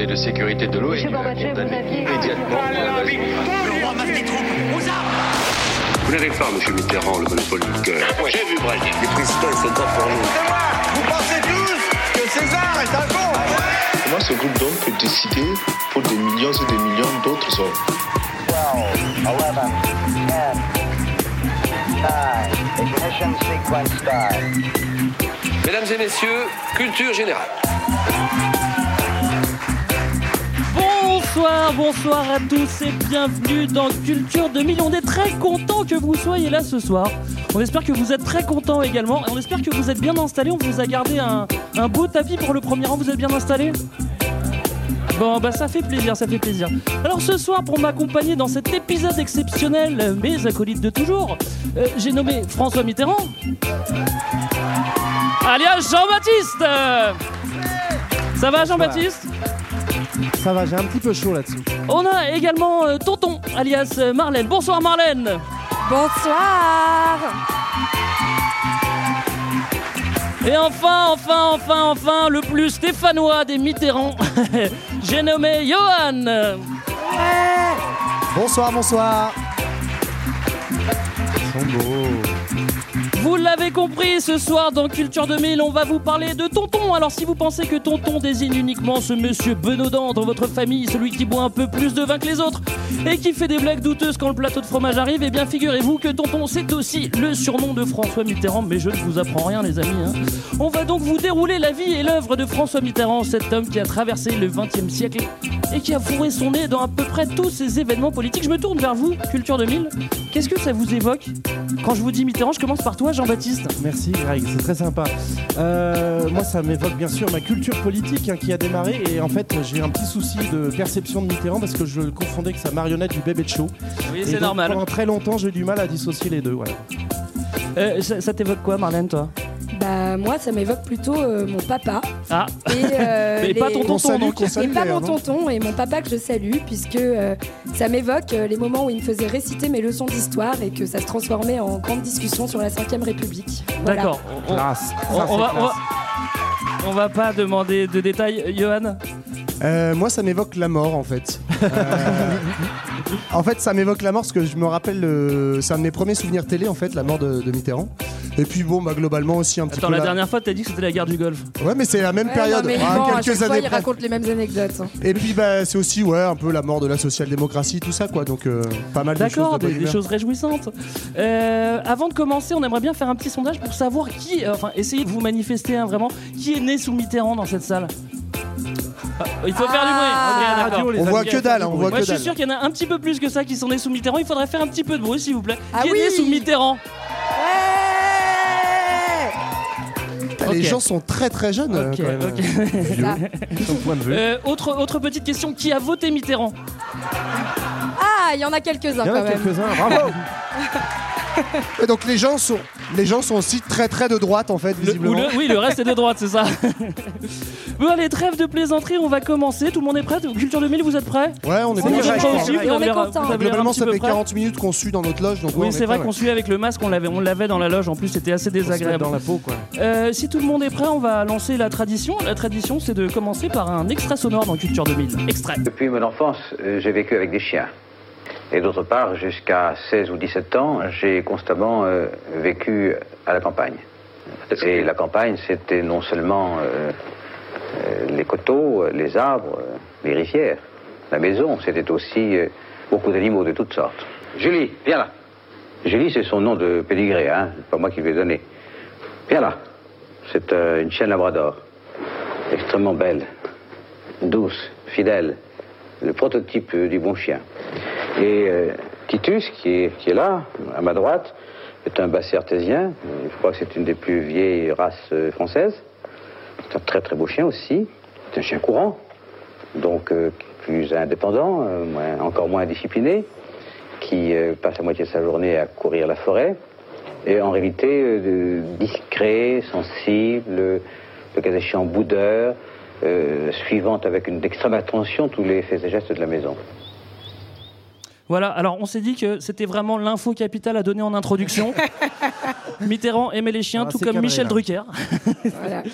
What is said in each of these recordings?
Conseil de sécurité de l'ONU a condamné immédiatement Vous n'avez pas, monsieur Mitterrand, le monopole du cœur. Moi j'ai vu Brady. Les présidents, ils sont pas pour nous. Vous pensez tous que César est un con Comment ce groupe d'hommes peut décider pour des millions et des millions d'autres hommes 12, 11, 10, 9, ignition sequence start. Mesdames et messieurs, culture générale. Bonsoir, bonsoir à tous et bienvenue dans Culture 2000. On est très content que vous soyez là ce soir. On espère que vous êtes très contents également. On espère que vous êtes bien installés. On vous a gardé un, beau tapis pour le premier rang. Vous êtes bien installés? Bon, bah ça fait plaisir, ça fait plaisir. Alors ce soir, pour m'accompagner dans cet épisode exceptionnel, mes acolytes de toujours, euh, j'ai nommé François Mitterrand, alias Jean-Baptiste. Ça va Jean-Baptiste? Ça va, j'ai un petit peu chaud là-dessus. On a également euh, Tonton, alias euh, Marlène. Bonsoir Marlène. Bonsoir Et enfin, enfin, enfin, enfin, le plus stéphanois des Mitterrands, j'ai nommé Johan. Bonsoir, bonsoir. Ils sont beaux. Vous l'avez compris, ce soir dans Culture 2000, on va vous parler de Tonton. Alors si vous pensez que Tonton désigne uniquement ce monsieur benaudant dans votre famille, celui qui boit un peu plus de vin que les autres et qui fait des blagues douteuses quand le plateau de fromage arrive, eh bien figurez-vous que Tonton c'est aussi le surnom de François Mitterrand, mais je ne vous apprends rien les amis. hein. On va donc vous dérouler la vie et l'œuvre de François Mitterrand, cet homme qui a traversé le 20e siècle et qui a fourré son nez dans à peu près tous ces événements politiques. Je me tourne vers vous, Culture 2000. Qu'est-ce que ça vous évoque? Quand je vous dis Mitterrand, je commence par toi Jean-Baptiste. Merci Greg, c'est très sympa. Euh, moi, ça m'évoque bien sûr ma culture politique hein, qui a démarré. Et en fait, j'ai eu un petit souci de perception de Mitterrand parce que je le confondais avec sa marionnette du bébé de show. Oui, Et c'est normal. Pendant très longtemps, j'ai eu du mal à dissocier les deux. Voilà. Euh, ça ça t'évoque quoi Marlène toi? Bah moi ça m'évoque plutôt euh, mon papa Ah, et euh, mais pas ton tonton salue, donc. qu'on et salue, pas mon d'ailleurs, non tonton et mon papa que je salue puisque euh, ça m'évoque euh, les moments où il me faisait réciter mes leçons d'histoire et que ça se transformait en grande discussion sur la 5ème République. Voilà. D'accord. On, on- Classe. on- Ça, on c'est va, on classe. va- on va pas demander de détails, Johan? Euh, moi, ça m'évoque la mort, en fait. Euh, en fait, ça m'évoque la mort parce que je me rappelle, euh, c'est un de mes premiers souvenirs télé, en fait, la mort de, de Mitterrand. Et puis, bon, bah, globalement aussi un petit Attends, peu. la la- dernière fois, t'as dit que c'était la guerre du Golfe. Ouais, mais c'est la même Ouais, période, non, mais Ah, bon, à chaque fois, il près. raconte les mêmes anecdotes. hein. Et puis, bah, c'est aussi, ouais, un peu la mort de la social-démocratie, tout ça, quoi. Donc, euh, pas mal de choses. D'accord, de bonne des, des humeur. choses réjouissantes. Euh, avant de commencer, on aimerait bien faire un petit sondage pour savoir qui, euh, enfin, essayez de vous manifester hein, vraiment, qui est né sous Mitterrand dans cette salle? Il faut faire du bruit. Ah, Ok, d'accord. radio, les On voit que dalle, hein, on voit Moi, que je suis dalle. sûr qu'il y en a un petit peu plus que ça qui sont nés sous Mitterrand. Il faudrait faire un petit peu de bruit, s'il vous plaît. Ah qui est oui né sous Mitterrand Les Ok. gens sont très très jeunes, euh, Ok, quand même. ok. C'est ça. Son point de vue. Euh, autre, autre petite question qui a voté Mitterrand Ah, il y en a quelques-uns Il y en quand a même. quelques-uns, bravo. Et donc, les gens sont, les gens sont aussi très très de droite, en fait, visiblement. le- Oui, le reste est de droite, c'est ça. bon, allez, trêve de plaisanterie, on va commencer. Tout le monde est prêt? Culture 2000, vous êtes prêts? Ouais, on est On est prêts. aussi on avez est content. Globalement, ça fait prêts 40 minutes qu'on suit dans notre loge, donc on Oui, est c'est vrai prêt, qu'on suit avec le masque, on l'avait, on l'avait dans la loge. En plus, c'était assez On désagréable. dans la peau, quoi. Euh, si tout le monde est prêt, on va lancer la tradition. La tradition, c'est de commencer par un extrait sonore dans Culture 2000. Extrait. Depuis mon enfance, euh, j'ai vécu avec des chiens. Et d'autre part, jusqu'à 16 ou 17 ans, j'ai constamment euh, vécu à la campagne. Et la campagne, c'était non seulement euh, euh, les coteaux, les arbres, les rivières, la maison, c'était aussi beaucoup d'animaux de toutes sortes. Julie, viens là. Julie, c'est son nom de pédigré, hein, pas moi qui lui ai donné. Viens là. C'est une chienne labrador, extrêmement belle, douce, fidèle, le prototype du bon chien. Et euh, Titus, qui est, là, à ma droite, est un basset artésien. Je crois que c'est une des plus vieilles races euh, françaises. C'est un très très beau chien aussi. C'est un chien courant, donc euh, plus indépendant, encore moins discipliné, qui passe la moitié de sa journée à courir la forêt. Et en réalité, discret, sensible, le cas échéant boudeur, suivant avec une extrême attention tous les faits et gestes de la maison. Voilà, alors on s'est dit que c'était vraiment l'info capitale à donner en introduction. Mitterrand aimait les chiens, Ah, tout comme cadré, Michel là. Drucker. Voilà.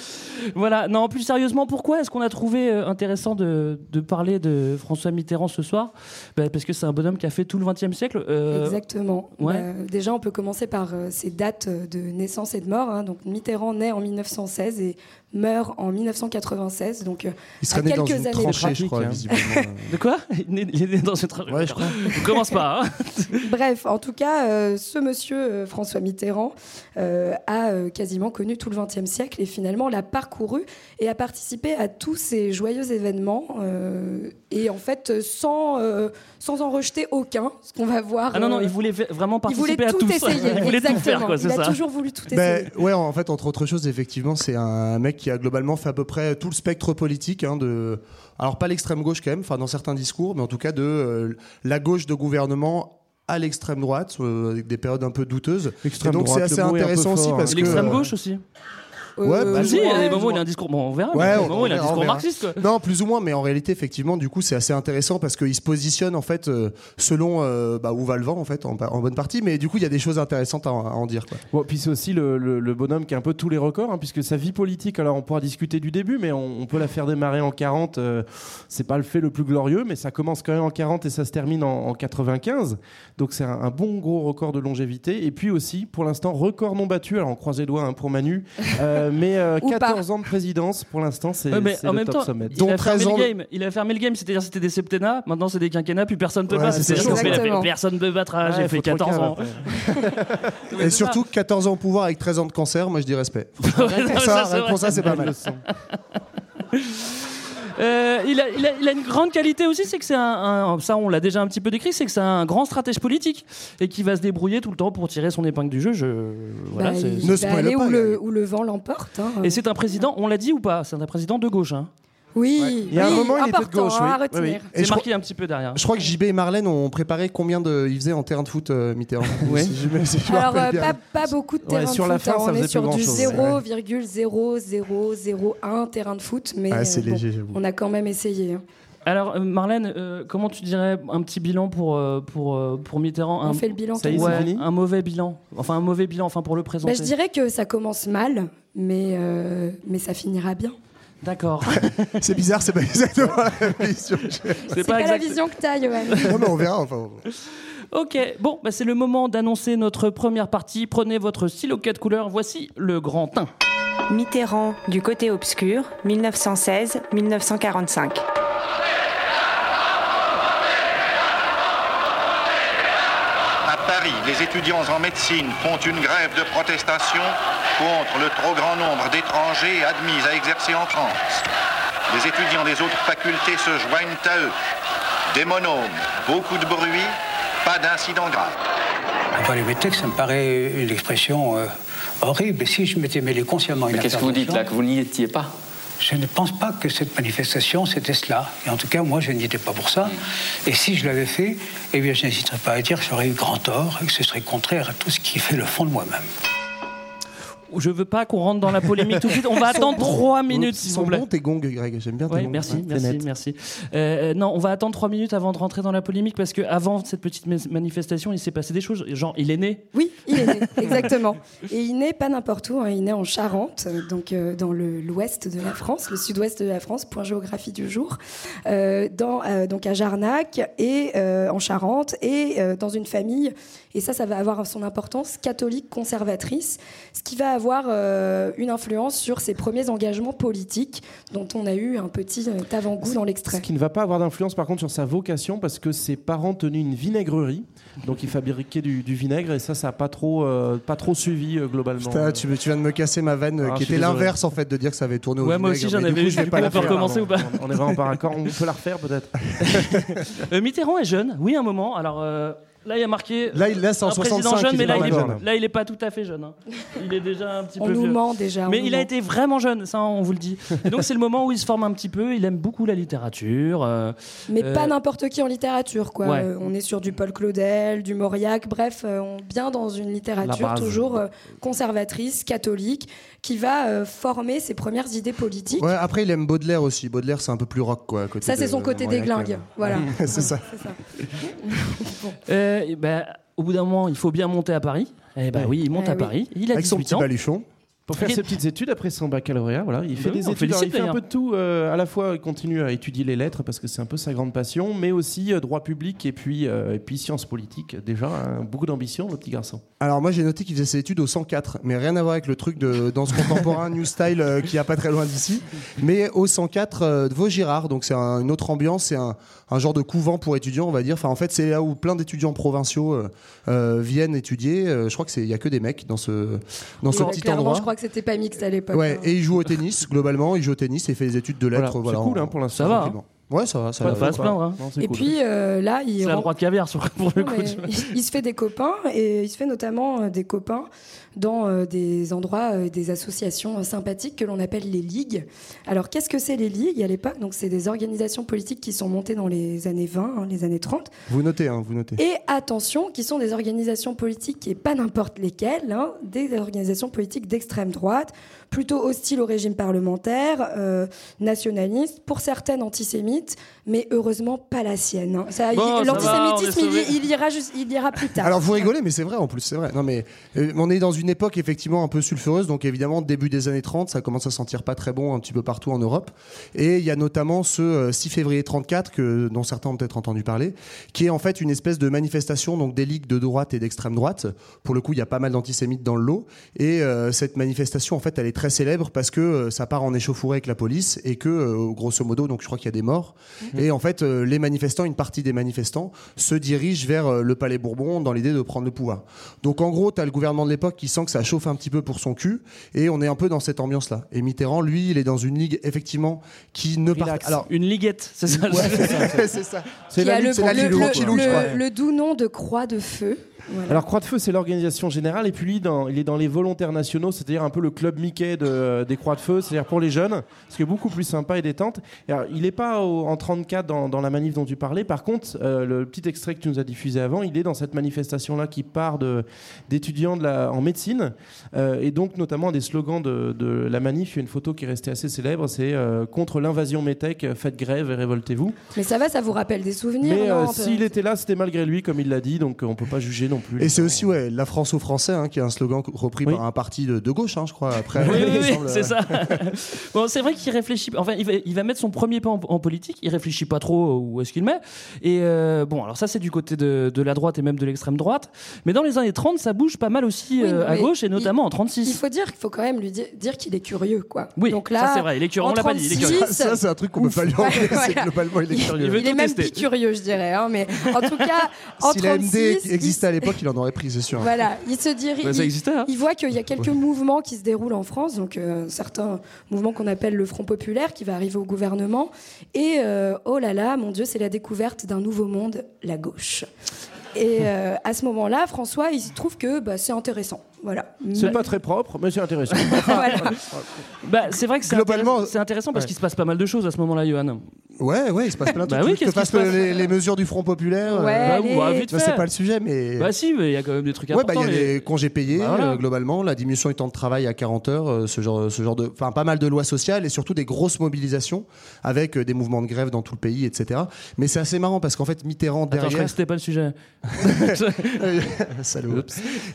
Voilà, non, plus sérieusement, pourquoi est-ce qu'on a trouvé euh, intéressant de, de parler de François Mitterrand ce soir? Bah, Parce que c'est un bonhomme qui a fait tout le XXe siècle. euh, Exactement. ouais. Bah, déjà, on peut commencer par euh, ses dates de naissance et de mort. hein. Donc, Mitterrand naît en 1916 et meurt en 1996. Donc, euh, Il serait à né dans quelques une années tranchée, je crois, hein. visiblement. De quoi? Il est, il est né dans une tra- Ouais, je crois. On commence pas. hein. Bref, en tout cas, euh, ce monsieur euh, François Mitterrand euh, a quasiment connu tout le XXe siècle et finalement l'a parcouru et a participé à tous ces joyeux événements euh, et en fait sans, euh, sans en rejeter aucun, ce qu'on va voir. Ah non, non, euh, il voulait vraiment il voulait participer à tout tout. essayer. il voulait tout faire, quoi, c'est il a toujours voulu tout essayer. Ben, ouais, en fait, entre autres choses, effectivement, c'est un mec qui a globalement fait à peu près tout le spectre politique. hein, de, alors, pas l'extrême gauche quand même, enfin, dans certains discours, mais en tout cas de euh, la gauche de gouvernement à l'extrême droite, euh, avec des périodes un peu douteuses. Et donc, c'est assez intéressant aussi fort, parce hein. que. L'extrême gauche aussi. Ouais, bah, Vas-y, il y a des moments où il a un discours. Bon, on verra. Ouais, mais il y a des on- moments où il a un verra, discours on verra. marxiste. Quoi. Non, plus ou moins, mais en réalité, effectivement, du coup, c'est assez intéressant parce qu'il se positionne en fait euh, selon euh, bah, où va le vent en fait, en, en bonne partie. Mais du coup, il y a des choses intéressantes à, en- à en dire. Quoi. Bon, puis c'est aussi le, le- le bonhomme qui a un peu tous les records, hein, puisque sa vie politique, alors on pourra discuter du début, mais on, on peut la faire démarrer en 40. euh, c'est pas le fait le plus glorieux, mais ça commence quand même en 40 et ça se termine en, en 95. Donc c'est un, un bon gros record de longévité. Et puis aussi, pour l'instant, record non battu. Alors on croise les doigts hein, pour Manu, euh, mais euh, Ou 14 ans de présidence pour l'instant, c'est Ouais, mais c'est en le même top temps, sommet. il a fermé 13 ans le game. Il a fermé le game, c'est-à-dire c'était des septennats. Maintenant, c'est des quinquennats, puis personne ne peut Ouais, pas. c'est C'est-à-dire ça. qu'en fait, il a fait, Exactement. personne ne me battra. Ouais, J'ai fait trop 14 calme ans. Et surtout, 14 ans au pouvoir avec 13 ans de cancer, moi je dis respect. Pour ça, c'est pas mal. Euh, il, a, il, a, il a une grande qualité aussi, c'est que c'est un, un- ça on l'a déjà un petit peu décrit, c'est que c'est un grand stratège politique et qui va se débrouiller tout le temps pour tirer son épingle du jeu. Je, voilà, Bah, c'est- il Ne va aller pas, où, le, où le vent l'emporte. hein. Et c'est un président, on l'a dit ou pas C'est un président de gauche. Hein. Oui, Il y a un oui, moment, il était de important gauche, hein, oui. à retenir. Oui. Et marqué un petit peu derrière. Je crois que JB et Marlène ont préparé combien de. Ils faisaient en terrain de foot, euh, Mitterrand. Si je me- si je Alors, euh, pas, pas beaucoup de Ouais, terrains sur de la foot. fin, hein. ça on est sur du grand-chose, 0,00001 terrain de foot, mais Ah, euh, bon, léger, j'avoue. on a quand même essayé. hein. Alors, euh, Marlène, euh, comment tu dirais un petit bilan pour, pour, pour Mitterrand? On un, fait le bilan. Ça ouais, fini un mauvais bilan. Enfin, un mauvais bilan enfin, pour le Bah, présenter. je dirais que ça commence mal, mais, euh, mais ça finira bien. D'accord. C'est bizarre, c'est pas exactement la vision. C'est pas, la exact- vision que t'as, Johan. non, mais on verra. Enfin, Ok, bon, bah, c'est le moment d'annoncer notre première partie. Prenez votre stylo 4 couleurs. Voici le grand 1. Mitterrand du côté obscur, 1916-1945. Les étudiants en médecine font une grève de protestation contre le trop grand nombre d'étrangers admis à exercer en France. Les étudiants des autres facultés se joignent à eux. Des monômes, beaucoup de bruit, pas d'incident grave. Métèques, ça me paraît une expression euh, horrible. Si je m'étais mêlé consciemment une Mais qu'est-ce que vous dites là, que vous n'y étiez pas? Je ne pense pas que cette manifestation, c'était cela. Et en tout cas, moi, je n'y étais pas pour ça. Et si je l'avais fait, eh bien, je n'hésiterais pas à dire que j'aurais eu grand tort et que ce serait contraire à tout ce qui fait le fond de moi-même. Je veux pas qu'on rentre dans la polémique tout de suite. On va attendre 3 minutes, s'il vous plaît. bons tes gongs, Greg. J'aime bien tes gongs. merci, merci. Euh, non, on va attendre trois minutes avant de rentrer dans la polémique parce que avant cette petite manifestation, il s'est passé des choses. Genre, il est né. Oui, il est né, exactement. Et il n'est pas n'importe où, hein, il naît en Charente, donc euh, dans le- l'ouest de la France, le sud-ouest de la France, point géographie du jour, euh, dans, euh, donc à Jarnac et euh, en Charente, et euh, dans une famille, et ça, ça va avoir son importance, catholique conservatrice, ce qui va avoir euh, une influence sur ses premiers engagements politiques, dont on a eu un petit euh, avant-goût dans Ce l'extrait. qui ne va pas avoir d'influence par contre sur sa vocation parce que ses parents tenaient une vinaigrerie, donc ils fabriquaient du, du vinaigre et ça, ça n'a pas trop, euh, pas trop suivi euh, globalement. Putain, tu, tu viens de me casser ma vanne euh, Ah, qui était l'inverse en fait de dire que ça avait tourné au Ouais, moi vinaigre, aussi, j'en avais eu. je vais Du pas coup, la on peut faire. recommencer ou pas On est vraiment par accord, on peut la refaire peut-être. Euh, Mitterrand est jeune, oui, un moment. Alors euh, là, il y a marqué. Là, il- c'est en un président 65, jeune, il mais est là, pas il est, jeune. là, il est pas tout à fait jeune. hein. Il est déjà un petit On peu nous vieux. ment déjà. on Mais nous il a ment. été vraiment jeune, ça on vous le dit. Et donc c'est le moment où il se forme un petit peu. Il aime beaucoup la littérature. euh, Mais Euh, pas n'importe qui en littérature, quoi. Ouais. Euh, on est sur du Paul Claudel, du Mauriac, bref, euh, on bien dans une La littérature base. toujours euh, conservatrice, catholique, qui va euh, former ses premières idées politiques. Ouais, après, il aime Baudelaire aussi. Baudelaire, c'est un peu plus rock, quoi. à côté Ça, c'est son côté déglingue. euh. Voilà. c'est ça. C'est ça. euh, ben, au bout d'un moment, il faut bien monter à Paris. Eh ben oui, il monte Ah à oui. Paris. Il a Avec son 18 petit ans. baluchon. Pour faire ses petites études après son baccalauréat, voilà, il fait Oui, des études. alors, il fait un peu de tout. euh, à la fois, il continue à étudier les lettres parce que c'est un peu sa grande passion, mais aussi euh, droit public et puis euh, et puis sciences politiques. Déjà, hein, beaucoup d'ambition, le petit garçon. Alors moi j'ai noté qu'il faisait ses études au 104, mais rien à voir avec le truc de danse contemporain New Style euh, qui a pas très loin d'ici, mais au 104 euh, de Vaugirard, donc c'est un- une autre ambiance, c'est un, un genre de couvent pour étudiants on va dire. Enfin en fait c'est là où plein d'étudiants provinciaux euh, euh, viennent étudier. Euh, je crois que c'est il y a que des mecs dans ce dans ce petit endroit. je crois que c'était pas mixte à l'époque. Ouais, hein. et il joue au tennis globalement, il joue au tennis et fait des études de Voilà, lettres. c'est Voilà, cool, en- hein, pour l'instant. Ça va, tranquillement. Ouais, ça va, ça va. pas à se plaindre. hein. Non, c'est Et cool. puis euh, là, il, C'est la rentre- droite caviar sur- pour le Non, coup. il, il se fait des copains et il se fait notamment euh, des copains dans euh, des endroits, euh, des associations sympathiques que l'on appelle les ligues. Alors qu'est-ce que c'est les ligues à l'époque? Donc c'est des organisations politiques qui sont montées dans les années 20, hein, les années 30. Vous notez, hein, vous notez. Et attention, qui sont des organisations politiques et pas n'importe lesquelles, hein, des organisations politiques d'extrême droite, plutôt hostiles au régime parlementaire, euh, nationalistes, pour certaines antisémites, mais heureusement pas la sienne. hein. Ça, Bon, il- ça va, L'antisémitisme, il, il ira juste- il ira plus tard. Alors vous rigolez, mais c'est vrai en plus, c'est vrai. Non mais euh, on est dans une époque effectivement un peu sulfureuse, donc évidemment début des années 30, ça commence à sentir pas très bon un petit peu partout en Europe. Et il y a notamment ce euh, 6 février 34 que dont certains ont peut-être entendu parler, qui est en fait une espèce de manifestation donc des ligues de droite et d'extrême droite. Pour le coup, il y a pas mal d'antisémites dans le lot. Et euh, cette manifestation, en fait, elle est très célèbre parce que euh, ça part en échauffourée avec la police et que euh, grosso modo, donc je crois qu'il y a des morts. Et en fait, euh, les manifestants, une partie des manifestants, se dirigent vers euh, le Palais Bourbon dans l'idée de prendre le pouvoir. Donc en gros, tu as le gouvernement de l'époque qui sent que ça chauffe un petit peu pour son cul, et on est un peu dans cette ambiance-là. Et Mitterrand, lui, il est dans une ligue, effectivement, qui ne part... Alors, Une liguette, c'est ça. Ouais, c'est ça, c'est la a le, le- le- le doux nom de Croix de Feu. Voilà. Alors Croix de Feu, c'est l'organisation générale, et puis lui, dans- il est dans les volontaires nationaux, c'est-à-dire un peu le club Mickey de- des Croix de Feu, c'est-à-dire pour les jeunes, ce qui est beaucoup plus sympa et détente. Alors, il n'est pas au- en 34 dans, dans la manif dont tu parlais, par contre, euh, le petit extrait que tu nous as diffusé avant, il est dans cette manifestation-là qui part d'étudiants en médecine, euh, et donc notamment un des slogans de, de la manif, il y a une photo qui est restée assez célèbre, c'est euh, contre l'invasion métèque, faites grève et révoltez-vous. Mais ça va, ça vous rappelle des souvenirs Mais s'il était là, c'était malgré lui, comme il l'a dit, donc on peut pas juger non plus. Et c'est aussi ouais, la France aux Français, hein, qui est un slogan repris Oui. par un parti de, de gauche, hein, je crois. Après, Oui, oui, il c'est euh, ça. bon, c'est vrai qu'il réfléchit. Enfin, il va, il va mettre son premier pas en, en politique. Il réfléchit pas trop où est-ce qu'il met. Et euh, bon, alors ça, c'est du côté de, de la droite et même de l'extrême droite. Mais dans les années 30, ça bouge pas mal aussi Oui, euh, à gauche et il- notamment en Il 36. faut dire qu'il faut quand même lui dire, dire qu'il est curieux, quoi. Oui, Donc ça là, c'est vrai. Il est curieux. en On l'a pas dit. Il est 36, curieux. Ça, c'est un truc qu'on peut pas lui enlever. Globalement, il est il, curieux. Il il est même plus curieux, je dirais. hein, mais en tout cas, en Si la 36, MD il- existait à l'époque, il en aurait pris, c'est sûr. Voilà, il se dirige. Ouais, ça il- existait. Hein Il voit qu'il y a quelques mouvements qui se déroulent en France, donc euh, certains mouvements qu'on appelle le Front populaire qui va arriver au gouvernement. Et euh, oh là là, mon Dieu, c'est la découverte d'un nouveau monde, la gauche. Et euh, à ce moment-là, François, il trouve que bah, c'est intéressant. Voilà. C'est pas très propre, mais c'est intéressant. Voilà. Bah, c'est vrai que c'est Globalement- intéressant, c'est intéressant parce Ouais. qu'il se passe pas mal de choses à ce moment-là, Johan. Ouais, ouais, il se passe plein de Bah trucs. oui, Tu veux qu'est-ce que se fasse passe les, les mesures du Front populaire. Ouais, euh, Bah, bah, bah, fait. c'est pas le sujet, mais. Bah si, mais il y a quand même des trucs Ouais, bah, il importants. y a les- des congés payés, Bah, voilà. euh, globalement, la diminution du temps de travail à 40 heures, euh, ce genre, ce genre de, enfin, pas mal de lois sociales et surtout des grosses mobilisations avec euh, des mouvements de grève dans tout le pays, etc. Mais c'est assez marrant parce qu'en fait, Mitterrand Attends, je derrière, que c'était pas le sujet. Salaud.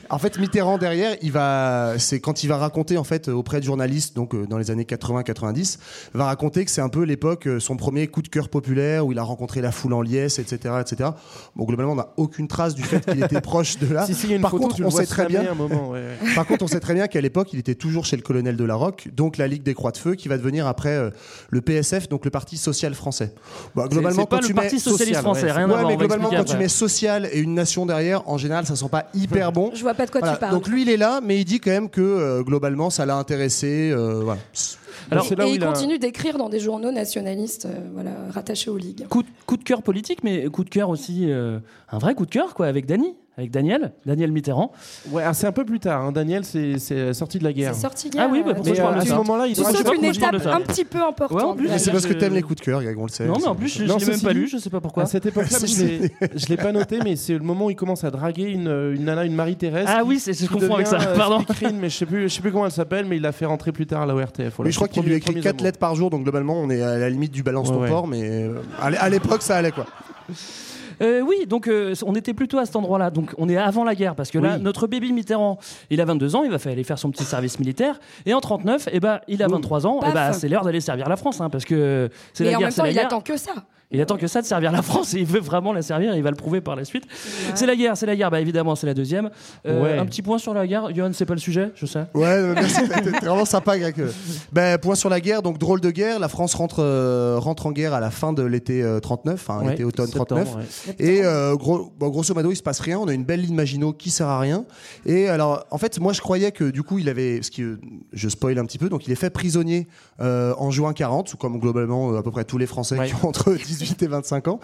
En fait, Mitterrand derrière, il va, c'est quand il va raconter en fait auprès de journalistes, donc euh, dans les années 80-90, va raconter que c'est un peu l'époque, euh, son premier coup de cœur populaire où il a rencontré la foule en liesse, etc., etc. Bon, globalement, on n'a aucune trace du fait qu'il était proche de là. Si, si, il y a une Par photo, contre, tu on sait très bien. un moment. ouais, ouais. Par contre, on sait très bien qu'à l'époque, il était toujours chez le colonel de la Roque, donc la Ligue des Croix de Feu, qui va devenir après euh, le PSF, donc le Parti social français. Bon, globalement, c'est pas quand le tu Parti mets socialiste social, français, ouais, rien à mais globalement, quand tu mets social et une nation derrière, en général, ça sent pas hyper bon. Je vois pas de quoi Voilà. tu parles. Donc lui, il est là, mais il dit quand même que euh, globalement, ça l'a intéressé. euh, voilà. Alors, c'est là et où il il a- continue d'écrire dans des journaux nationalistes euh, voilà, rattachés aux ligues. Coup de, coup de cœur politique, mais coup de cœur aussi, euh, un vrai coup de cœur, quoi, avec Dany, avec Daniel, Daniel Mitterrand. Ouais, ah, c'est un peu plus tard. hein. Daniel, c'est c'est sorti de la guerre. C'est sorti Ah oui, bah, pourquoi Mais je euh, parle de à ce ça moment-là, il pas une étape ça. un petit peu importante. Ouais, en plus, Mais c'est parce que t'aimes les coups de cœur, Gag, on le sait. Non, mais en plus, je, je l'ai même pas lu, je sais pas pourquoi. À cette époque-là, je l'ai- je l'ai pas noté, mais c'est le moment où il commence à draguer une, une nana, une Marie-Thérèse. Ah oui, c'est- je confonds avec ça, euh, pardon. mais je sais plus, je sais plus comment elle s'appelle, mais il l'a fait rentrer plus tard à la ORTF. Mais je crois qu'il lui écrit premier 4 amour. lettres par jour, donc globalement, on est à la limite du balance ton mais euh, à l'époque, ça allait quoi. Euh, oui, donc euh, on était plutôt à cet endroit-là. Donc on est avant la guerre parce que là, Oui. notre baby Mitterrand, il a 22 ans, il va faire- aller faire son petit service militaire. Et en 39, eh ben, il a 23 ans. Paf. Et ben, c'est l'heure d'aller servir la France, hein, parce que c'est Mais la en guerre, même c'est temps, la il guerre. attend que ça. Il attend que ça de servir la France et il veut vraiment la servir. Il va le prouver par la suite. C'est la guerre, c'est la guerre. Bah évidemment, c'est la deuxième. Euh, Ouais. Un petit point sur la guerre. Johan, c'est pas le sujet, je sais. Ouais, euh, merci, t'es vraiment sympa, Greg. Ben, point sur la guerre, donc drôle de guerre. La France rentre, euh, rentre en guerre à la fin de l'été euh, 39, enfin Ouais, l'été automne septembre, 39. ouais. Et euh, gros, bon, grosso modo, il se passe rien. On a une belle ligne Maginot qui sert à rien. Et alors, en fait, moi, je croyais que du coup, il avait, ce qui, euh, je spoil un petit peu, donc il est fait prisonnier euh, en juin 40, comme globalement euh, à peu près tous les Français Ouais. qui ont entre 18 et 25 ans.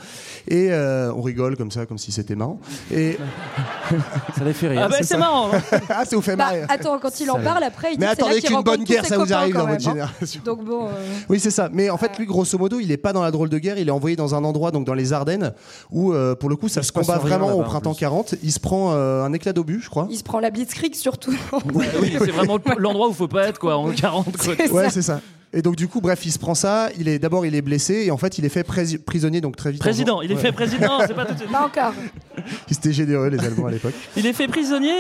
Et euh, on rigole comme ça, comme si c'était marrant. Et Ça les fait rire. Ah bah c'est marrant. ah, ça vous fait Bah, marrer. attends, quand il en parle après, il dit Mais que c'est là attendez qu'une bonne guerre, ça vous arrive dans votre même, hein. génération. Donc bon. euh, Oui, c'est ça. Mais en fait, lui, grosso modo, il est pas dans la drôle de guerre. Il est envoyé dans un endroit, donc dans les Ardennes, où euh, pour le coup, ça Il se combat vraiment au printemps plus. 40. Il se prend euh, un éclat d'obus, je crois. Il se prend la blitzkrieg surtout. oui, c'est vraiment l'endroit où faut pas être quoi en 40. Quoi. C'est Ouais, c'est ça. Et donc du coup, bref, il se prend ça. Il est d'abord, il est blessé et en fait, il est fait prisonnier donc très vite. en Président, il est Ouais. fait président, c'est pas tout de suite. Pas encore. Ils étaient généreux les Allemands à l'époque. Il est fait prisonnier.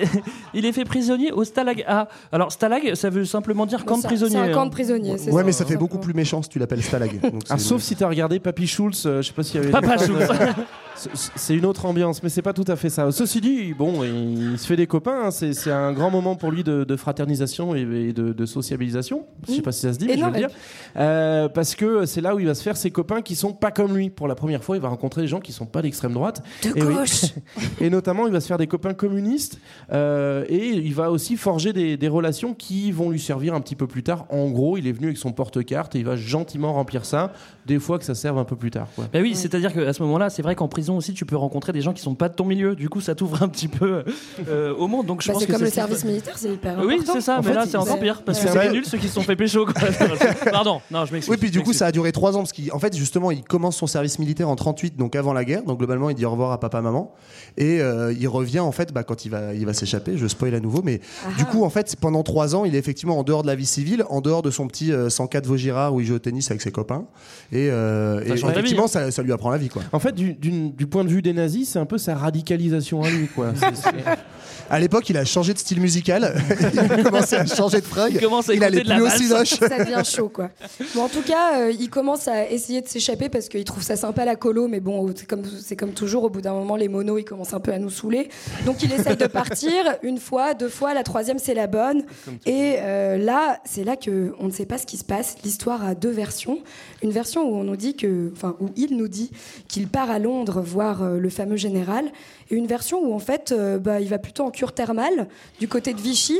Il est fait prisonnier au Stalag A. Alors Stalag, ça veut simplement dire camp de prisonniers. C'est un camp hein. de prisonniers. c'est Ouais, ça. mais ça fait beaucoup plus méchant si tu l'appelles Stalag. Donc, Ah, sauf si t'as regardé Papy Schulz, euh, je sais pas s'il y avait. Papa Schulz. c'est- une autre ambiance, mais c'est pas tout à fait ça. Ceci dit, bon, il se fait des copains. hein, c'est un grand moment pour lui de, de fraternisation et, et de, de sociabilisation. Je sais pas si ça se dit, Et mais je non, le dire. Euh, parce que c'est là où il va se faire ses copains qui sont pas comme lui. Pour la première fois, il va rencontrer des gens qui sont pas d'extrême droite. De Et oui. gauche. Et notamment, il va se faire des copains communistes euh, et il va aussi forger des, des relations qui vont lui servir un petit peu plus tard. En gros, il est venu avec son porte-carte et il va gentiment remplir ça, des fois que ça serve un peu plus tard. Quoi. Bah oui, c'est-à-dire qu'à ce moment-là, c'est vrai qu'en prison aussi, tu peux rencontrer des gens qui sont pas de ton milieu. Du coup, ça t'ouvre un petit peu euh, au monde. Donc je Bah, pense c'est que comme le qui- service militaire, c'est hyper Oui, important. c'est ça, En mais fait, là c'est encore pire parce que c'est nul ceux qui se sont fait pécho. quoi. Pardon, non, je m'excuse. Oui, puis du coup, ça a duré trois ans parce qu'en fait, justement, il commence son service militaire en 38, donc avant la guerre. Donc globalement, il dit au revoir à papa, maman, et euh, il revient en fait bah, quand il va, il va s'échapper. Je spoil à nouveau, mais du coup, en fait, pendant trois ans, il est effectivement en dehors de la vie civile, en dehors de son petit euh, 104 Vaugirard où il joue au tennis avec ses copains, et, euh, vie, effectivement, hein. ça, ça lui apprend la vie, quoi. En fait, du, d'une- du point de vue des nazis, c'est un peu sa radicalisation à lui. Quoi. À l'époque, il a changé de style musical, il a commencé à changer de fringue, Il commence à il allait de la plus au valse. cinoche. ça devient chaud quoi. Bon, en tout cas, euh, il commence à essayer de s'échapper parce qu'il trouve ça sympa la colo, mais bon, c'est comme, c'est comme toujours, au bout d'un moment, les monos, ils commencent un peu à nous saouler. Donc il essaye de partir une fois, deux fois, la troisième, c'est la bonne. Et euh, là, c'est là que on ne sait pas ce qui se passe. L'histoire a deux versions. Une version où on nous dit que, enfin, où il nous dit qu'il part à Londres voir euh, le fameux général, et une version où en fait, euh, bah, il va plutôt en cure thermale du côté de Vichy.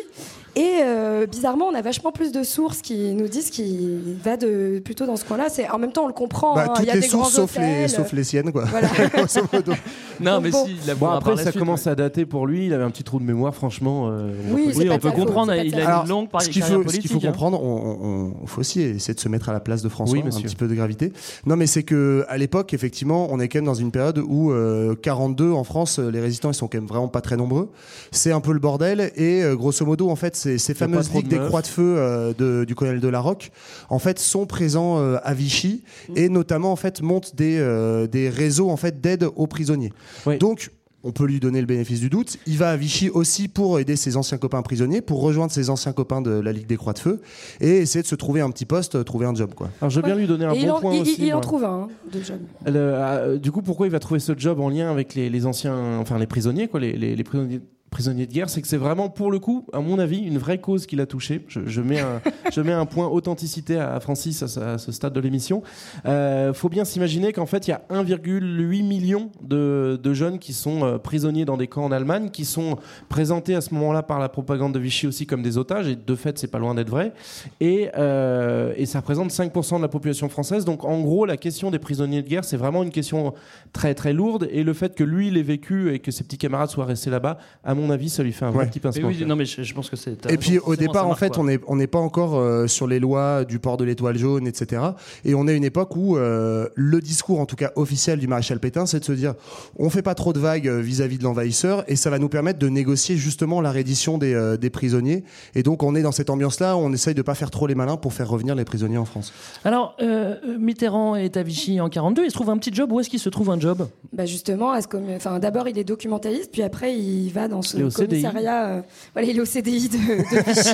Et euh, bizarrement, on a vachement plus de sources qui nous disent qu'il va de, plutôt dans ce coin-là. C'est en même temps, on le comprend. Bah, hein, toutes il y a les des sources sauf les, sauf les siennes, quoi. Voilà. Non, mais Bon. si, il Bon, après, ça suite, commence à dater pour lui. Il avait un petit trou de mémoire, franchement. euh, Oui, on peut faute, comprendre. de Il a faute. une Alors, longue par- ce qu'il faut, ce qu'il faut hein. comprendre, on, faut aussi essayer de se mettre à la place de François, Oui, un petit peu de gravité. Non, mais c'est que à l'époque, effectivement, on est quand même dans une période où euh, 42 en France, euh, les résistants ils sont quand même vraiment pas très nombreux. C'est un peu le bordel et euh, grosso modo, en fait, ces, fameuses de ligues des croix de feu euh, de- du colonel de la Roque, en fait, sont présents euh, à Vichy et notamment en fait montent des euh, des réseaux en fait d'aide aux prisonniers. Oui. Donc on peut lui donner le bénéfice du doute. Il va à Vichy aussi pour aider ses anciens copains prisonniers, pour rejoindre ses anciens copains de la Ligue des Croix de Feu et essayer de se trouver un petit poste, trouver un job. Quoi. Alors, je veux bien lui donner un Et il bon en, point il- aussi. il en trouve un, hein, de job. Le- euh, du coup, pourquoi il va trouver ce job en lien avec les, les anciens, enfin les prisonniers, quoi, les, les- les prisonniers, prisonniers de guerre C'est que c'est vraiment, pour le coup, à mon avis, une vraie cause qui l'a touché. Je, mets un, je mets un point authenticité à, Francis à, ce- stade de l'émission. Euh, faut bien s'imaginer qu'en fait, il y a 1,8 million de, jeunes qui sont euh, prisonniers dans des camps en Allemagne, qui sont présentés à ce moment-là par la propagande de Vichy aussi comme des otages, et de fait, c'est pas loin d'être vrai. Et, euh, ça représente 5% de la population française. Donc en gros, la question des prisonniers de guerre, c'est vraiment une question très très lourde. Et le fait que lui l'ait vécu et que ses petits camarades soient restés là-bas, à mon mon avis, ça lui fait un Ouais. petit pincement. oui, non, mais je, je pense que c'est. Et puis au départ, en fait, quoi. on n'est on pas encore euh, sur les lois du port de l'étoile jaune, etc. Et on est à une époque où euh, le discours, en tout cas officiel du maréchal Pétain, c'est de se dire on fait pas trop de vagues euh, vis-à-vis de l'envahisseur et ça va nous permettre de négocier justement la reddition des, euh, des prisonniers. Et donc on est dans cette ambiance-là où on essaye de pas faire trop les malins pour faire revenir les prisonniers en France. Alors, euh, Mitterrand est à Vichy en 42. Il se trouve un petit job. Où est-ce qu'il se trouve un job? Bah justement, enfin, d'abord il est documentaliste, puis après il va dans ce Il est au CDI. commissariat. euh, voilà, il est au CDI de, de Vichy.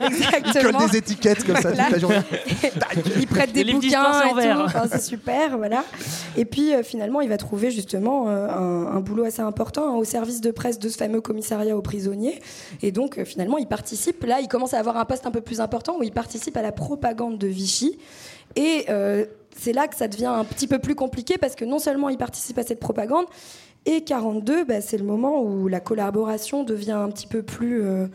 Il Exactement. colle des étiquettes comme ça toute la journée. il prête Des bouquins et tout. Enfin, c'est super, voilà. Et puis euh, finalement, il va trouver justement euh, un, un boulot assez important hein, au service de presse de ce fameux commissariat aux prisonniers. Et donc euh, finalement, il participe. Là, il commence à avoir un poste un peu plus important où il participe à la propagande de Vichy. Et euh, c'est là que ça devient un petit peu plus compliqué parce que non seulement il participe à cette propagande, et 42, bah, c'est le moment où la collaboration devient un petit peu plus euh,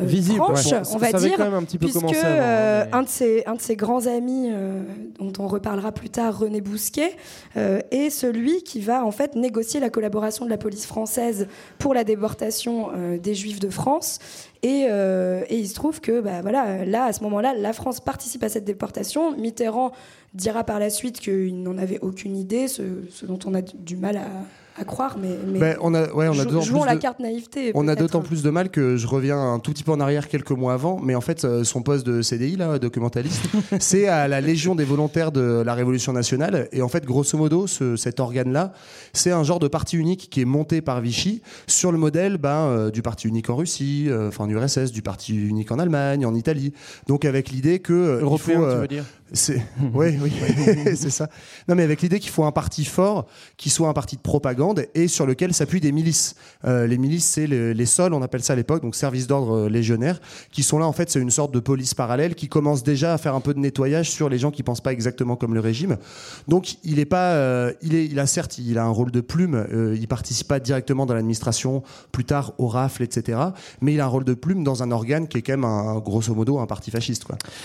euh, Visible, franche, ouais. on va dire, quand même un petit peu puisque euh, un, de ses, un de ses grands amis, euh, dont on reparlera plus tard, René Bousquet, est celui qui va en fait négocier la collaboration de la police française pour la déportation des Juifs de France. Et, euh, et il se trouve que bah, voilà, là, à ce moment-là, la France participe à cette déportation. Mitterrand dira par la suite qu'il n'en avait aucune idée, ce, ce dont on a du mal à, à croire, mais, mais Ben, on a, ouais, on a jou- d'autant jouons plus la de- carte naïveté. On a d'autant plus de mal que je reviens un tout petit peu en arrière quelques mois avant, mais en fait, euh, son poste de CDI, là, documentaliste, c'est à la Légion des volontaires de la Révolution nationale. Et en fait, grosso modo, ce- cet organe-là, c'est un genre de parti unique qui est monté par Vichy sur le modèle ben, euh, du parti unique en Russie, euh, enfin du RSS, du parti unique en Allemagne, en Italie. Donc avec l'idée que euh, il Européen, faut, tu euh, veux dire? oui, oui, c'est ça. Non, mais avec l'idée qu'il faut un parti fort, qui soit un parti de propagande et sur lequel s'appuient des milices. Euh, les milices, c'est le- les sols, on appelle ça à l'époque, donc service d'ordre euh, légionnaire, qui sont là en fait, c'est une sorte de police parallèle qui commence déjà à faire un peu de nettoyage sur les gens qui pensent pas exactement comme le régime. Donc il est pas, euh, il a certes, il a un rôle de plume, euh, il participe pas directement dans l'administration, plus tard au rafle, etc. Mais il a un rôle de plume dans un organe qui est quand même un, grosso modo un parti fasciste.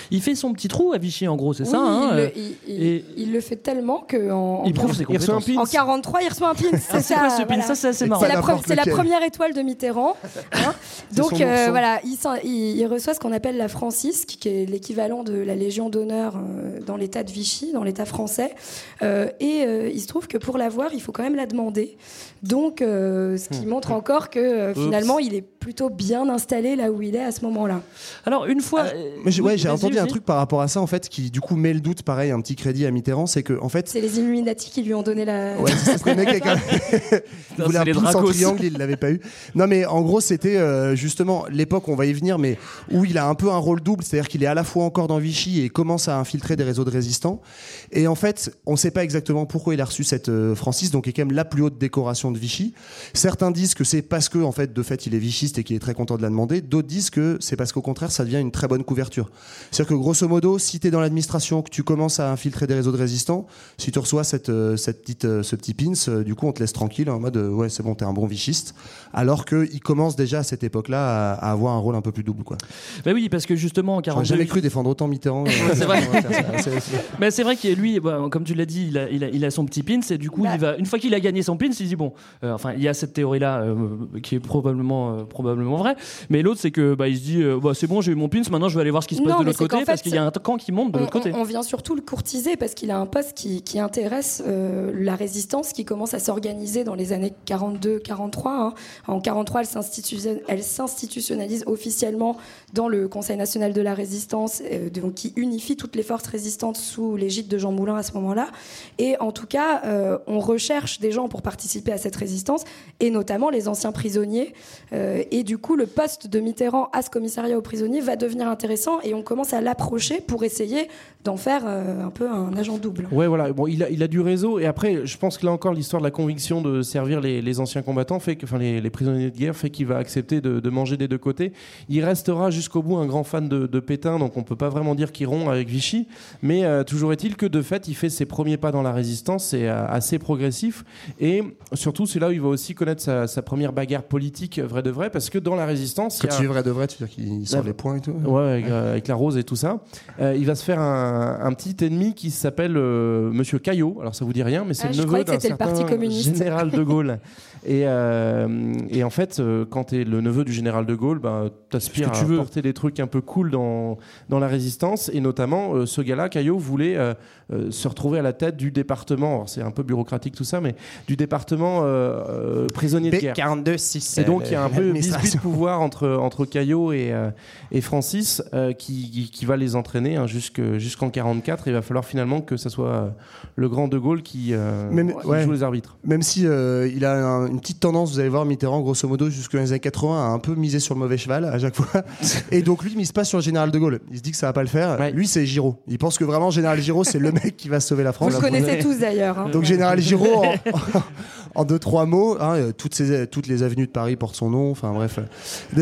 Il fait son petit trou à Vichy, en gros, c'est Oui, ça hein, il, euh, le, il- il- et- il le fait tellement que en, Il prouve ses Il reçoit un compétences. pins. en 43, il reçoit un pin. C'est Ah, ça, quoi ce pin voilà. Ça, c'est assez marrant. C'est la, première étoile de Mitterrand. hein. Donc euh, voilà, il, s'en- il- il reçoit ce qu'on appelle la Francisque, qui est l'équivalent de la Légion d'honneur euh, dans l'État de Vichy, dans l'État français. Euh, et euh, il se trouve que pour l'avoir, il faut quand même la demander. Donc, euh, ce qui montre encore que euh, Oups. finalement, il est plutôt bien installé là où il est à ce moment-là. Alors, une fois. euh, Ah, Mais j'ai, ouais, entendu un truc par rapport à ça en fait qui du coup met le doute pareil un petit crédit à Mitterrand c'est que en fait C'est les Illuminati qui lui ont donné la. Ouais, serait le mec avec un- il voulait c'est un pouce en triangle, il l'avait pas eu. Non, mais en gros, c'était euh, justement l'époque, on va y venir, mais où il a un peu un rôle double, c'est-à-dire qu'il est à la fois encore dans Vichy et commence à infiltrer des réseaux de résistants. Et en fait, on ne sait pas exactement pourquoi il a reçu cette euh, Francis, donc qui est quand même la plus haute décoration de Vichy. Certains disent que c'est parce que, en fait, de fait, il est vichiste et qu'il est très content de la demander. D'autres disent que c'est parce qu'au contraire, ça devient une très bonne couverture. C'est-à-dire que grosso modo, si tu es dans l'administration, que tu commences à infiltrer des réseaux de résistants, si tu reçois cette, euh, cette petite, euh, ce petit pins, euh, du coup, on te laisse tranquille en mode ouais, c'est bon, t'es un bon vichiste. Alors qu'il commence déjà à cette époque-là à, à avoir un rôle un peu plus double. Quoi. Bah oui, parce que justement, en J'aurais 42. jamais cru défendre autant Mitterrand. c'est vrai. Mais c'est vrai que lui, bah, comme tu l'as dit, il a, il, a, il a son petit pins et du coup, Bah. il va, une fois qu'il a gagné son pins, il dit bon, euh, enfin, il y a cette théorie-là euh, qui est probablement, euh, probablement vraie, mais l'autre, c'est que bah, il se dit euh, bah, c'est bon, j'ai eu mon pins, maintenant je vais aller voir ce qui se passe Non, de l'autre côté parce fait, qu'il y a un camp qui monte de on, l'autre côté. On- vient surtout le courtiser parce qu'il a un poste qui, qui intéresse euh, la résistance qui commence à s'organiser dans les années 42-43. hein. En 43, elle s'institution- elle s'institutionnalise officiellement dans le Conseil national de la résistance, euh, donc qui unifie toutes les forces résistantes sous l'égide de Jean Moulin à ce moment-là. Et en tout cas, euh, on recherche des gens pour participer à cette résistance, et notamment les anciens prisonniers. Euh, et du coup, le poste de Mitterrand à ce commissariat aux prisonniers va devenir intéressant, et on commence à l'approcher pour essayer d'en faire euh, un peu un agent double. Ouais, voilà. Bon, il a, il a du réseau. Et après, je pense que là encore, l'histoire de la conviction de servir les, les anciens combattants fait que, enfin, les, les prisonniers de guerre fait qu'il va accepter de, de manger des deux côtés. Il restera jusqu'au bout un grand fan de, de Pétain, donc on peut pas vraiment dire qu'il rompt avec Vichy. Mais euh, toujours est-il que de fait, il fait ses premiers pas dans la résistance. C'est euh, assez progressif. Et surtout, c'est là où il va aussi connaître sa, sa première bagarre politique, vrai de vrai, parce que dans la résistance, il y Quand a- tu vrai de vrai, tu veux dire qu'il sort Ouais. les points et tout Ouais, avec, euh, avec la rose et tout ça. Euh, il va se faire un, un petit ennemi qui s'appelle euh, Monsieur Caillot. Alors ça vous dit rien, mais c'est Ah, le neveu d'un c'était le certain Parti communiste. général de Gaulle. Et, euh, et en fait, euh, quand tu es le neveu du général de Gaulle, bah, tu aspires Ce que à tu veux. porter des trucs un peu cool dans, dans la résistance. Et notamment, euh, ce gars-là, Caillot, voulait euh, se retrouver à la tête du département. C'est un peu bureaucratique tout ça, mais du département prisonnier de guerre. B42 6. Et donc il y a un peu bisbis de pouvoir entre, entre Caillot et, et Francis qui, qui, va les entraîner hein, jusque- jusqu'en 44. Il va falloir finalement que ce soit le grand De Gaulle qui, Même- qui ouais. joue les arbitres. Même si il a un- une petite tendance, vous allez voir Mitterrand, grosso modo, jusque dans les années 80, à un peu miser sur le mauvais cheval à chaque fois. Et donc lui, il mise pas sur le général de Gaulle. Il se dit que ça va pas le faire. Lui, c'est Giraud. Il pense que vraiment, général Giraud, c'est le mec qui va sauver la Vous France. le connaissez tous d'ailleurs. hein. Donc général Giraud, en, en deux trois mots, hein, euh, toutes, ces, toutes les avenues de Paris portent son nom. Enfin bref,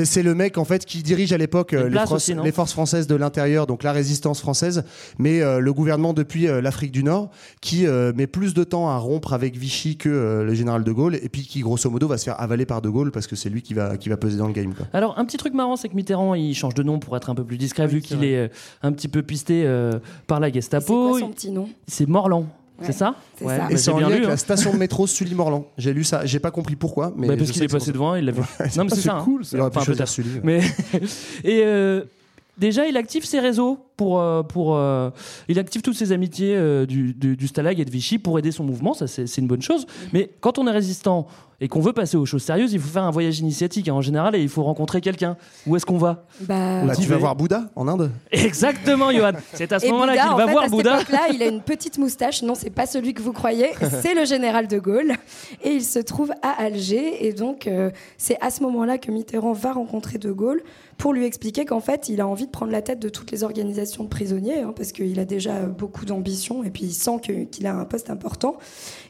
c'est le mec en fait qui dirige à l'époque euh, les, forces- aussi, non les forces françaises de l'intérieur, donc la résistance française, mais euh, le gouvernement depuis euh, l'Afrique du Nord, qui euh, met plus de temps à rompre avec Vichy que euh, le général de Gaulle, et puis qui grosso modo va se faire avaler par de Gaulle parce que c'est lui qui va qui va peser dans le game. Quoi. Alors, un petit truc marrant, c'est que Mitterrand, il change de nom pour être un peu plus discret, vu qu'il est un petit peu pisté euh, par la C'est Gestapo. quoi son petit nom? C'est Morland, Ouais, c'est ça c'est Ouais, ça. bah, Et c'est en lien avec hein. la station de métro Sully-Morland. J'ai lu ça, j'ai pas compris pourquoi, mais Bah, parce qu'il est passé devant, il l'a vu. non, mais c'est ça. hein. cool, ça. Il aurait pu Enfin, peut-être. Sully, ouais. Mais et euh, déjà, il active ses réseaux pour euh, pour euh, il active toutes ses amitiés euh, du, du, du Stalag et de Vichy pour aider son mouvement. Ça, c'est une bonne chose. Mais quand on est résistant et qu'on veut passer aux choses sérieuses, il faut faire un voyage initiatique hein, en général et il faut rencontrer quelqu'un. Où est-ce qu'on va? Bah, Bah, tu vas voir Bouddha en Inde Exactement, Johan. C'est à ce moment-là qu'il va fait, voir à Bouddha. cette époque-là, il a une petite moustache. Non, c'est pas celui que vous croyez. C'est le général de Gaulle. Et il se trouve à Alger. Et donc, euh, c'est à ce moment-là que Mitterrand va rencontrer de Gaulle pour lui expliquer qu'en fait, il a envie de prendre la tête de toutes les organisations de prisonniers, hein, parce qu'il a déjà beaucoup d'ambition et puis il sent qu'il a un poste important.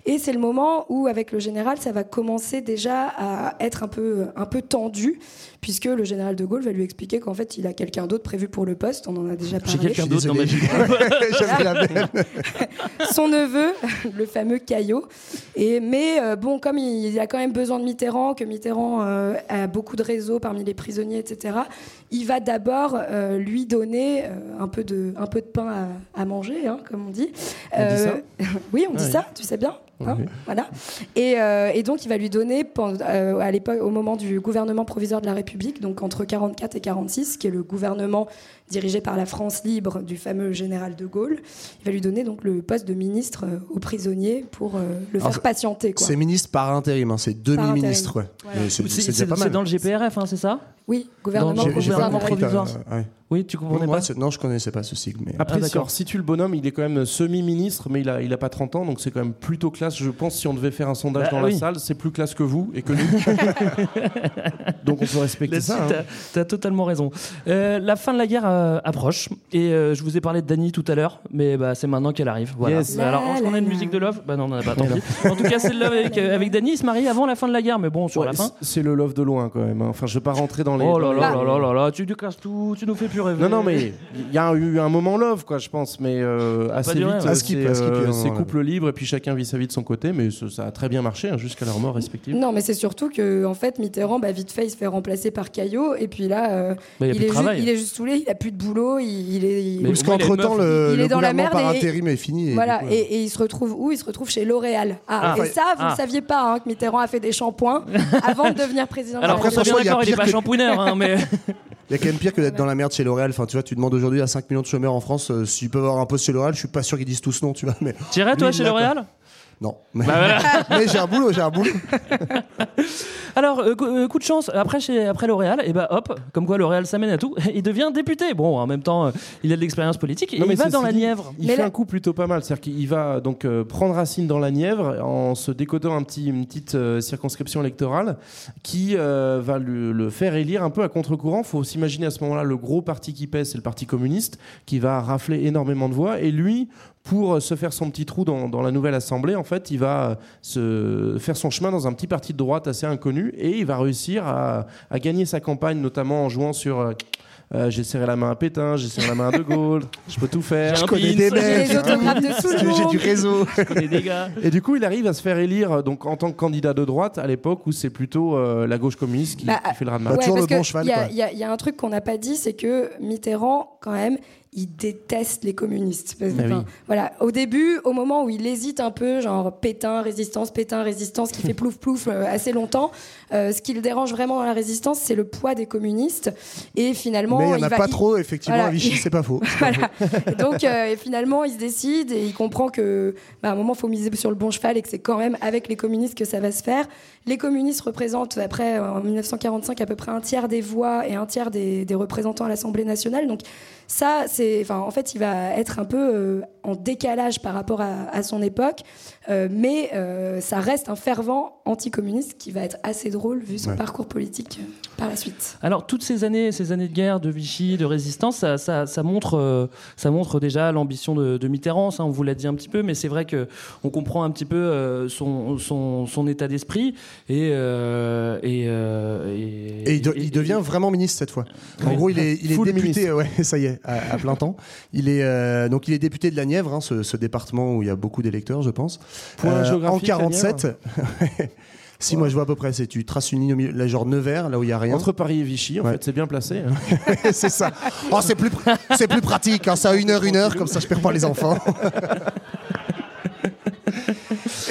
Et c'est le moment où, avec le général, ça va commencer déjà à être un peu, un peu tendu, puisque le général de Gaulle va lui expliquer qu'en fait, il a quelqu'un d'autre prévu pour le poste. On en a déjà parlé. J'ai quelqu'un d'autre dans ma vie. Son neveu, le fameux Caillot. Et, mais euh, bon, comme il, il a quand même besoin de Mitterrand, que Mitterrand euh, a beaucoup de réseaux parmi les prisonniers, etc., il va d'abord euh, lui donner euh, un, peu de, un peu de pain à, à manger, hein, comme on dit. On dit ça Oui, on dit Ah oui. ça, tu sais bien. Hein, voilà. Et, euh, et donc, il va lui donner, euh, à l'époque, au moment du gouvernement provisoire de la République, donc entre 44 et 46, qui est le gouvernement dirigé par la France libre du fameux général de Gaulle, il va lui donner donc le poste de ministre euh, aux prisonniers pour euh, le Alors, faire patienter. Quoi. C'est ministre par intérim, hein, c'est demi-ministre. Ouais. Voilà. C'est dans le GPRF, hein, c'est ça? Oui, gouvernement provisoire ouais. Oui, tu comprenais Ouais, pas? c'est- non, je connaissais pas ce sigle. Mais... Après, Ah, si on situe le bonhomme, il est quand même semi-ministre, mais il a, il a pas 30 ans, donc c'est quand même plutôt classe. Je pense si on devait faire un sondage Bah dans oui. la salle, c'est plus classe que vous et que nous. donc on peut respecter Là-dessus, ça. hein. t'as- t'as totalement raison. Euh, la fin de la guerre euh, approche et euh, je vous ai parlé de Dany tout à l'heure, mais bah, c'est maintenant qu'elle arrive. Voilà. Yes. Bah, alors, est-ce qu'on a une musique de love? Bah non, on en a pas. Tant pis. En tout cas, c'est le love avec, euh, avec Dany. Il se marie avant la fin de la guerre, mais bon, sur Ouais, la fin. c'est le love de loin quand même. hein. Enfin, je vais pas rentrer dans les. Oh là là là là là là, tu nous casses tout, tu nous fais plus rêver. Non, non, mais il y a eu un moment love, quoi, je pense, mais euh, assez duré, vite, ouais. euh, À skip, c'est à skip, euh, il y a un c'est moment couple libre et puis chacun vit sa vie de son côté, mais ça, ça a très bien marché hein, jusqu'à leur mort respective. Non, mais c'est surtout que en fait Mitterrand, bah, vite fait, il se fait remplacer par Caillot, et puis là, euh, Bah, y a il, plus de est ju- travail. il est juste saoulé, il a plus de boulot, il, il est. il- Parce qu'entre temps, le, Il le est dans la merde par et- intérim est fini. et Voilà, coup, et, et il se retrouve où? Il se retrouve chez L'Oréal. Ah, Ah. et ça, vous Ah. ne saviez pas hein, que Mitterrand a fait des shampoings avant de devenir président. de Alors soit bien franchement, il y a est pire pas que- shampooineur, hein, mais Il y a quand même pire que d'être dans la merde chez L'Oréal. Enfin, tu vois, tu demandes aujourd'hui à 5 millions de chômeurs en France euh, s'ils peuvent avoir un poste chez L'Oréal. Je suis pas sûr qu'ils disent tous non, tu vois. Mais t'irais toi chez L'Oréal? Non. Mais, Bah voilà. mais j'ai un boulot, j'ai un boulot. Alors, euh, coup euh, coup de chance, après, chez, après L'Oréal, et bah hop, comme quoi L'Oréal s'amène à tout, il devient député. Bon, en même temps, euh, il a de l'expérience politique et Non, mais il va dans la dit, Nièvre. Il Mais fait là- un coup plutôt pas mal. C'est-à-dire qu'il va donc euh, prendre racine dans la Nièvre en se décodant un petit, une petite euh, circonscription électorale qui euh, va le, le faire élire un peu à contre-courant. faut s'imaginer à ce moment-là le gros parti qui pèse, c'est le Parti communiste, qui va rafler énormément de voix. Et lui, pour euh, se faire son petit trou dans, dans la nouvelle assemblée, en fait, il va euh, se faire son chemin dans un petit parti de droite assez inconnu et il va réussir à, à gagner sa campagne, notamment en jouant sur. euh, euh, j'ai serré la main à Pétain, j'ai serré la main à De Gaulle, je peux tout faire. Je connais des mecs. J'ai monde. du réseau. je connais des gars. Et du coup, il arrive à se faire élire donc en tant que candidat de droite à l'époque où c'est plutôt euh, la gauche communiste qui, Bah, qui fait le ras de Bah, marée. toujours parce le bon que cheval, Il y, a- quoi. il y a- il y a un truc qu'on n'a pas dit, c'est que Mitterrand quand même, il déteste les communistes. Ah oui. Voilà, au début, au moment où il hésite un peu, genre Pétain, résistance, Pétain, résistance, qui fait plouf plouf euh, assez longtemps, euh, ce qui le dérange vraiment dans la résistance, c'est le poids des communistes. Et finalement, Mais il n'y en a va- pas trop, effectivement, Voilà. à Vichy, c'est pas faux. voilà. Donc euh, et finalement, il se décide et il comprend que, bah, à un moment, il faut miser sur le bon cheval et que c'est quand même avec les communistes que ça va se faire. Les communistes représentent, après, euh, en 1945, à peu près un tiers des voix et un tiers des, des représentants à l'Assemblée nationale. Donc ça, c'est, enfin, en fait, il va être un peu euh, en décalage par rapport à, à son époque, mais euh, ça reste un fervent anticommuniste qui va être assez drôle vu son Ouais. parcours politique euh, par la suite. Alors toutes ces années, ces années de guerre, de Vichy, de résistance, ça, ça- ça montre, euh, ça montre déjà l'ambition de, de Mitterrand. Ça, on vous l'a dit un petit peu, mais c'est vrai que on comprend un petit peu euh, son, son, son état d'esprit et euh, et, euh, et- Et il, de- il devient vraiment ministre cette fois. En gros, il est, il est Full député, ouais, ça y est, à, à plein temps. Il est euh, donc il est député de la Nièvre, hein, ce, ce département où il y a beaucoup d'électeurs, je pense. Point géographique, en la 47. si moi je vois à peu près, c'est tu traces une ligne au milieu, là, genre Nevers, là où il y a rien. Entre Paris et Vichy, en Ouais. fait, c'est bien placé. hein. c'est ça. Oh, c'est plus, c'est plus pratique. Hein, ça, une heure, une heure, comme ça, je perds pas les enfants.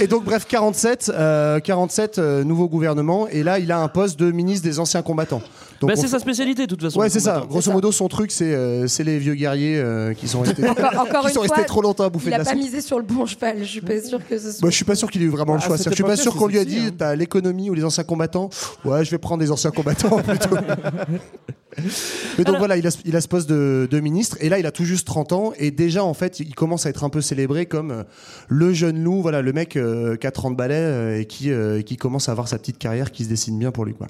Et donc, bref, 47, euh, 47 euh, nouveau gouvernement. Et là, il a un poste de ministre des anciens combattants. Donc, Bah, c'est sa spécialité de toute façon. Ouais, c'est ça. Grosso modo, son truc, c'est euh, c'est les vieux guerriers euh, qui sont restés, Encore, encore qui une sont restés fois, trop longtemps à bouffer il de la pas soupe. misé sur le bon cheval. Je suis pas sûre que ce soit. Bah, je suis pas sûr qu'il ait eu vraiment le Ah, choix. C'est-à-dire, Je suis pas sûr qu'on lui a sexy, dit hein. t'as l'économie ou les anciens combattants. Ouais, je vais prendre des anciens combattants plutôt. Mais donc voilà, il a, ce- il a ce poste de, de ministre et là il a tout juste 30 ans et déjà en fait il commence à être un peu célébré comme euh, le jeune loup, voilà le mec euh, qui a 30 balais euh, et qui, euh, qui commence à avoir sa petite carrière qui se dessine bien pour lui quoi.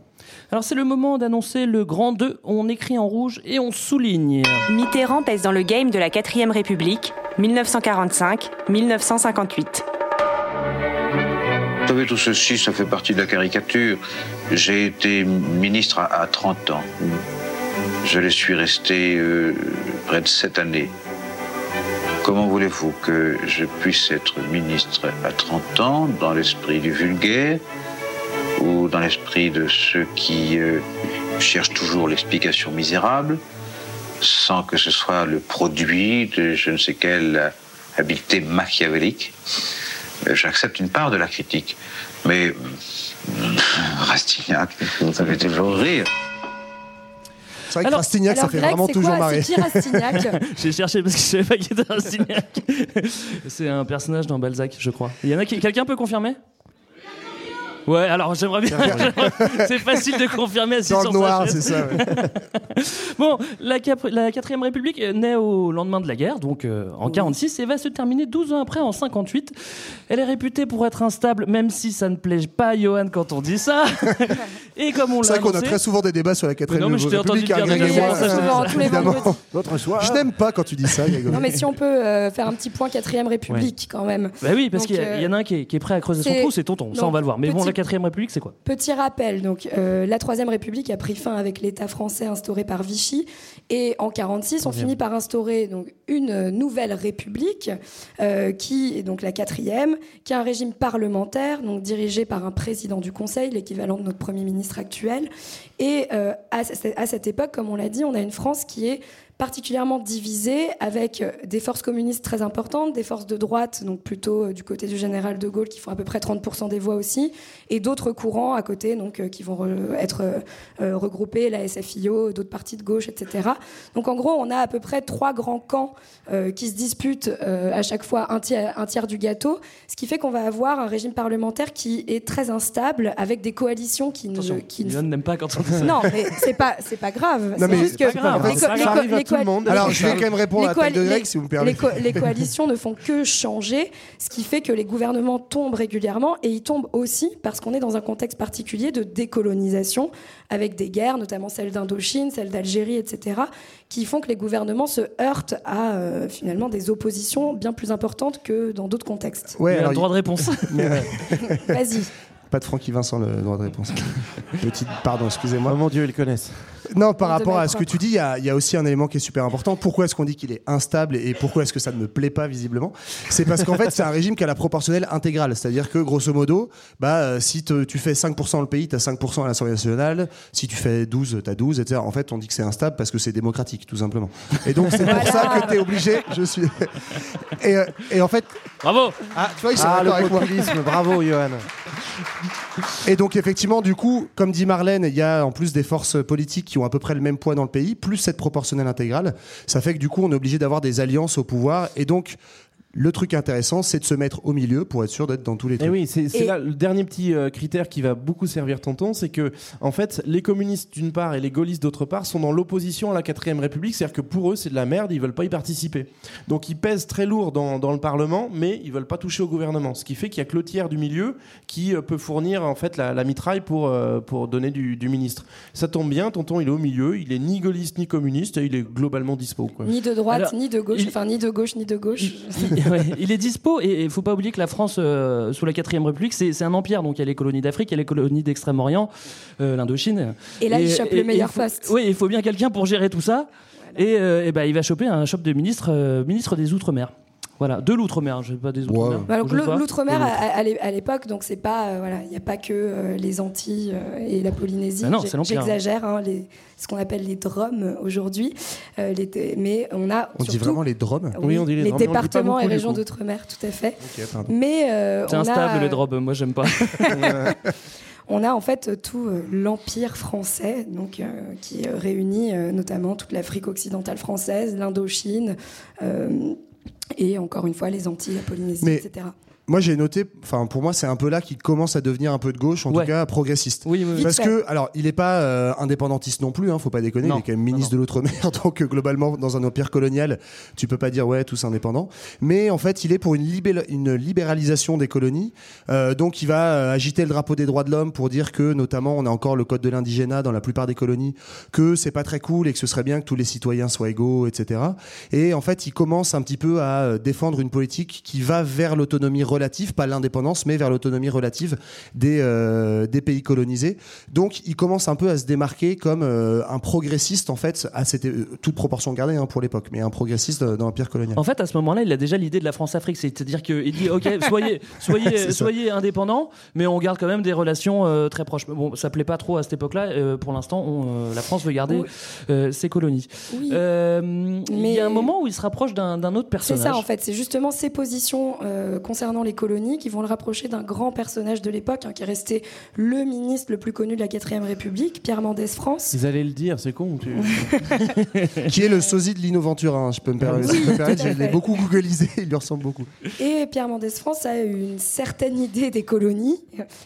Alors c'est le moment d'annoncer le grand 2. On écrit en rouge et on souligne. Mitterrand pèse dans le game de la 4ème République, 1945-1958. Vous savez, tout ceci, ça fait partie de la caricature. J'ai été ministre à, à 30 ans. Je le suis resté euh, près de 7 années. Comment voulez-vous que je puisse être ministre à 30 ans dans l'esprit du vulgaire? Ou dans l'esprit de ceux qui euh, cherchent toujours l'explication misérable sans que ce soit le produit de je ne sais quelle habileté machiavélique euh, J'accepte une part de la critique. Mais euh, Rastignac, ça fait toujours rire. C'est vrai que Rastignac ça alors, fait Greg, vraiment toujours quoi marrer. C'est qui Rastignac J'ai cherché parce que je savais pas qui était Rastignac. c'est un personnage dans Balzac, je crois. Il y en a qui... Quelqu'un peut confirmer? Ouais, alors j'aimerais bien. c'est facile de confirmer assis Dans le sur noir, c'est ça. ouais. Bon, la, cap- la 4ème République naît au lendemain de la guerre, donc euh, en 46, et va se terminer 12 ans après, en 58. Elle est réputée pour être instable, même si ça ne plaît pas à Johan quand on dit ça. et comme on C'est l'a vrai qu'on a très souvent des débats sur la quatrième non, mais je t'ai entendu République, dire hein, moi, c'est soir. Je n'aime pas quand tu dis ça, Grégory. Non, mais si on peut euh, faire un petit point 4ème République quand même. Bah oui, parce qu'il y, euh, y en a un qui est, qui est prêt à creuser son c'est- trou, c'est Tonton. Ça, on va le voir. Mais bon, la 4ème République, c'est quoi Petit rappel, donc euh, la Troisième République a pris fin avec l'État français instauré par Vichy, et en 46, on finit par instaurer donc une nouvelle République euh, qui est donc la quatrième, qui a un régime parlementaire, donc dirigé par un président du Conseil, l'équivalent de notre Premier ministre actuel. Et euh, à cette époque, comme on l'a dit, on a une France qui est particulièrement divisée avec euh, des forces communistes très importantes, des forces de droite, donc plutôt euh, du côté du général de Gaulle, qui font à peu près 30% des voix aussi, et d'autres courants à côté, donc euh, qui vont re- être euh, regroupés, la SFIO, d'autres partis de gauche, etc. Donc en gros, on a à peu près trois grands camps euh, qui se disputent euh, à chaque fois un tiers, un tiers du gâteau, ce qui fait qu'on va avoir un régime parlementaire qui est très instable, avec des coalitions qui ne, Attention, qui n'aime pas quand on dit ça. non, mais c'est pas c'est pas grave. Non, mais juste que pas grave, les hein, co- les les tout le monde. Alors, je vais quand même répondre à la de Greg, si vous me permettez. Les, co- les coalitions ne font que changer, ce qui fait que les gouvernements tombent régulièrement et ils tombent aussi parce qu'on est dans un contexte particulier de décolonisation avec des guerres, notamment celle d'Indochine, celle d'Algérie, etc., qui font que les gouvernements se heurtent à euh, finalement des oppositions bien plus importantes que dans d'autres contextes. Ouais, Il a alors, le droit de réponse. Vas-y. Pas de Francky Vincent, le droit de réponse. Petite, pardon, excusez-moi. Oh mon Dieu, ils connaissent. Non, par rapport à ce que tu dis, il y, a- il y a aussi un élément qui est super important. Pourquoi est-ce qu'on dit qu'il est instable et pourquoi est-ce que ça ne me plaît pas visiblement? C'est parce qu'en fait, c'est un régime qui a la proportionnelle intégrale. C'est-à-dire que, grosso modo, bah, euh, si te- tu fais 5% dans le pays, tu as 5% à l'Assemblée nationale. Si tu fais 12, tu as 12, etc. En fait, on dit que c'est instable parce que c'est démocratique, tout simplement. Et donc, c'est pour ça que tu es obligé. Je suis. et, euh, et en fait. Bravo Ah, tu vois, ils sont Ah, le avec moi. bravo, Johan. Et donc effectivement, du coup, comme dit Marlène, il y a en plus des forces politiques qui ont à peu près le même poids dans le pays, plus cette proportionnelle intégrale. Ça fait que du coup, on est obligé d'avoir des alliances au pouvoir. Et donc, le truc intéressant, c'est de se mettre au milieu pour être sûr d'être dans tous les Et trucs. oui, c'est Et- là le dernier petit euh, critère qui va beaucoup servir Tonton, c'est que en fait, les communistes d'une part et les gaullistes d'autre part sont dans l'opposition à la quatrième République, c'est-à-dire que pour eux c'est de la merde, ils veulent pas y participer. Donc ils pèsent très lourd dans, dans le Parlement, mais ils veulent pas toucher au gouvernement, ce qui fait qu'il y a que le tiers du milieu qui euh, peut fournir en fait la, la mitraille pour euh, pour donner du, du ministre. Ça tombe bien, Tonton il est au milieu, il est ni gaulliste ni communiste, et il est globalement dispo. Quoi. Ni de droite, Alors, ni de gauche, il- enfin ni de gauche, ni de gauche. il, ouais, il est dispo et il faut pas oublier que la France euh, sous la 4 République c'est un empire donc il y a les colonies d'Afrique, il y a les colonies d'Extrême-Orient, euh, l'Indochine. Et là, il chope le meilleur poste. Oui, il faut bien quelqu'un pour gérer tout ça. Et, euh, et ben, il va choper un shop de ministre, euh, ministre des Outre-mer. Voilà, de l'Outre-mer, je sais pas des Outre-mer. Bah. L'outre-mer à, à l'é- à l'époque, donc c'est pas euh, voilà, il n'y a pas que euh, les Antilles euh, et la Polynésie. Bah non, J'ai- c'est l'Empire. J'exagère, hein, les, ce qu'on appelle les DROM aujourd'hui. Euh, mais on a On dit vraiment les drômes Oui, on dit les les départements et beaucoup, régions d'outre-mer, tout à fait. Ok, pardon. Mais euh, C'est on instable a, les drogues, moi j'aime pas. on a en fait tout l'empire français, donc euh, qui réunit euh, notamment toute l'Afrique occidentale française, l'Indochine. euh, et encore une fois, les Antilles, la Polynésie, Mais- etc. Moi, j'ai noté, enfin, pour moi, c'est un peu là qu'il commence à devenir un peu de gauche, en Ouais. tout cas progressiste. Oui, oui, oui. Parce que, alors, il n'est pas euh, indépendantiste non plus, hein, faut pas déconner, Non. il est quand même ministre de l'Outre-mer, donc euh, globalement, dans un empire colonial, tu peux pas dire ouais, tous indépendants. Mais en fait, il est pour une, libé- une libéralisation des colonies. Euh, donc, il va euh, agiter le drapeau des droits de l'homme pour dire que, notamment, on a encore le code de l'indigénat dans la plupart des colonies, que c'est pas très cool et que ce serait bien que tous les citoyens soient égaux, etc. Et en fait, il commence un petit peu à euh, défendre une politique qui va vers l'autonomie relative, pas l'indépendance, mais vers l'autonomie relative des, euh, des pays colonisés. Donc, il commence un peu à se démarquer comme euh, un progressiste, en fait, à cette, euh, toute proportion gardée hein, pour l'époque, mais un progressiste euh, dans l'Empire colonial. En fait, à ce moment-là, il a déjà l'idée de la France-Afrique, c'est-à-dire qu'il dit OK, soyez, soyez, C'est soyez indépendants, mais on garde quand même des relations euh, très proches. Mais Bon, ça plaît pas trop à cette époque-là. euh, pour l'instant, euh, la France veut garder Oui. euh, ses colonies. Oui. Euh, Il Mais- y a un moment où il se rapproche d'un d'un autre C'est personnage. ça en fait, c'est justement ces positions euh, concernant les colonies qui vont le rapprocher d'un grand personnage de l'époque, hein, qui est resté le ministre le plus connu de la 4ème République, Pierre Mendès France. Ils allaient le dire, c'est con. Tu... qui est le sosie de Lino Ventura, hein, je peux me permettre. Oui, je je l'ai beaucoup googlisé, il lui ressemble beaucoup. Et Pierre Mendès France a une certaine idée des colonies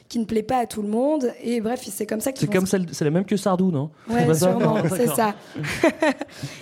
qui ne plaît pas à tout le monde. Et bref, c'est comme ça qu'ils C'est comme se- celle, c'est la même que Sardou, non? Ouais, C'est pas ça? sûrement, c'est ça.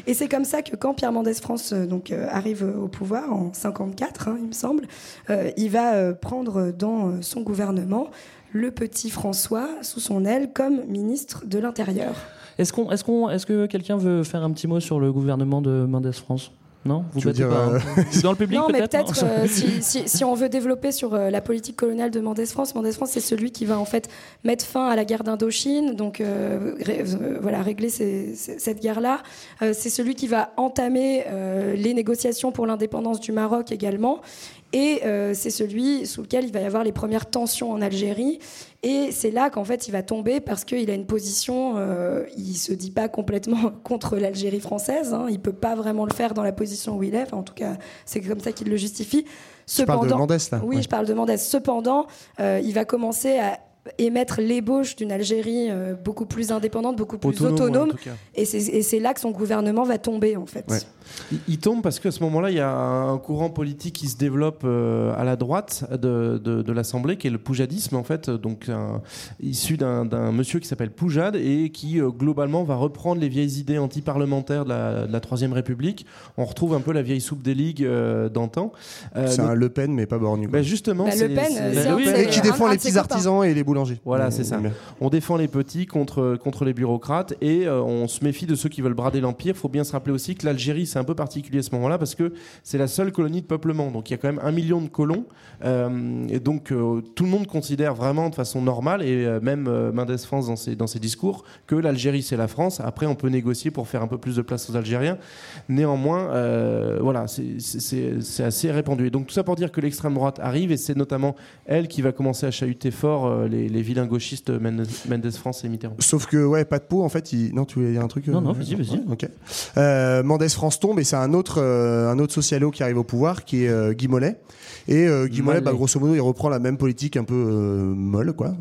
et c'est comme ça que quand Pierre Mendès France euh, donc, euh, arrive au pouvoir en 54, hein, il me semble, euh, il va euh, prendre dans euh, son gouvernement le petit François sous son aile comme ministre de l'Intérieur. Est-ce qu'on, est-ce qu'on, est-ce que quelqu'un veut faire un petit mot sur le gouvernement de Mendes France? Non, vous battez dire, pas. euh, Dans le public non, mais peut-être? euh, si, si- si on veut développer sur euh, la politique coloniale de Mendès France, Mendès France c'est celui qui va en fait mettre fin à la guerre d'Indochine, donc euh, ré- euh, voilà régler ces- ces- cette guerre-là. Euh, c'est celui qui va entamer euh, les négociations pour l'indépendance du Maroc également. Et euh, c'est celui sous lequel il va y avoir les premières tensions en Algérie. Et c'est là qu'en fait il va tomber parce qu'il a une position, euh, il se dit pas complètement contre l'Algérie française, hein, il peut pas vraiment le faire dans la position où il est, Enfin, en tout cas c'est comme ça qu'il le justifie. Tu parles de Mendès, là? Oui, Ouais. je parle de Mendès. Cependant, euh, il va commencer à émettre l'ébauche d'une Algérie euh, beaucoup plus indépendante, beaucoup plus Autonome, ouais, et c'est et c'est là que son gouvernement va tomber, en fait. Ouais. Il, il tombe parce qu'à ce moment-là, il y a un courant politique qui se développe euh, à la droite de, de- de l'Assemblée, qui est le poujadisme, en fait, donc un- issu d'un d'un monsieur qui s'appelle Poujade et qui, euh, globalement, va reprendre les vieilles idées anti-parlementaires de la, de la Troisième République. On retrouve un peu la vieille soupe des ligues euh, d'antan. Euh, C'est un Le Pen, mais pas borgne. bah, justement, Bah, Le c'est- Pen, oui, de Et qui défend un les petits artisans et les boulangers. Voilà, c'est ça. On défend les petits contre, contre les bureaucrates et euh, on se méfie de ceux qui veulent brader l'Empire. Il faut bien se rappeler aussi que l'Algérie, c'est un peu particulier à ce moment-là parce que c'est la seule colonie de peuplement. Donc il y a quand même un million de colons. Euh, et donc euh, tout le monde considère vraiment de façon normale, et même Mendes France dans ses, dans ses discours, que l'Algérie, c'est la France. Après, on peut négocier pour faire un peu plus de place aux Algériens. Néanmoins, voilà, c'est- assez répandu. Et donc tout ça pour dire que l'extrême droite arrive, et c'est notamment elle qui va commencer à chahuter fort euh, les, les vilains gauchistes Mendes, Mendes France et Mitterrand. Sauf que, ouais, pas de peau, en fait. Il... Non, tu voulais dire un truc Non, euh, non, vas-y, vas-y. ouais, Ok. Euh, Mendes France tombe et c'est un autre, euh, un autre socialo qui arrive au pouvoir, qui est euh, Guy Mollet. Et euh, Guy Mollet, bah, grosso modo, il reprend la même politique un peu euh, molle, quoi.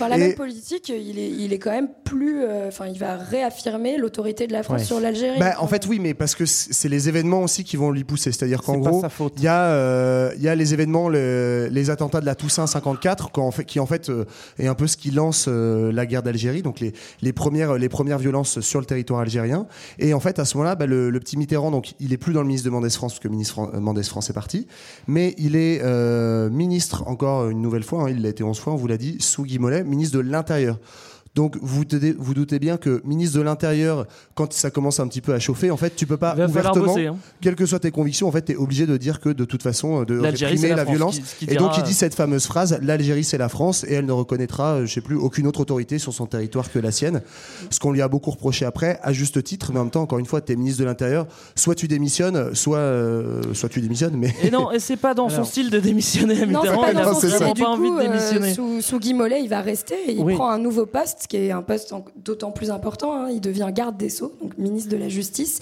Enfin, la Et- même politique, il est, il est quand même plus. euh, Enfin, il va réaffirmer l'autorité de la France Ouais. sur l'Algérie. Bah, en fait, oui, mais parce que c'est les événements aussi qui vont lui pousser. C'est-à-dire qu'en gros, il y, a, euh, il y a les événements, le- les attentats de la Toussaint 54, quand en fait- qui en fait euh, est un peu ce qui lance euh, la guerre d'Algérie, donc les, les, premières, les premières violences sur le territoire algérien. Et en fait, à ce moment-là, bah, le, le petit Mitterrand, donc il est plus dans le ministre de Mendès France, parce que le ministre Fran- Mendès France est parti, mais il est euh, ministre, encore une nouvelle fois, hein, il l'a été 11 fois, on vous l'a dit, sous Guy Mollet, ministre de l'Intérieur. Donc vous, te- vous doutez bien que ministre de l'Intérieur, quand ça commence un petit peu à chauffer, en fait, tu peux pas ouvertement, bosser, hein. quelles que soient tes convictions, en fait, tu es obligé de dire que de toute façon, de L'Algérie, réprimer la la, France, violence. qui- ce qui et donc il dit euh, cette fameuse phrase l'Algérie, c'est la France, et elle ne reconnaîtra, euh, je sais plus, aucune autre autorité sur son territoire que la sienne. Ce qu'on lui a beaucoup reproché après, à juste titre, mais en même temps, encore une fois, tu es ministre de l'Intérieur, soit tu démissionnes, soit, euh, soit tu démissionnes, mais. Et non, et c'est pas dans son style de démissionner Non, c'est pas dans son style. pas envie de démissionner. euh, sous, sous Guy Mollet, il va rester et il Oui. prend un nouveau poste qui est un poste d'autant plus important. hein. Il devient garde des Sceaux, donc ministre de la Justice.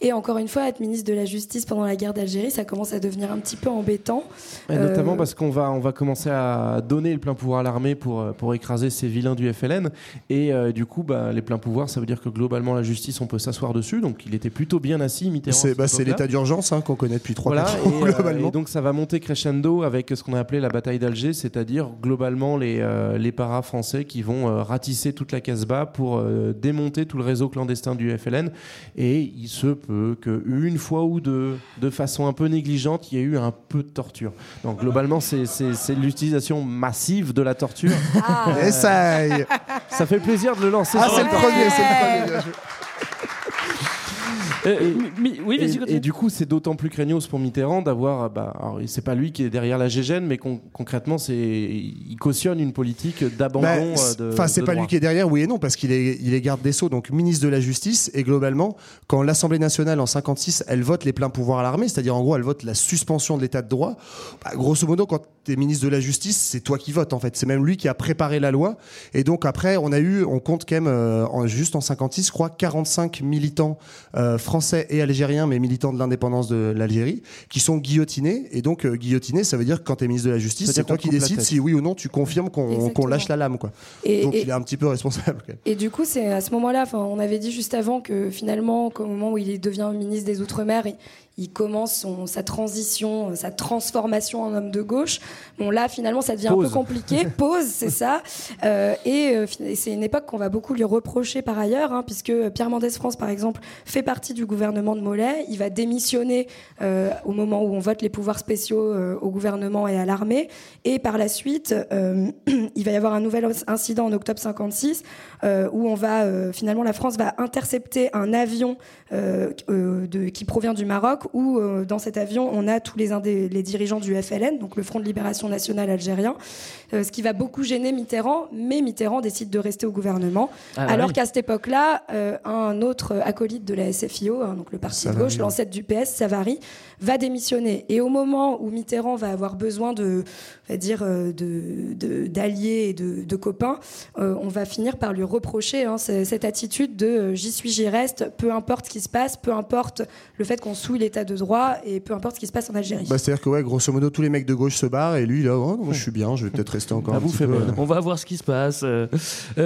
Et encore une fois, être ministre de la Justice pendant la guerre d'Algérie, ça commence à devenir un petit peu embêtant. Et Euh, notamment parce qu'on va, on va commencer à donner le plein pouvoir à l'armée pour, euh, pour écraser ces vilains du FLN. Et euh, du coup, bah, les pleins pouvoirs, ça veut dire que globalement, la justice, on peut s'asseoir dessus. Donc il était plutôt bien assis, Mitterrand. C'est bah, l'état d'urgence hein, qu'on connaît depuis 3 Voilà, ans, et, globalement. et donc ça va monter crescendo avec ce qu'on a appelé la bataille d'Alger, c'est-à-dire globalement les, euh, les paras français qui vont euh, ratisser toute la Casbah pour euh, démonter tout le réseau clandestin du FLN. Et il se peut qu'une fois ou deux, de façon un peu négligente, il y ait eu un peu de torture. Donc globalement, c'est- l'utilisation massive de la torture. Euh, Essaye Ça fait plaisir de le lancer. Ah, c'est le premier, c'est le premier. Euh, oui, vas-y, et, du coup, c'est d'autant plus craignos pour Mitterrand d'avoir. Bah, alors, c'est pas lui qui est derrière la GGN, mais con- concrètement, c'est il cautionne une politique d'abandon. Bah, euh, c'est-. Enfin, c'est de pas droit. lui qui est derrière, oui et non, parce qu'il est, il est garde des Sceaux, donc ministre de la Justice. Et globalement, quand l'Assemblée nationale en 56, elle vote les pleins pouvoirs à l'armée, c'est-à-dire en gros, elle vote la suspension de l'état de droit. bah, grosso modo, quand ministre de la Justice, c'est toi qui votes en fait. C'est même lui qui a préparé la loi. Et donc après, on a eu, on compte quand même, euh, en- juste en 56, je crois, 45 militants euh, français et algériens, mais militants de l'indépendance de l'Algérie, qui sont guillotinés. Et donc, euh, guillotiné, ça veut dire que quand tu es ministre de la Justice, c'est toi qui décides si oui ou non tu confirmes qu'on lâche la lame. Quoi. Et- donc et- il est un petit peu responsable. Et du coup, c'est à ce moment-là, enfin, on avait dit juste avant que finalement, qu'au moment où il devient ministre des Outre-mer, il, commence son- sa transition, euh, sa transformation en homme de gauche. Bon, là, finalement, ça devient un peu compliqué. Pause, c'est ça. Euh, et euh, et c'est une époque qu'on va beaucoup lui reprocher par ailleurs, hein, puisque Pierre Mendès France, par exemple, fait partie du gouvernement de Mollet. Il va démissionner euh, au moment où on vote les pouvoirs spéciaux euh, au gouvernement et à l'armée. Et par la suite, euh, il va y avoir un nouvel incident en octobre 56 euh, où on va euh, finalement la France va intercepter un avion euh, euh, de, qui provient du Maroc où euh, dans cet avion on a tous les, indé- les dirigeants du FLN donc le Front de Libération Nationale algérien euh, ce qui va beaucoup gêner Mitterrand mais Mitterrand décide de rester au gouvernement Ah bah alors oui. qu'à cette époque-là euh, un autre acolyte de la SFIO hein, donc le parti de gauche l'ancêtre du PS Savary va démissionner et au moment où Mitterrand va avoir besoin de on va dire euh, de de- d'alliés et de, de copains euh, on va finir par lui reprocher hein, ce- cette attitude de euh, j'y suis, j'y reste, peu importe ce qui se passe, peu importe le fait qu'on souille l'état de droit et peu importe ce qui se passe en Algérie. Bah, C'est-à-dire que ouais, grosso modo, tous les mecs de gauche se barrent et lui, là, oh, non, je suis bien, je vais peut-être rester encore La un petit peu. On va voir ce qui se passe. Euh,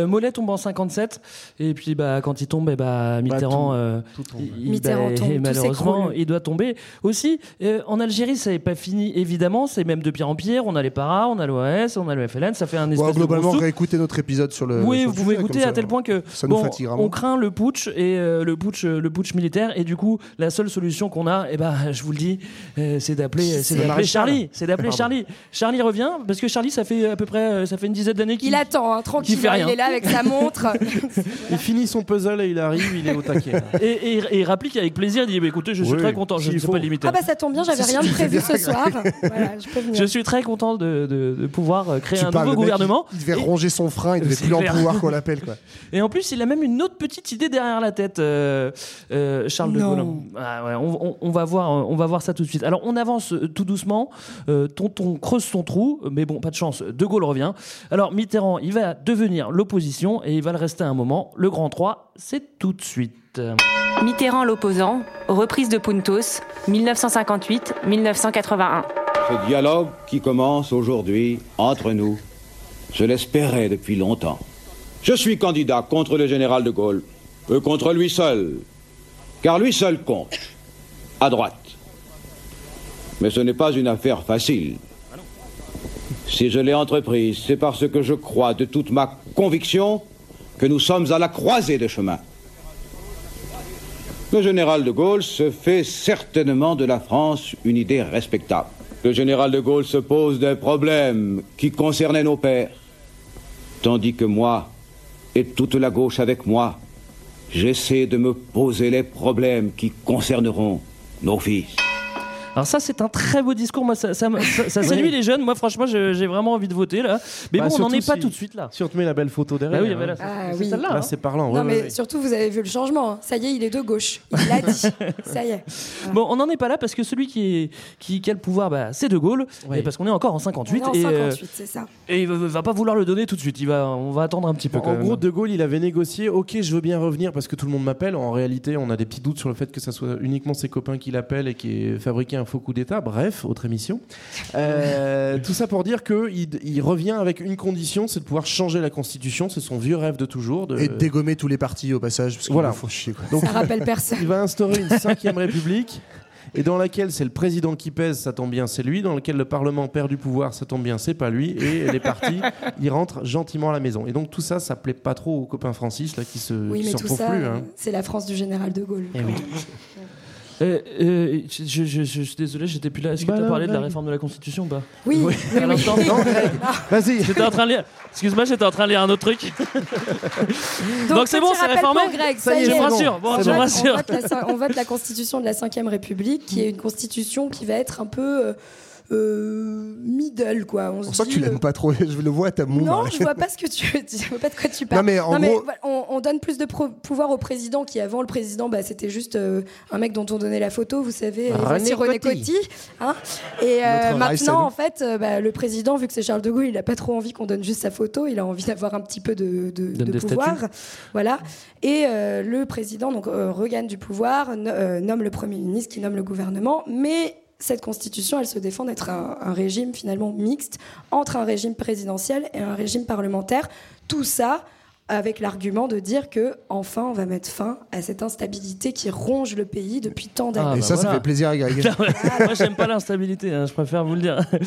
Mollet tombe en 57 et puis bah quand il tombe, eh bah, Mitterrand, tout- euh, tout tombe. il- Mitterrand bah, tombe, et malheureusement, il doit tomber aussi. Euh, en Algérie, ça n'est pas fini évidemment. C'est même de pire en pire. On a les paras, on a l'OAS, on a le FLN. Ça fait un espèce Ouais, de globalement, réécouter notre épisode sur le. Oui, sur vous pouvez écouter à tel point que ça nous bon, on craint le putsch et euh, le putsch, le putsch militaire et du coup la seule solution qu'on a eh ben, je vous le dis, euh, c'est d'appeler, c'est Charlie, c'est d'appeler. Charlie. Charlie revient parce que Charlie, ça fait à peu près, euh, ça fait une dizaine d'années qu'il Il attend, hein, tranquille. fait rien. Il est là avec sa montre. Il finit son puzzle et il arrive, il est au taquet. et, et, et il rapplique avec plaisir. Il dit, bah, écoutez, je suis Oui, très content. Je ne faut. pas limiter. Ah bah ça tombe bien, j'avais rien prévu ce soir. Voilà, je peux venir. Je suis très content de, de- de pouvoir euh, créer Tu un nouveau mec, gouvernement. Il, il devait ronger son frein, il devait C'est plus en clair. pouvoir qu'on l'appelle quoi. Et en plus, il a même une autre petite idée derrière la tête, euh, euh, Charles de. Gaulle. Ah ouais, on, on- on va voir, euh, on va voir ça tout de suite. Alors, on avance euh, tout doucement. Euh, Tonton creuse son trou, mais bon, pas de chance. De Gaulle revient. Alors, Mitterrand, il va devenir l'opposition et il va le rester un moment. Le Grand 3, c'est tout de suite. Mitterrand l'opposant, reprise de Puntos, 1958-1981. Ce dialogue qui commence aujourd'hui entre nous, je l'espérais depuis longtemps. Je suis candidat contre le général de Gaulle, euh, contre lui seul, car lui seul compte, à droite. Mais ce n'est pas une affaire facile. Si je l'ai entreprise, c'est parce que je crois de toute ma conviction que nous sommes à la croisée des chemins. Le général de Gaulle se fait certainement de la France une idée respectable. Le général de Gaulle se pose des problèmes qui concernaient nos pères, tandis que moi, et toute la gauche avec moi, j'essaie de me poser les problèmes qui concerneront nos fils. Alors ça, c'est un très beau discours. Moi, ça, ça, me- ça- ça séduit les jeunes. Moi, franchement, j'ai vraiment envie de voter là. Mais Bah, bon, on n'en est pas si- tout de suite là. Si on te met la belle photo derrière. Bah oui, là, hein. Ah c'est oui. celle-là. Là, hein. c'est parlant. Non ouais, mais ouais, surtout vous avez vu le changement. hein. Ça y est, il est de gauche. Il l'a dit. Ça y est. Bon, on n'en est pas là parce que celui qui, est, qui, qui a le pouvoir, bah, c'est De Gaulle. Et parce qu'on est encore en 58. On est et, en euh, 58, c'est ça. et il va, va pas vouloir le donner tout de suite. Il va, on va attendre un petit peu En gros, De Gaulle, il avait négocié. Ok, je veux bien revenir parce que tout le monde m'appelle. En réalité, on a des petits doutes sur le fait que ça soit uniquement ses copains qui l'appellent et qui aient fabriqué un faux coup d'État. Bref, autre émission. Euh, tout ça pour dire que il, il revient avec une condition, c'est de pouvoir changer la Constitution. C'est son vieux rêve de toujours. De... Et de dégommer tous les partis au passage, parce qu'il Voilà. faut chier quoi. Donc, Ça rappelle personne. il va instaurer une cinquième république. Et dans laquelle c'est le président qui pèse, ça tombe bien, c'est lui. Dans lequel le Parlement perd du pouvoir, ça tombe bien, c'est pas lui. Et les partis, ils rentrent gentiment à la maison. Et donc tout ça, ça plaît pas trop au copain Francis là qui se, Oui, qui mais tout ça, plus. hein. c'est la France du général de Gaulle. Eh oui. Euh, euh, je, je- je- je suis désolé, j'étais plus là. Est-ce que Bah tu as parlé de la blague. réforme de la Constitution ou pas? Oui, oui, À oui. l'instant Non, Greg, vas-y. J'étais en train de lire. Excuse-moi, j'étais en train de lire un autre truc. Donc c'est bon, c'est réformé? Ça y est, Je me bon. rassure. Bon, je me bon. On rassure. vote, la, on vote la constitution de la 5ème République, qui est une constitution qui va être un peu euh, euh, middle, quoi. On, On se sent que tu euh, l'aimes pas trop, je le vois à ta moue. Non, je vois pas ce que tu veux dire, je vois pas de quoi tu parles. Non, mais en gros- on, on donne plus de pouvoir au président qui avant le président, bah, c'était juste euh, un mec dont on donnait la photo, vous savez, euh, René René Coty. Hein. Et euh, maintenant, en fait, euh, bah, le président, vu que c'est Charles de Gaulle, il a pas trop envie qu'on donne juste sa photo, il a envie d'avoir un petit peu de, pouvoir, statuts. voilà. Et euh, le président donc euh, regagne du pouvoir, no- euh, nomme le premier ministre qui nomme le gouvernement, mais cette constitution, elle se défend d'être un, régime finalement mixte entre un régime présidentiel et un régime parlementaire. Tout ça avec l'argument de dire que enfin on va mettre fin à cette instabilité qui ronge le pays depuis tant d'années. Ah, bah ça, ça voilà. fait plaisir à Greg. Moi, j'aime pas l'instabilité, hein, je préfère vous le dire.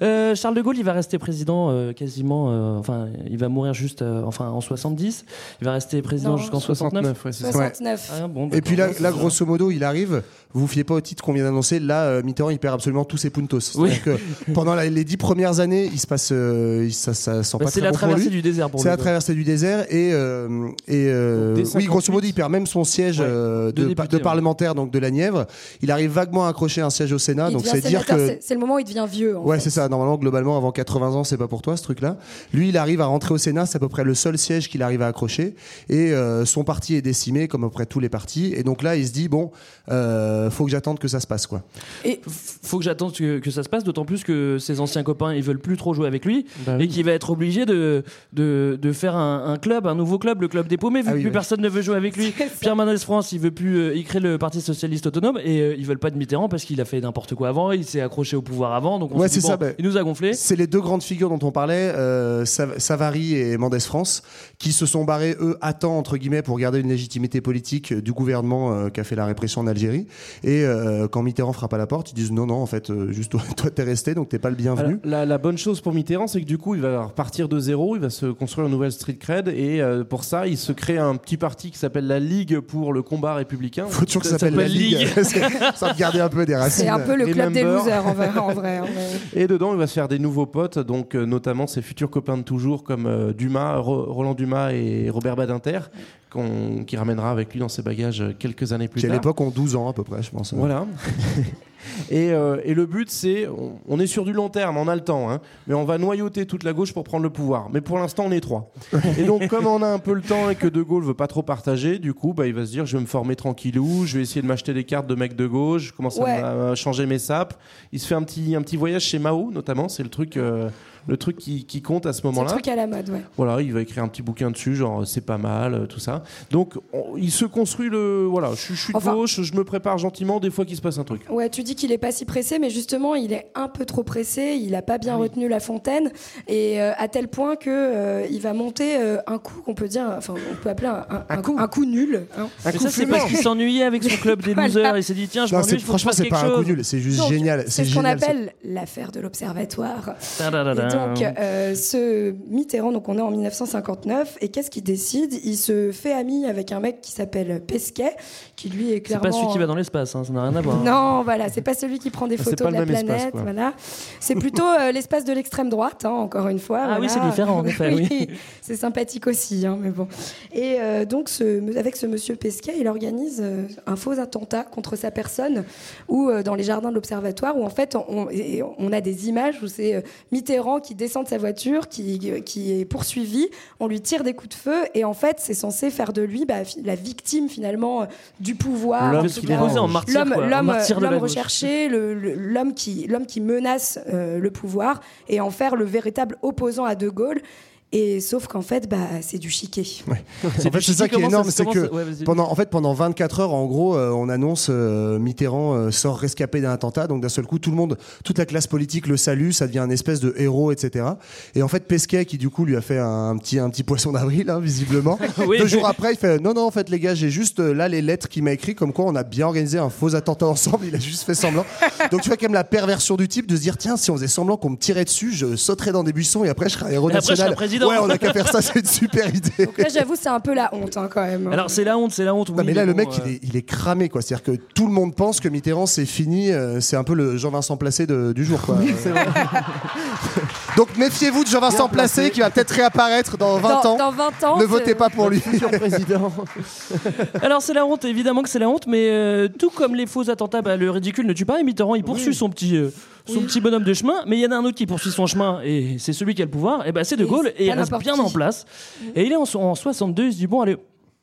Euh, Charles de Gaulle, il va rester président euh, quasiment. euh, enfin, il va mourir juste euh, enfin, en 70. Il va rester président jusqu'en 69. ouais, c'est ça. 69. Ah, bon, Et puis là, grosso modo, il arrive. Vous vous fiez pas au titre qu'on vient d'annoncer. Là, euh, Mitterrand, il perd absolument tous ses puntos. Oui. C'est-à-dire que pendant la- les dix premières années, il se passe, euh, il- ça, ça sent Bah, pas c'est très la bon traversée du désert pour C'est la traversée du désert et, euh, et euh, Donc, oui, grosso 58, modo, il perd même son siège Ouais. euh, De de, député, de ouais. parlementaire donc de la Nièvre. Il arrive vaguement à accrocher un siège au Sénat, Il donc c'est dire que c'est- le moment où il devient vieux. en Ouais, c'est ça. Normalement, globalement, avant 80 ans, c'est pas pour toi ce truc-là. Lui, il arrive à rentrer au Sénat, c'est à peu près le seul siège qu'il arrive à accrocher. Et euh, son parti est décimé, comme à peu près tous les partis. Et donc là, il se dit bon, euh, faut que j'attende que ça se passe, quoi. Et faut que j'attende que, que ça se passe, d'autant plus que ses anciens copains ils veulent plus trop jouer avec lui Bah et oui. qu'il va être obligé de, de, de faire un, un club, un nouveau club, le club des paumés, vu Ah que oui, plus oui. personne ne veut jouer avec lui. Pierre Mendès France, il veut plus, euh, il crée le Parti socialiste autonome et euh, ils veulent pas de Mitterrand parce qu'il a fait n'importe quoi avant, il s'est accroché au pouvoir avant, donc on Ouais, dit, ça, bon, bah, il nous a gonflé. C'est les deux grandes figures dont on parlait, euh, Sav- Savary et Mendès France, qui se sont barrés, eux, à temps, entre guillemets, pour garder une légitimité politique euh, du gouvernement euh, qui a fait la répression en Algérie. Et euh, quand Mitterrand frappe à la porte, ils disent non, non, en fait, euh, juste toi, toi, t'es resté, donc t'es pas le bienvenu. Alors, la, la bonne chose pour Mitterrand, c'est que du coup, il va repartir de zéro, il va se construire une nouvelle street cred et Et euh, pour ça, il se crée un petit parti qui s'appelle la Ligue pour le combat républicain. Faut toujours que ça s'appelle la Ligue. ça me garder un peu des racines. C'est un peu le club des losers en vrai. En vrai, en vrai. Et dedans, il va se faire des nouveaux potes, donc euh, notamment ses futurs copains de toujours comme euh, Dumas, Ro- Roland Dumas et Robert Badinter, qu'on- qui ramènera avec lui dans ses bagages quelques années plus Qui à tard. l'époque ont 12 ans à peu près, je pense. Voilà. et, euh, et le but, c'est, on, on est sur du long terme, on a le temps, hein, mais on va noyauter toute la gauche pour prendre le pouvoir. Mais pour l'instant, on est trois. Et donc, comme on a un peu le temps et que De Gaulle veut pas trop partager, du coup, bah, il va se dire, je vais me former tranquillou, je vais essayer de m'acheter des cartes de mecs de gauche, je commence Ouais. à, à changer mes sapes. Il se fait un petit, un petit voyage chez Mao, notamment, c'est le truc, euh, le truc qui, qui compte à ce C'est le moment-là. truc à la mode, ouais. Voilà, il va écrire un petit bouquin dessus, genre c'est pas mal, euh, tout ça. Donc on- il se construit le. Voilà, je, suis- je suis de Enfin- gauche, je me prépare gentiment, des fois qu'il se passe un truc. Ouais, tu dis qu'il est pas si pressé, mais justement, il est un peu trop pressé. Il a pas Ah bien retenu la fontaine, et euh, à tel point que euh, il va monter euh, un coup qu'on peut dire, enfin, on peut appeler un, un- un- un coup nul. hein. Mais ça, c'est parce qu'il s'ennuyait avec son club des Voilà. losers. Il s'est dit, tiens, je m'ennuie, c'est- franchement, c'est pas un coup nul, c'est juste Donc, génial. C'est ce qu'on appelle l'affaire de l'observatoire. Donc, euh, ce Mitterrand, donc on est en 1959, et qu'est-ce qu'il décide? Il se fait ami avec un mec qui s'appelle Pesquet, qui lui est C'est clairement. pas celui qui va dans l'espace, hein, ça n'a rien à voir. Non, voilà, c'est pas celui qui prend des Ah, c'est photos de la espace, planète. voilà. C'est plutôt euh, l'espace de l'extrême droite, hein, encore une fois. Ah voilà. oui, c'est différent, en effet, oui. c'est sympathique aussi, hein, mais bon. Et euh, donc, ce, avec ce monsieur Pesquet, il organise euh, un faux attentat contre sa personne, ou euh, dans les jardins de l'observatoire, où en fait, on, et on a des images où c'est euh, Mitterrand qui descend de sa voiture, qui, qui est poursuivi, on lui tire des coups de feu, et en fait, c'est censé faire de lui bah, la victime finalement du pouvoir. L'homme recherché, l'homme qui menace euh, le pouvoir, et en faire le véritable opposant à De Gaulle. Et sauf qu'en fait, bah, c'est du chiquet. En fait, c'est ça qui est énorme, c'est que ouais, pendant, en fait, pendant 24 heures, en gros, euh, on annonce euh, Mitterrand euh, sort rescapé d'un attentat. Donc d'un seul coup, tout le monde, toute la classe politique le salue, ça devient un espèce de héros, etc. Et en fait, Pesquet, qui du coup lui a fait un, petit, un petit poisson d'avril, hein, visiblement. Oui. Deux jours après, il fait non, non, en fait, les gars, j'ai juste euh, là les lettres qu'il m'a écrit, comme quoi on a bien organisé un faux attentat ensemble. Il a juste fait semblant. Donc tu vois quand même la perversion du type de se dire tiens, si on faisait semblant qu'on me tirait dessus, je sauterais dans des buissons et après je serais héros Et après, je serais national. Président. Ouais, on a qu'à faire ça, c'est une super idée. Là, j'avoue, c'est un peu la honte hein, quand même. Alors, c'est la honte, c'est la honte. Non, mais là, le bon, mec, euh, il, est, il est cramé, quoi. C'est-à-dire que tout le monde pense que Mitterrand, c'est fini. euh, c'est un peu le Jean-Vincent Placé de- du jour, quoi. Donc, méfiez-vous de Jean-Vincent placé. Placé, qui va peut-être réapparaître dans 20 Dans- ans. dans 20 ans, Ne votez pas pour lui. président. Alors c'est la honte, évidemment que c'est la honte, mais euh, tout comme les faux attentats, bah, le ridicule ne tue pas. Et Mitterrand, il poursuit son petit, euh, son petit bonhomme de chemin, mais il y en a un autre qui poursuit son chemin, et c'est celui qui a le pouvoir. Et bah c'est De Gaulle, et il reste bien qui. en place. Et il est en 62, il se dit bon allez.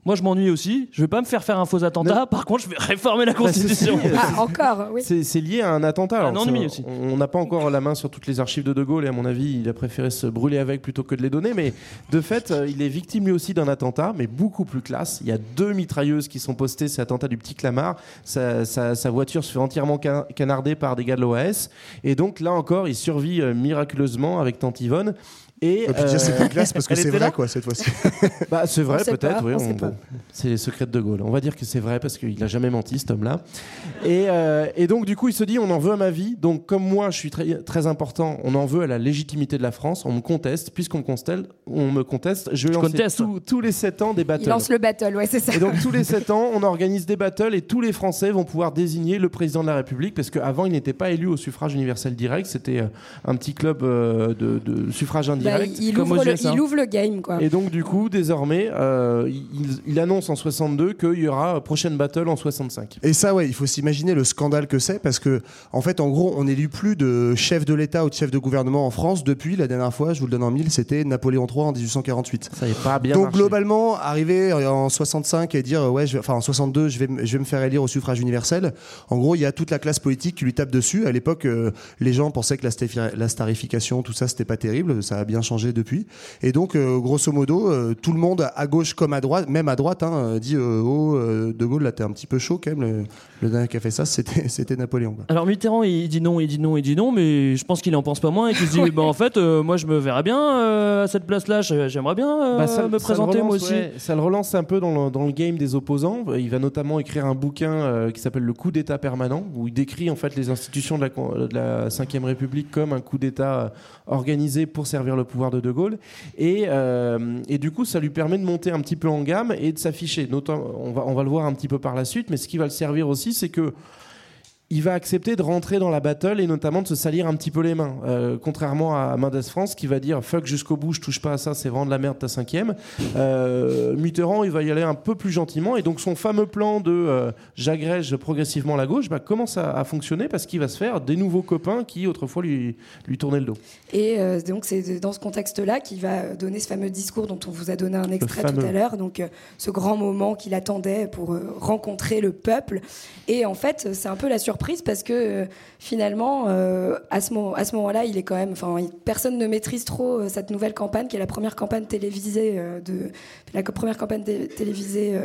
Moi, je m'ennuie aussi. Je vais pas me faire faire un faux attentat. Par contre, je vais réformer la Constitution. Ah, encore, oui. C'est lié à un attentat. alors, Un aussi. On n'a pas encore la main sur toutes les archives de De Gaulle et à mon avis, il a préféré se brûler avec plutôt que de les donner. Mais de fait, euh, il est victime lui aussi d'un attentat, mais beaucoup plus classe. Il y a deux mitrailleuses qui sont postées. C'est l'attentat du petit Clamart. Sa, sa- sa voiture se fait entièrement can- canarder par des gars de l'OAS. Et donc là encore, il survit euh, miraculeusement avec Tante Yvonne. Et puis dire, c'est euh, plus classe parce que c'est vrai, quoi, cette fois-ci. bah, c'est vrai, peut-être, oui. on bon, c'est les secrets de De Gaulle. On va dire que c'est vrai parce qu'il a jamais menti, cet homme-là. Et, euh, et donc, du coup, il se dit on en veut à ma vie. Donc, comme moi, je suis très, très important, on en veut à la légitimité de la France. On me conteste. Puisqu'on me conteste, on me conteste je vais Je lancer conteste. tous- tous les 7 ans des Il battles. lance le battle, ouais, c'est ça. Et donc tous les 7 ans, on organise des battles et tous les Français vont pouvoir désigner le président de la République parce qu'avant, il n'était pas élu au suffrage universel direct. C'était euh, un petit club euh, de, de suffrage Bah, indirect. il, comme ouvre aux le, USA. il ouvre le game, quoi. Et donc du coup, désormais, euh, il, il annonce en 62 qu'il y aura prochaine battle en 65. Et ça, ouais, il faut s'imaginer le scandale que c'est parce que, en fait, en gros, on n'élut plus de chef de l'État ou de chef de gouvernement en France depuis la dernière fois, je vous le donne en mille, c'était Napoléon III en 1848. Ça n'est pas bien Donc marché. globalement, arriver en 65 et dire ouais, je enfin en 62, je vais, m- je vais me faire élire au suffrage universel. En gros, il y a toute la classe politique qui lui tape dessus. À l'époque, euh, les gens pensaient que la, la starification, tout ça, c'était pas terrible. Ça a bien changé depuis. Et donc, euh, grosso modo, euh, tout le monde à gauche comme à droite, même à droite, hein, euh, dit euh, oh De Gaulle, là, t'es un petit peu chaud quand même. Le, le dernier qui a fait ça, c'était c'était Napoléon. quoi. Alors Mitterrand, il dit non, il dit non, il dit non, mais je pense qu'il en pense pas moins et qu'il se dit, bah, en fait, euh, moi je me verrais bien euh, à cette place-là, j'aimerais bien euh, Bah, ça- me ça présenter moi relance, aussi. ouais. ça le relance un peu dans le, dans le game des opposants. Il va notamment écrire un bouquin euh, qui s'appelle Le coup d'État permanent, où il décrit en fait les institutions de la, de la 5 République comme un coup d'État organisé pour servir le pouvoir de De Gaulle. Et, euh, et du coup, ça lui permet de monter un petit peu en gamme et de s'afficher. On va, on va le voir un petit peu par la suite, mais ce qui va le servir aussi, c'est que il va accepter de rentrer dans la battle et notamment de se salir un petit peu les mains. Euh, contrairement à Mendes France qui va dire fuck jusqu'au bout, je touche pas à ça, c'est vraiment de la merde ta cinquième. Euh, Mitterrand, il va y aller un peu plus gentiment et donc son fameux plan de euh, j'agrège progressivement la gauche bah, commence à, à fonctionner parce qu'il va se faire des nouveaux copains qui autrefois lui, lui tournaient le dos. Et euh, donc c'est dans ce contexte-là qu'il va donner ce fameux discours dont on vous a donné un extrait tout à l'heure, donc ce grand moment qu'il attendait pour rencontrer le peuple. Et en fait, c'est un peu la surprise parce que euh, finalement, euh, à ce moment-là, il est quand même, enfin, personne ne maîtrise trop euh, cette nouvelle campagne qui est la première campagne télévisée de la première campagne té- télévisée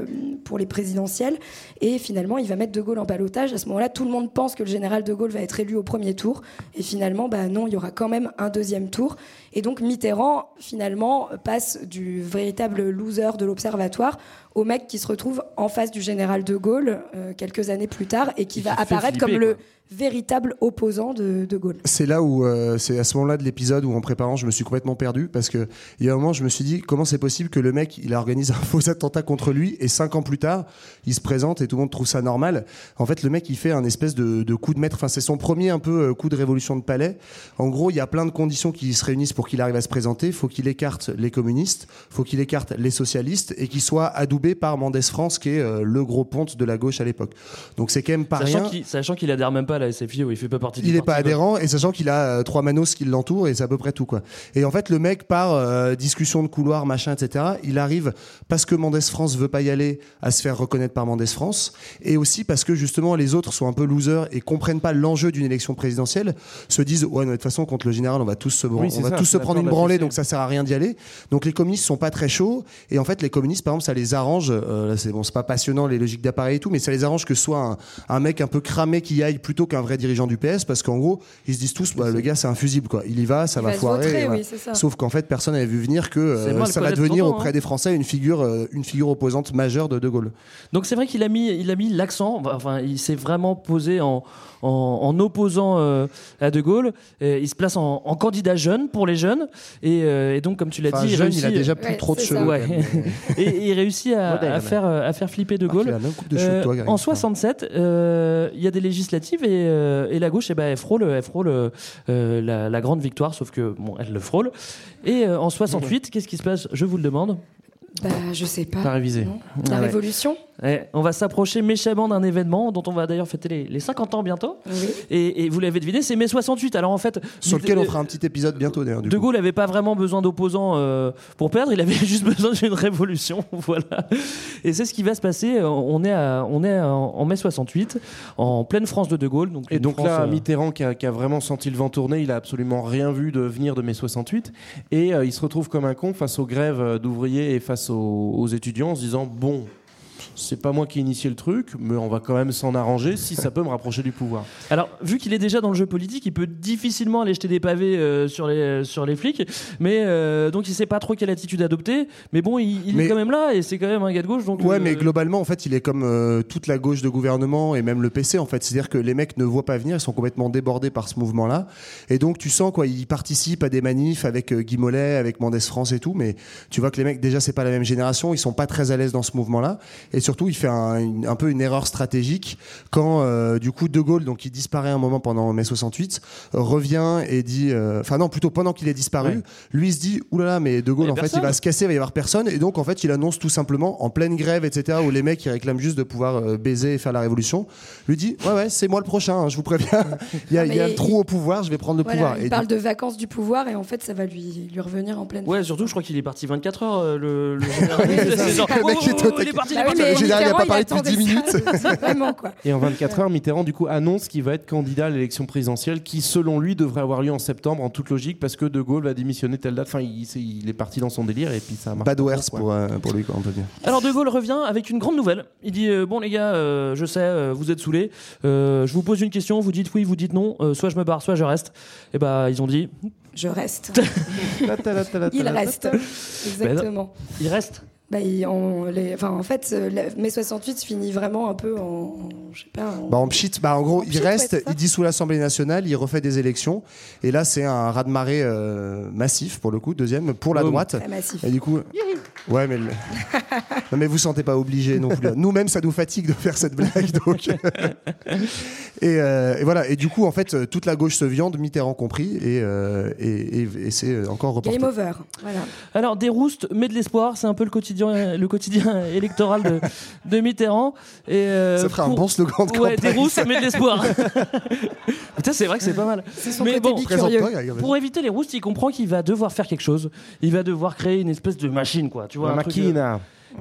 pour les présidentielles. Et finalement, il va mettre De Gaulle en balotage. À ce moment-là, tout le monde pense que le général De Gaulle va être élu au premier tour. Et finalement, bah non, il y aura quand même un deuxième tour. Et donc Mitterrand, finalement, passe du véritable loser de l'Observatoire au mec qui se retrouve en face du général De Gaulle euh, quelques années plus tard et qui Et va apparaître flipper, comme le quoi. Véritable opposant de De Gaulle. C'est là où euh, c'est à ce moment-là de l'épisode où en préparant je me suis complètement perdu parce que il y a un moment je me suis dit comment c'est possible que le mec il organise un faux attentat contre lui et cinq ans plus tard il se présente et tout le monde trouve ça normal. En fait le mec il fait un espèce de, de coup de maître. Enfin c'est son premier un peu euh, coup de révolution de palais. En gros il y a plein de conditions qui se réunissent pour qu'il arrive à se présenter. Faut qu'il écarte les communistes, faut qu'il écarte les socialistes et qu'il soit adoubé par Mendès France qui est euh, le gros ponte de la gauche à l'époque. Donc c'est quand même pas Sachant rien. qu'il sachant qu'il adhère même pas à la il fait pas partie du Il n'est pas adhérent et sachant qu'il a euh, trois manos qui l'entourent et c'est à peu près tout quoi. Et en fait le mec par euh, discussion de couloir machin etc. Il arrive parce que Mendès France veut pas y aller à se faire reconnaître par Mendès France et aussi parce que justement les autres sont un peu losers et comprennent pas l'enjeu d'une élection présidentielle, se disent ouais de toute façon contre le général on va tous se Oui, on va ça, tous se prendre une branlée donc ça sert à rien d'y aller. Donc les communistes sont pas très chauds et en fait les communistes par exemple ça les arrange euh, c'est bon c'est pas passionnant les logiques d'appareil et tout mais ça les arrange que ce soit un, un mec un peu cramé qui aille plutôt qu'un vrai dirigeant du PS parce qu'en gros ils se disent tous bah, le gars c'est un fusible quoi il y va ça Il va, foirer voilà. oui, sauf qu'en fait personne n'avait vu venir que euh, ça va devenir auprès hein. des Français une figure euh, une figure opposante majeure de De Gaulle Donc c'est vrai qu'il a mis, il a mis l'accent. Enfin, il s'est vraiment posé en, en, en opposant euh, à De Gaulle. Et il se place en, en candidat jeune pour les jeunes. Et, euh, et donc, comme tu l'as Enfin, dit, jeune, réussit, il a déjà plus Ouais, trop de cheveux. Ouais. et, il réussit à, Moderne. à faire à faire flipper De Gaulle. de toi, en 67, euh, il y a des législatives et, euh, et la gauche, eh ben, elle frôle, elle frôle euh, la, la grande victoire, sauf que bon, elle le frôle. Et euh, en 68, qu'est-ce qui se passe? Je vous le demande. Bah, je sais pas. Pas révisé. Non. La Ah ouais. Révolution? Ouais, on va s'approcher méchamment d'un événement dont on va d'ailleurs fêter les, les 50 ans bientôt. Et, et vous l'avez deviné, c'est mai 68. Alors en fait, sur lequel euh, on fera un petit épisode bientôt d'ailleurs De. Gaulle n'avait pas vraiment besoin d'opposants euh, pour perdre, il avait juste besoin d'une révolution, voilà. Et c'est ce qui va se passer. On est, à- on est en, en mai 68, en pleine France de De Gaulle. Donc Et donc France, là, euh, Mitterrand qui a, qui a vraiment senti le vent tourner, il a absolument rien vu de venir de mai 68. Et euh, il se retrouve comme un con face aux grèves euh, d'ouvriers et face aux, aux étudiants en se disant Bon, c'est pas moi qui ai initié le truc, mais on va quand même s'en arranger si ça peut me rapprocher du pouvoir. Alors, vu qu'il est déjà dans le jeu politique, il peut difficilement aller jeter des pavés euh, sur, les, sur les flics. Mais euh, donc, il sait pas trop quelle attitude adopter. Mais bon, il, il Mais- est quand même là et c'est quand même un gars de gauche. Donc, Ouais, euh, mais globalement, en fait, il est comme euh, toute la gauche de gouvernement et même le PC, en fait. C'est-à-dire que les mecs ne voient pas venir, ils sont complètement débordés par ce mouvement-là. Et donc, tu sens, quoi, ils participent à des manifs avec euh, Guy Mollet, avec Mendès France et tout, mais tu vois que les mecs, déjà, c'est pas la même génération, ils sont pas très à l'aise dans ce mouvement-là. Et surtout, il fait un, une- un peu une erreur stratégique quand, euh, du coup, De Gaulle, donc, il disparaît un moment pendant mai 68, euh, revient et dit, euh, enfin, non, plutôt pendant qu'il est disparu, lui, il se dit, oulala, mais De Gaulle, en fait, personne. il va se casser, il va y avoir personne. Et donc, en fait, il annonce tout simplement, en pleine grève, etc., où les mecs, ils réclament juste de pouvoir euh, baiser et faire la révolution, lui dit, ouais, ouais, c'est moi le prochain, hein, je vous préviens. il y a, il y a au pouvoir, je vais prendre le Voilà, pouvoir. il Et parle du- de vacances du pouvoir et en fait, ça va lui, lui revenir en pleine. Ouais, surtout, je crois qu'il est parti 24 heures, le, le genre, mec oh, qui est oh, au oh, il est parti, il est Bah oui, parti. Le général, il a pas Mitterrand, parlé depuis attendait 10 minutes. Vraiment, quoi. Et en 24 heures, Mitterrand, du coup, annonce qu'il va être candidat à l'élection présidentielle qui, selon lui, devrait avoir lieu en septembre, en toute logique, parce que De Gaulle va démissionner telle date. Enfin, il, est parti dans son délire et puis ça marche. Bad pas worse pour, euh, pour lui, quoi, on peut dire. Alors De Gaulle revient avec une grande nouvelle. Il dit euh, bon les gars, euh, je sais, euh, vous êtes saoulés. Euh, je vous pose une question, vous dites oui, vous dites non. Euh, soit je me barre, soit je reste. Et bah ils ont dit Je reste. Il reste. ta. Exactement. il reste. Bah, il- on- les- enfin, en fait, euh, la- mai 68 finit vraiment un peu en, en- je sais pas, en- Bah, en pchit, bah, en gros, il pchit, ouais, reste, ça. il dissout l'Assemblée nationale, il refait des élections. Et là, c'est un raz-de-marée euh, massif, pour le coup, deuxième, pour la droite. Très massif. Et du coup. Ouais, mais. le- non, mais vous sentez pas obligé non plus. Nous-mêmes, ça nous fatigue de faire cette blague. Donc... et, euh, et voilà. Et du coup, en fait, toute la gauche se viande, Mitterrand compris. Et, euh, et, et- c'est encore reporté. Game over. Voilà. Alors, des roustes, mais de l'espoir, c'est un peu le quotidien, le quotidien électoral de, de Mitterrand. Et, euh, Ça ferait un bon slogan de Ouais, des campagne. roustes, mais de l'espoir. Putain, c'est vrai que c'est pas mal. son Mais bon, pour éviter les roustes, il comprend qu'il va devoir faire quelque chose. Il va devoir créer une espèce de machine, quoi. Tu vois,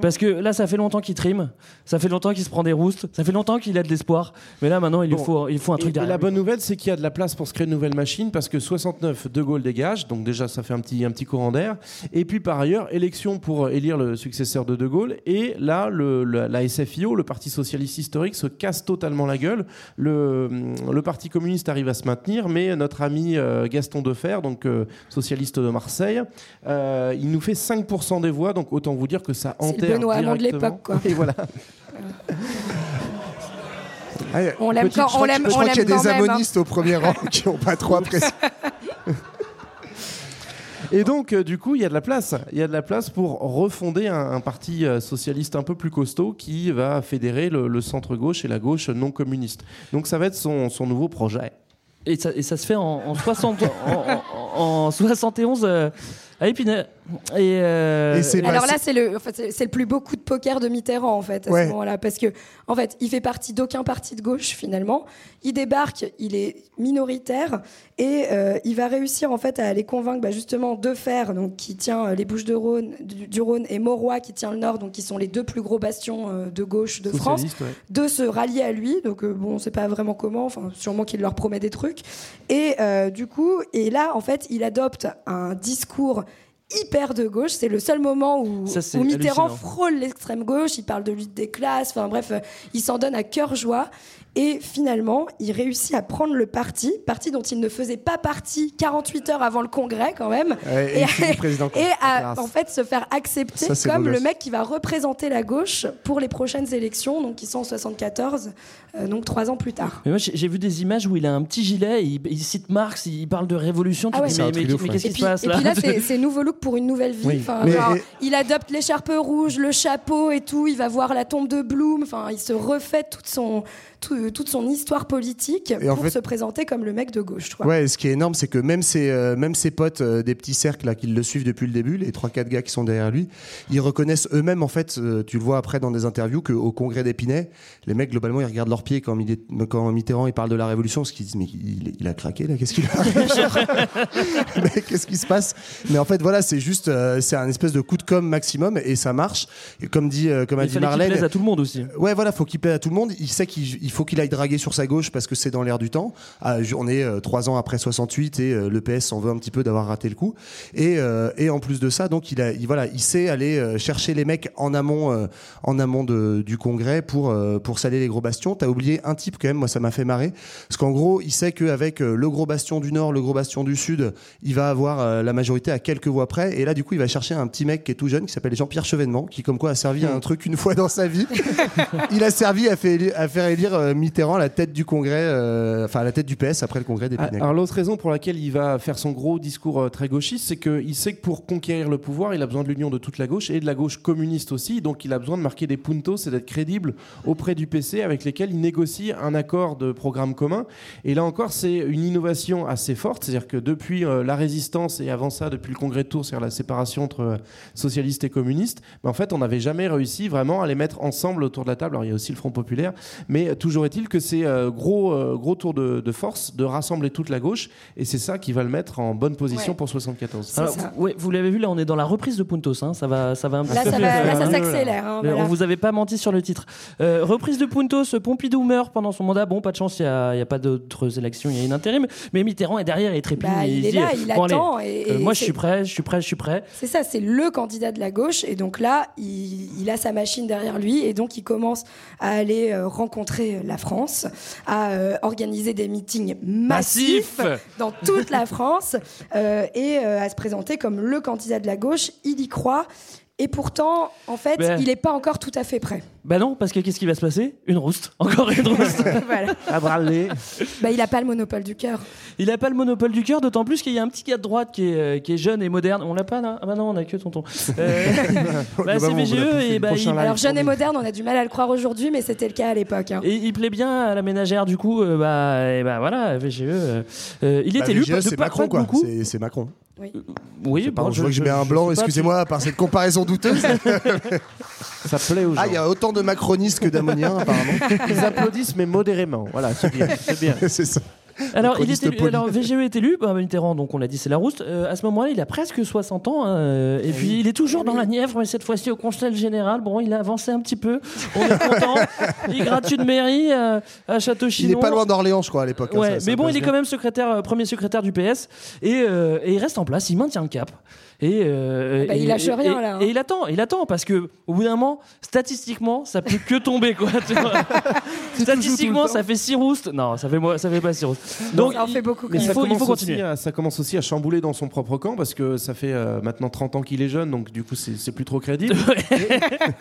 Parce que là, ça fait longtemps qu'il trime, ça fait longtemps qu'il se prend des roustes, ça fait longtemps qu'il a de l'espoir. Mais là, maintenant, il lui faut, il faut un truc et, derrière. la lui. bonne nouvelle, c'est qu'il y a de la place pour se créer une nouvelle machine parce que 69, De Gaulle dégage, donc déjà ça fait un petit, un petit courant d'air. Et puis par ailleurs, élection pour élire le successeur de De Gaulle. Et là, le, le- la SFIO, le Parti Socialiste Historique, se casse totalement la gueule. Le, le Parti Communiste arrive à se maintenir, mais notre ami euh, Gaston Defer, donc euh, socialiste de Marseille, euh, il nous fait 5% des voix, donc autant vous dire que ça C'est Benoît Hamon de l'époque, quoi. Et voilà. On l'aime quand- on l'aime- Je crois qu'il y a des même, hein. au premier rang qui n'ont pas trop apprécié. Et donc, euh, du coup, il y a de la place. Il y a de la place pour refonder un, un parti euh, socialiste un peu plus costaud qui va fédérer le, le centre-gauche et la gauche non communiste. Donc, ça va être son, son nouveau projet. Et ça, et ça se fait en, en 60, en, en- en 71 euh, à Épinay. Et, euh, Alors là, c'est le, enfin, c'est c'est le plus beau coup de poker de Mitterrand en fait à Ouais. ce moment-là, parce que en fait, il fait partie d'aucun parti de gauche finalement. Il débarque, il est minoritaire et euh, il va réussir en fait à les convaincre, bah, justement, de faire donc qui tient euh, les Bouches de Rhône, du, du Rhône et Mauroy qui tient le Nord, donc qui sont les deux plus gros bastions euh, de gauche de France, ouais. de se rallier à lui. Donc euh, bon, on sait pas vraiment comment, enfin sûrement qu'il leur promet des trucs. Et euh, du coup, et là en fait, il adopte un discours hyper de gauche. C'est le seul moment où, Ça, où Mitterrand frôle l'extrême gauche. Il parle de lutte des classes. Enfin bref, euh, il s'en donne à cœur joie. Et finalement, il réussit à prendre le parti, parti dont il ne faisait pas partie 48 heures avant le congrès quand même, Ouais, et président, et à Classe. en fait se faire accepter Ça, comme le mec qui va représenter la gauche pour les prochaines élections, donc qui sont en 74, euh, donc trois ans plus tard. Mais moi, j'ai vu des images où il a un petit gilet, il, il cite Marx, il parle de révolution. Tu Ah ouais. mais, mais- mais ouais. qu'est-ce et qui puis, se passe et là puis là, c'est nouveau look pour une nouvelle vie. Oui. Enfin, Mais- genre, et- Il adopte l'écharpe rouge, le chapeau et tout. Il va voir la tombe de Bloom. Enfin, il se refait toute son, tout- toute son histoire politique Et en pour fait- se présenter comme le mec de gauche. Quoi. Ouais, ce qui est énorme, c'est que même ses, euh, même ses potes euh, des petits cercles là, qui le suivent depuis le début, les 3-4 gars qui sont derrière lui, ils reconnaissent eux-mêmes, en fait, euh, tu le vois après dans des interviews, qu'au congrès d'Épinay, les mecs, globalement, ils regardent leurs pieds quand, quand Mitterrand il parle de la révolution, parce qu'ils disent, mais il, il a craqué là, qu'est-ce qu'il a Mais qu'est-ce qui se passe? Mais en fait, voilà, c'est juste, euh, c'est un espèce de coup de com maximum et ça marche. Et comme dit, euh, comme a Il dit fallait qu'il Marlène. plaise à tout le monde aussi. Ouais, voilà, faut qu'il plaise à tout le monde. Il sait qu'il il faut qu'il aille draguer sur sa gauche parce que c'est dans l'air du temps. Ah, on est euh, trois ans après 68 et euh, le PS s'en veut un petit peu d'avoir raté le coup. Et, euh, et en plus de ça, donc il a, il, voilà, il sait aller euh, chercher les mecs en amont, en amont de- du congrès pour pour saler les gros bastions. T'as oublié un type quand même, moi ça m'a fait marrer, parce qu'en gros, il sait qu'avec le gros bastion du nord, le gros bastion du sud, il va avoir la majorité à quelques voix près. Et là, du coup, il va chercher un petit mec qui est tout jeune, qui s'appelle Jean-Pierre Chevènement, qui comme quoi a servi à un truc une fois dans sa vie. il a servi à, fait éli- à faire élire euh, Mitterrand à la tête du congrès, euh, enfin à la tête du PS après le congrès des Ah, Alors l'autre raison pour laquelle il va faire son gros discours euh, très gauchiste, c'est qu'il sait que pour conquérir le pouvoir, il a besoin de l'union de toute la gauche et de la gauche communiste aussi. Donc il a besoin de marquer des puntos et d'être crédible auprès du PC avec lesquels il négocie un accord de programme commun. Et là encore, c'est une innovation assez forte, c'est-à-dire que depuis euh, la résistance et avant ça, depuis le congrès de Tours, c'est-à-dire la séparation entre socialistes et communistes, ben, en fait, on n'avait jamais réussi vraiment à les mettre ensemble autour de la table. Alors il y a aussi le Front populaire, mais toujours est-il que c'est euh, gros, euh, gros tour de, de force de rassembler toute la gauche, et c'est ça qui va le mettre en bonne position Ouais. pour 74. Alors, vous, ouais, vous l'avez vu, là, on est dans la reprise de Puntos. hein, Ça va, ça va un Là, petit ça peu va- plus là, ça s'accélère, hein, voilà. On vous avait pas menti sur le titre. Euh, reprise de Puntos, Pompidou meurt pendant son mandat. Bon, pas de chance, il n'y a, il y a pas d'autres élections, il y a une intérim. Mais Mitterrand est derrière, il trépigne. Bah, il se est dit, là, il bon, allez, attend, et- euh, moi, je suis prêt, je suis prêt, je suis prêt. C'est ça, c'est le candidat de la gauche. Et donc là, il, il a sa machine derrière lui. Et donc, il commence à aller euh, la France, à euh, organiser des meetings massifs Massif dans toute la France euh, et euh, à se présenter comme le candidat de la gauche. Il y croit. Et pourtant, en fait, Ben. il n'est pas encore tout à fait prêt. Bah non, parce que qu'est-ce qui va se passer? Une rouste. Encore une rouste. Voilà. À bras le nez. Bah, il n'a pas le monopole du cœur. Il n'a pas le monopole du cœur, d'autant plus qu'il y a un petit gars de droite qui est, euh, qui est jeune et moderne. On l'a pas là? Ah bah non, on a que tonton. Euh, bah, c'est VGE et bah, il, Alors, jeune et moderne, on a du mal à le croire aujourd'hui, mais c'était le cas à l'époque. hein. et il plaît bien à la ménagère du coup. euh, bah, et bah voilà, VGE. euh, euh, il est Bah, élu VGE, pas- de c'est pas- Macron, pas quoi. C'est Macron. Oui, Pardon, bon, je vois que je mets un blanc, excusez-moi, par cette comparaison douteuse. Ça plaît aux gens. Ah, il y a autant de macronistes que d'ammoniens, apparemment. Ils applaudissent, mais modérément. Voilà, c'est bien. C'est bien. c'est ça. Alors, il poli. alors VGE est élu, bah, Mitterrand, donc on l'a dit, c'est la rouste. Euh, à ce moment-là, il a presque 60 ans, hein, euh, et puis il est toujours dans la Nièvre, mais cette fois-ci au Conseil général. Bon, il a avancé un petit peu, on est content. il gratte une mairie euh, à Il Château-Chinon. est pas loin d'Orléans, je crois, à l'époque. hein, Ouais, mais bon, il est bien. quand même secrétaire, euh, premier secrétaire du PS et, et il reste en place, il maintient le cap. Et, euh, Bah, il lâche et- rien, et- là, hein. Et il attend, il attend parce que au bout d'un moment, statistiquement, ça peut que tomber quoi. tu vois. statistiquement, ça fait 6 roustes. Non, ça fait moi, ça fait pas 6 roustes. Donc ça en fait beaucoup. Mais il faut, il commence faut aussi continuer. à- ça commence aussi à chambouler dans son propre camp parce que ça fait euh, maintenant 30 ans qu'il est jeune, donc du coup c'est c'est plus trop crédible.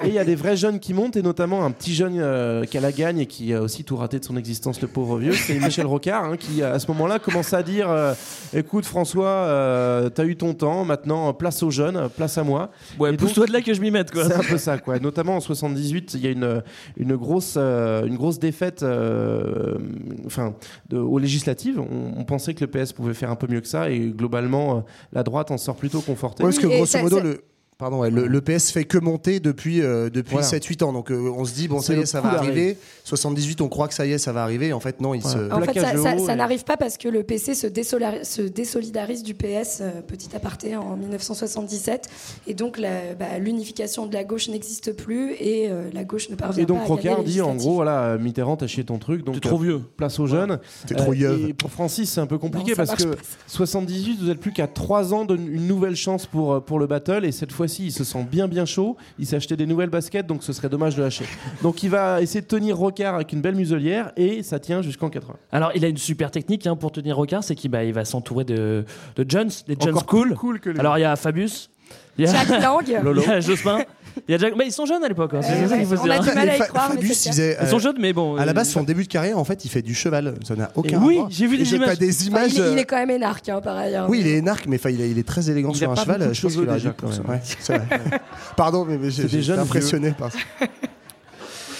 et il y a des vrais jeunes qui montent, et notamment un petit jeune euh, qui a la gagne et qui a aussi tout raté de son existence, le pauvre vieux, c'est Michel Rocard, hein, qui à ce moment-là commence à dire euh, Écoute François, euh, t'as eu ton temps, maintenant euh, place aux jeunes, place à moi. Ouais, pousse-toi de là que je m'y mette quoi. c'est un peu ça, quoi. Notamment en 78, il y a une, une, grosse, euh, une grosse défaite euh, enfin, de- aux législatives. On, on pensait que le PS pouvait faire un peu mieux que ça, et globalement, euh, la droite en sort plutôt confortée. Ouais, parce que grosso ça- modo, ça- le. Pardon, ouais, le, le PS fait que monter depuis, euh, depuis Voilà. 7-8 ans. Donc euh, on se dit, bon, ça y est, ça va arriver. 78, on croit que ça y est, ça va arriver. En fait, non, il Voilà. se. En fait, ça, plaquage ça- haut ça et- n'arrive pas parce que le PC se, désolari- se désolidarise du PS, euh, petit aparté, en 1977. Et donc, bah, l'unification de la gauche n'existe plus et euh, la gauche ne parvient Et donc pas Rocard dit en gros voilà Mitterrand t'as chié ton truc donc T'es trop vieux. place aux jeunes T'es trop yeuve. et pour Francis c'est un peu compliqué Non, parce que marche pas, 78 vous êtes plus qu'à 3 ans d'une nouvelle chance pour, pour le battle et cette fois-ci il se sent bien bien chaud il s'est acheté des nouvelles baskets donc ce serait dommage de lâcher donc il va essayer de tenir Rocard avec une belle muselière et ça tient jusqu'en 80 Alors, il a une super technique hein, pour tenir Rocard, c'est qu'il bah, il va s'entourer de, de Jones, des Jones Encore cool. plus cool que lui. Alors, il y a Fabius, il y a, Jack Lang. il y a Jospin, il y a Jack. Mais ils sont jeunes à l'époque. hein, c'est Ouais, ça qu'il faut ouais, se on a dire. du mal à y croire, mais Fabius, il Ils sont euh, jeunes, mais bon. À la euh, base, son début de carrière, en fait, il fait du cheval. Ça n'a aucun oui, rapport. j'ai vu des images. T'as des Enfin, images. il, est, il euh, est quand même énarque, hein, par ailleurs. Oui, il est énarque, mais enfin, il, est- il est très élégant Il sur a un pas cheval. Je pense qu'il aurait déjà. Pardon, mais, mais j'ai impressionné par ça.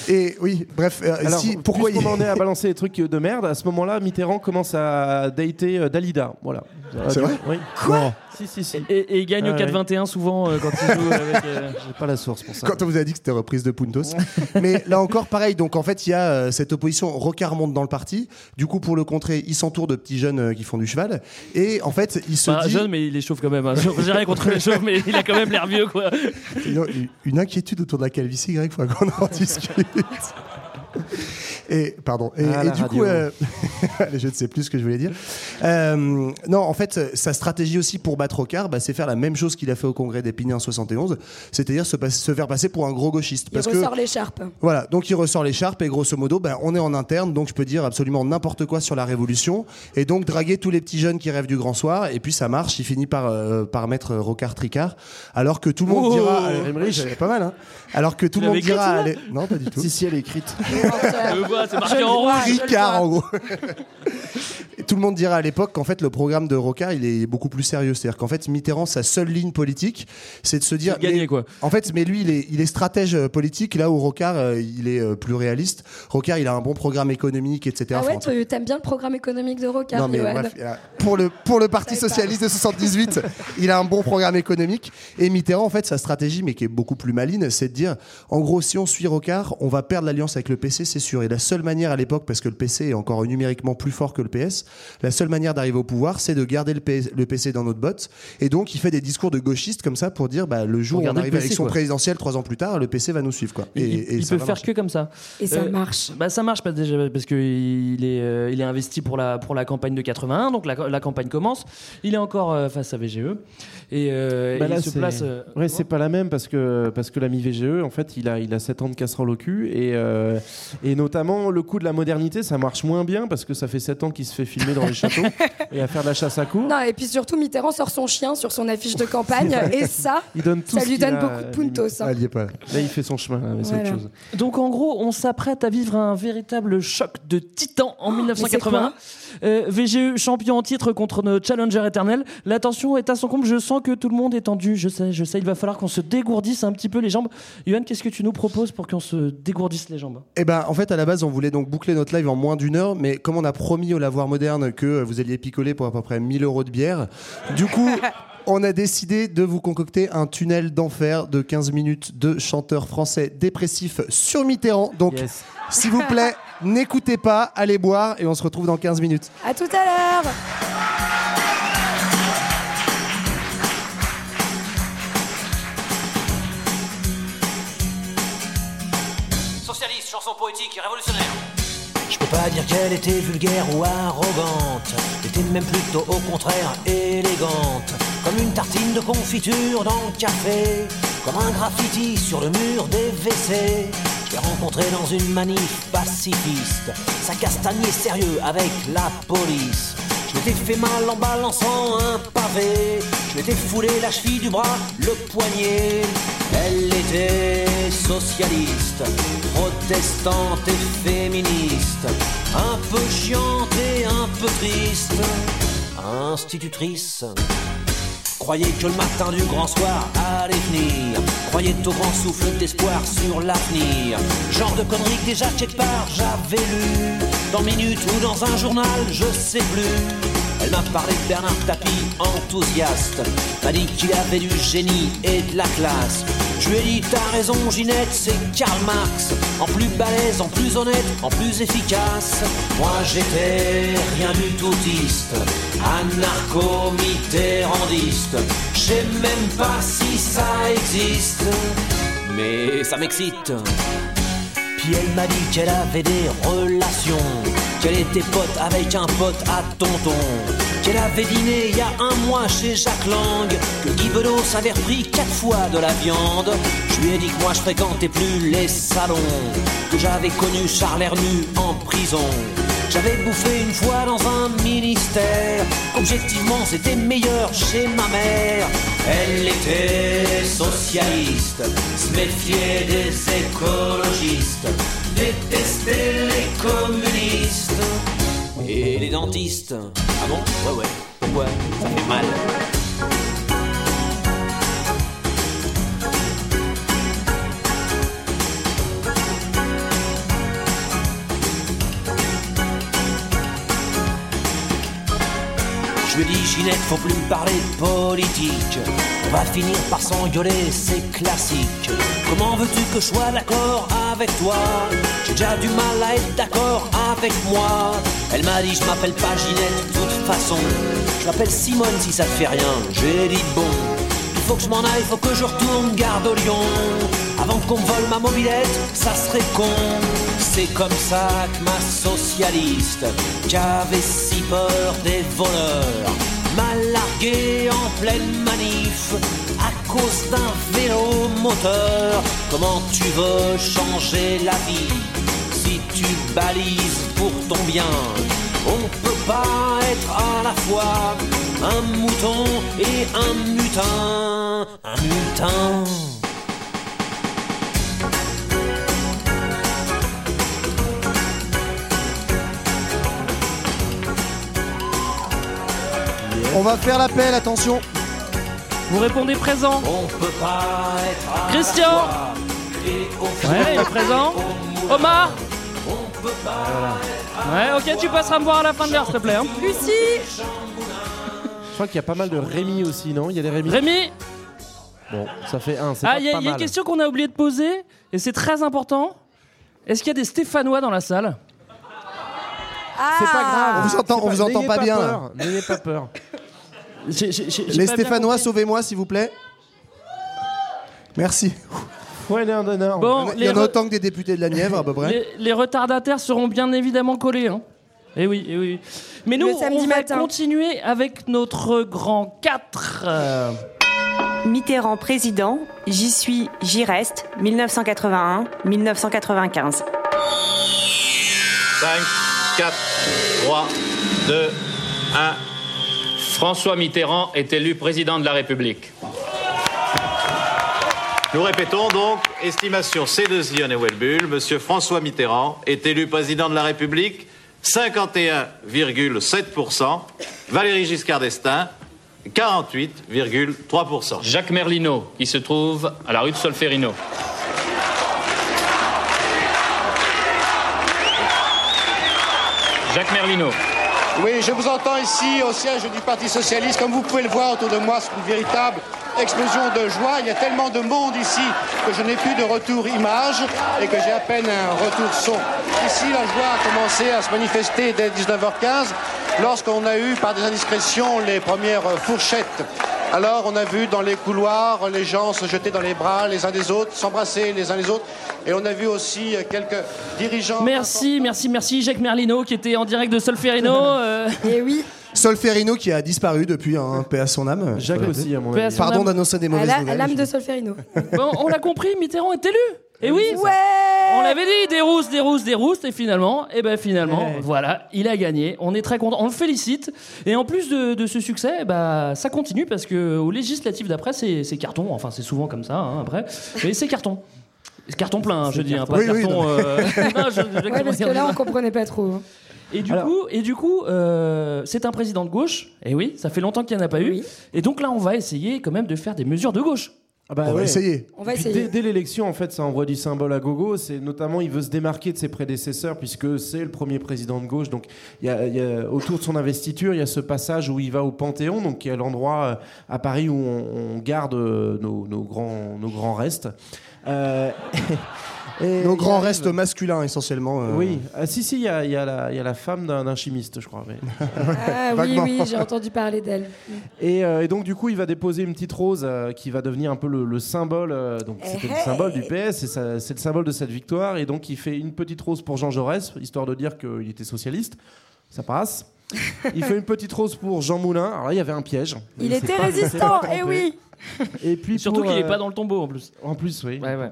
Et oui, bref, euh, Alors, si, pourquoi il en est à balancer des trucs de merde, à ce moment-là, Mitterrand commence à dater euh, Dalida. Voilà. C'est vrai Oui. Quoi? Si, si, si. Et, et il gagne Ah au ouais. 4-21 souvent euh, quand il joue avec. euh, J'ai pas la source pour ça. Quand on vous a dit que c'était reprise de Puntos. Mais là encore, pareil. Donc en fait, il y a euh, cette opposition. Rocard monte dans le parti. Du coup, pour le contrer, il s'entoure de petits jeunes euh, qui font du cheval. Et en fait, il se Pas dit. jeune, mais il est chauve quand même. hein. J'ai rien contre les chauves, mais il a quand même l'air vieux, quoi. Une, une inquiétude autour de la calvitie, Greg, faut qu'on en discute. Et pardon. Et, Ah, et du radio. coup, euh, je ne sais plus ce que je voulais dire. Euh, non, en fait, sa stratégie aussi pour battre Rocard, bah, c'est faire la même chose qu'il a fait au Congrès d'Épinay en 71, c'est-à-dire se, faire passer pour un gros gauchiste. Il Parce que ressort l'écharpe. voilà, donc il ressort l'écharpe et grosso modo, ben, on est en interne, donc je peux dire absolument n'importe quoi sur la révolution et donc draguer tous les petits jeunes qui rêvent du grand soir et puis ça marche, il finit par, euh, par mettre Rocard Tricard, alors que tout le monde Oh dira, elle est pas mal, hein alors que tout le monde dira, écrite, allez- non pas du tout, Si, si, elle est écrite. Je le vois, c'est marqué Je en rouge. Ricard en gros. Et tout le monde dira à l'époque qu'en fait le programme de Rocard il est beaucoup plus sérieux, c'est-à-dire qu'en fait Mitterrand sa seule ligne politique, c'est de se dire gagner, mais- quoi. En fait, mais lui, il est, il est stratège euh, politique, là où Rocard, euh, il est euh, plus réaliste. Rocard, il a un bon programme économique, etc. Ah ouais, t'aimes bien le programme économique de Rocard, non mais bref, pour le pour le Parti pas. socialiste de 78, il a un bon programme économique et Mitterrand en fait sa stratégie mais qui est beaucoup plus maligne, c'est de dire en gros si on suit Rocard, on va perdre l'alliance avec le PC, c'est sûr et la seule manière à l'époque parce que le PC est encore numériquement plus fort que le PS, la seule manière d'arriver au pouvoir, c'est de garder le, P- le PC dans notre botte et donc il fait des discours de gauchistes comme ça pour dire bah le jour où on arrive PC, avec son quoi. présidentiel trois ans plus tard, le PC va nous suivre quoi. Il, Et- il- et il ça peut faire marcher. que comme ça. Et ça Euh, marche. Bah ça marche pas déjà parce que il est euh, il est investi pour la pour la campagne de 81 donc la, la campagne commence il est encore euh, face à VGE et, euh, Bah et là, il se place euh, Ouais, c'est pas la même parce que, parce que l'ami VGE, en fait, il a, il a 7 ans de casserole au cul et, euh, et notamment le coup de la modernité, ça marche moins bien parce que ça fait 7 ans qu'il se fait filmer dans les châteaux et à faire de la chasse à cours. Non, et puis surtout, Mitterrand sort son chien sur son affiche de campagne, et ça, Il donne tout ça lui donne a, beaucoup de puntos. hein. Ah, il y est pas. Là, il fait son chemin, là, mais c'est Voilà. autre chose. Donc en gros, on s'apprête à vivre un véritable choc de titan en 1981. Euh, VGE champion en titre contre nos challenger éternel. La tension est à son comble. Je sens que tout le monde est tendu. Je sais, je sais. Il va falloir qu'on se dégourdisse un petit peu les jambes. Yohan, qu'est-ce que tu nous proposes pour qu'on se dégourdisse les jambes? Eh ben, en fait, à la base, on voulait donc boucler notre live en moins d'une heure, mais comme on a promis au lavoir moderne que vous alliez picoler pour à peu près 1000 euros de bière, du coup. On a décidé de vous concocter un tunnel d'enfer de 15 minutes de chanteurs français dépressifs sur Mitterrand. Donc, s'il vous plaît, n'écoutez pas, allez boire et on se retrouve dans 15 minutes. À tout à l'heure Socialiste, chanson poétique et révolutionnaire. Je peux pas dire qu'elle était vulgaire ou arrogante. Elle était même plutôt au contraire élégante. Comme une tartine de confiture dans le café. Comme un graffiti sur le mur des WC. Je l'ai rencontrée dans une manif pacifiste. Sa castagne est sérieux avec la police. Je m'étais fait mal en balançant un pavé. Je m'étais foulé la cheville du bras, le poignet. Elle était socialiste, protestante et féministe. Un peu chiante et un peu triste. Institutrice. Croyez que le matin du grand soir allait venir. Croyez au grand souffle d'espoir sur l'avenir. Genre de conneries déjà quelque part j'avais lu. Dans ou dans un journal, je sais plus. Elle m'a parlé de Bernard Tapie, enthousiaste. M'a dit qu'il avait du génie et de la classe. Je lui ai dit, t'as raison, Ginette, c'est Karl Marx. En plus balèze, en plus honnête, en plus efficace. Moi j'étais rien du toutiste, anarcho-mitterrandiste. Je sais même pas si ça existe, mais ça m'excite. Puis elle m'a dit qu'elle avait des relations, qu'elle était pote avec un pote à tonton, qu'elle avait dîné il y a un mois chez Jacques Lang, que Guy Bedos avait repris quatre fois de la viande. Je lui ai dit que moi je fréquentais plus les salons, que j'avais connu Charles Hernu en prison. J'avais bouffé une fois dans un ministère, qu'objectivement c'était meilleur chez ma mère. Elle était socialiste, se méfiait des écologistes, détestait les communistes et les dentistes. Ah bon? Ouais, ouais. Pourquoi? Ça fait mal. Je lui ai dit, Ginette, faut plus me parler politique. On va finir par s'engueuler, c'est classique. Comment veux-tu que je sois d'accord avec toi? J'ai déjà du mal à être d'accord avec moi. Elle m'a dit, je m'appelle pas Ginette, de toute façon. Je m'appelle Simone si ça te fait rien. J'ai dit, bon, il faut que je m'en aille, faut que je retourne garde au Lyon. Avant qu'on me vole ma mobilette, ça serait con. C'est comme ça que ma socialiste, qui avait si peur des voleurs, m'a largué en pleine manif à cause d'un vélo moteur. Comment tu veux changer la vie si tu balises pour ton bien? On peut pas être à la fois un mouton et un mutin. Un mutin. Va faire l'appel, attention. Vous répondez présent. On peut pas être à Christian. Ouais, il est présent. Omar On peut pas Ouais, ok, tu passeras me voir à la fin de l'heure, s'il te plaît. hein. Lucie Je crois qu'il y a pas mal de Rémi aussi, non? Il y a des Rémi Rémi Bon, ça fait un, c'est Ah, pas, il y, a- pas il y a une mal. question qu'on a oublié de poser, et c'est très important. Est-ce qu'il y a des Stéphanois dans la salle? C'est pas grave. On vous entend- on vous entend pas bien, là. peur, N'ayez pas peur. Les Stéphanois, sauvez-moi s'il vous plaît. Merci. Ouais, non, non, non. Bon, Il les, y en a autant que des députés de la Nièvre à peu près. les- les retardataires seront bien évidemment collés. Hein. Eh oui, eh oui. Mais nous, on va continuer avec notre grand 4. euh, Mitterrand président, j'y suis, j'y reste, 1981-1995. 5, 4, 3, 2, 1. François Mitterrand est élu président de la République. Nous répétons donc, estimation C2I et Welbull, Monsieur François Mitterrand est élu président de la République, 51,7%, Valéry Giscard d'Estaing, 48,3%. Jacques Merlino, qui se trouve à la rue de Solferino. Jacques Merlino. Oui, je vous entends ici au siège du Parti Socialiste. Comme vous pouvez le voir autour de moi, c'est une véritable explosion de joie. Il y a tellement de monde ici que je n'ai plus de retour image et que j'ai à peine un retour son. Ici, la joie a commencé à se manifester dès 19h15 lorsqu'on a eu par des indiscrétions les premières fourchettes. Alors on a vu dans les couloirs les gens se jeter dans les bras les uns des autres, s'embrasser les uns les autres. Et on a vu aussi quelques dirigeants... Merci, merci, merci Jacques Merlino qui était en direct de Solferino. euh, Et oui. Solferino qui a disparu depuis un paix à son âme. Jacques aussi, à mon avis. Pardon d'annoncer des À mauvaises la- à nouvelles. l'âme de Solferino. Bon, on l'a compris, Mitterrand est élu. Et oui, Ouais on l'avait dit, des rousses, des rousses, des rousses, et finalement, et ben finalement, Ouais. voilà, il a gagné. On est très content, on le félicite. Et en plus de, de ce succès, eh ben, ça continue parce que aux législatives d'après, c'est carton. Enfin, c'est souvent comme ça hein, après, mais c'est carton. C'est carton plein, hein, je dis, hein, pas Oui, oui, carton. non. euh, non, je- je- Ouais, parce que là, on comprenait pas trop. hein. Et du Alors- coup, et du coup, euh, c'est un président de gauche. Et oui, ça fait longtemps qu'il n'y en a pas eu. Oui. Et donc là, on va essayer quand même de faire des mesures de gauche. Ah bah On va essayer. On va Puis essayer. Dès, dès l'élection, en fait, ça envoie du symbole à gogo. C'est notamment, il veut se démarquer de ses prédécesseurs puisque c'est le premier président de gauche. Donc, il y a, il y a- autour de son investiture, il y a ce passage où il va au Panthéon, donc qui est l'endroit euh, à Paris où on, on garde euh, nos, nos grands, nos grands restes. Euh, et Nos grands arrive- restes masculins essentiellement. euh, Oui, ah, si, si, il y a, y la, il y a la femme d'un chimiste, je crois. mais- Ah oui, oui, j'ai entendu parler d'elle. Et, euh, et donc du coup, il va déposer une petite rose euh, qui va devenir un peu le, le symbole. euh, donc c'était le hey. symbole du PS, et ça- c'est le symbole de cette victoire. Et donc il fait une petite rose pour Jean Jaurès, histoire de dire qu'il était socialiste. Ça passe. Il fait une petite rose pour Jean Moulin. Alors là, il y avait un piège. Il était pas- résistant, pas eh oui Et puis Surtout qu'il n'est euh, pas dans le tombeau en plus. En plus, oui. Ouais, ouais.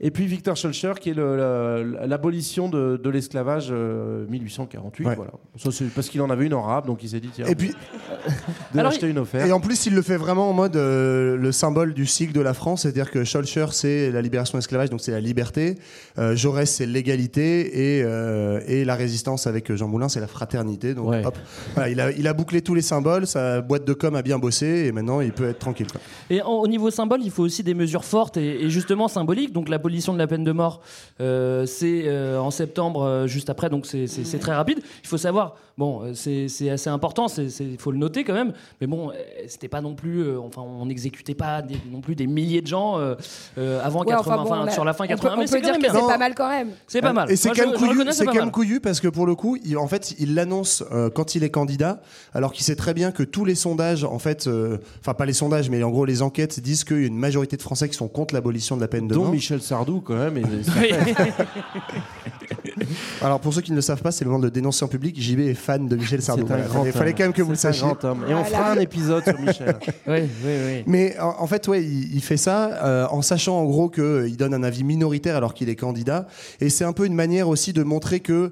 Et puis Victor Schulcher, qui est le- le- l'abolition de, de l'esclavage euh, 1848. Ouais. Voilà. Ça, c'est parce qu'il en avait une en rab, donc il s'est dit tiens, Et puis, de l'acheter une offerte. et en plus, il le fait vraiment en mode euh, le symbole du cycle de la France, c'est-à-dire que Schulcher, c'est la libération de l'esclavage, donc c'est la liberté. Euh, Jaurès, c'est l'égalité. Et, euh, et la résistance avec Jean Moulin, c'est la fraternité. Donc, Ouais. hop. Voilà, il, a, il a bouclé tous les symboles, sa boîte de com a bien bossé, et maintenant, il peut être tranquille. quoi. Et en- au niveau symbole, il faut aussi des mesures fortes et, et justement symboliques. Donc l'abolition de la peine de mort, euh, c'est euh, en septembre, euh, juste après, donc c'est- c'est très rapide. Il faut savoir, bon, euh, c'est assez important, il faut le noter quand même. Mais bon, euh, c'était pas non plus, euh, enfin, on n'exécutait pas des- non plus des milliers de gens avant Ouais, 80, enfin bon, enfin, on a- sur la fin on peut- 80. on mais peut c'est quand dire même que c'est pas mal quand même. C'est pas mal. Et c'est quand même couillu, reconnais, c'est pas quand même mal. couillu parce que pour le coup, il, en fait, il l'annonce euh, quand il est candidat, alors qu'il sait très bien que tous les sondages, en fait, euh, enfin pas les sondages, mais en gros les enquêtes disent qu'il y a une majorité de Français qui sont contre l'abolition de la peine de Dont mort. Michel Sardou, quand même. Alors pour ceux qui ne le savent pas, c'est le moment de dénoncer en public. JB est fan de Michel Sardou. Voilà. Il fallait homme. quand même que vous le sachiez. grand homme. Et on fera un épisode sur Michel. oui, oui, oui. Mais en, en fait, ouais, il, il fait ça euh, en sachant en gros qu'il donne un avis minoritaire alors qu'il est candidat. Et c'est un peu une manière aussi de montrer que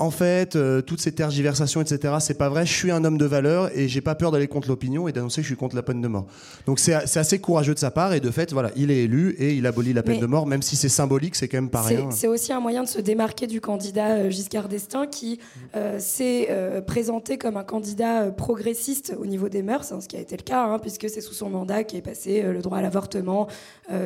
en fait, euh, toutes ces tergiversations, etc., c'est pas vrai. Je suis un homme de valeur et j'ai pas peur d'aller contre l'opinion et d'annoncer que je suis contre la peine de mort. Donc c'est assez courageux de sa part et de fait, voilà, il est élu et il abolit la peine Mais- de mort, même si c'est symbolique, c'est quand même pas rien. C'est aussi un moyen de se démarquer du candidat euh, Giscard d'Estaing qui euh, s'est euh, présenté comme un candidat euh, progressiste au niveau des mœurs, hein, ce qui a été le cas, hein, puisque c'est sous son mandat qu'est passé euh, le droit à l'avortement,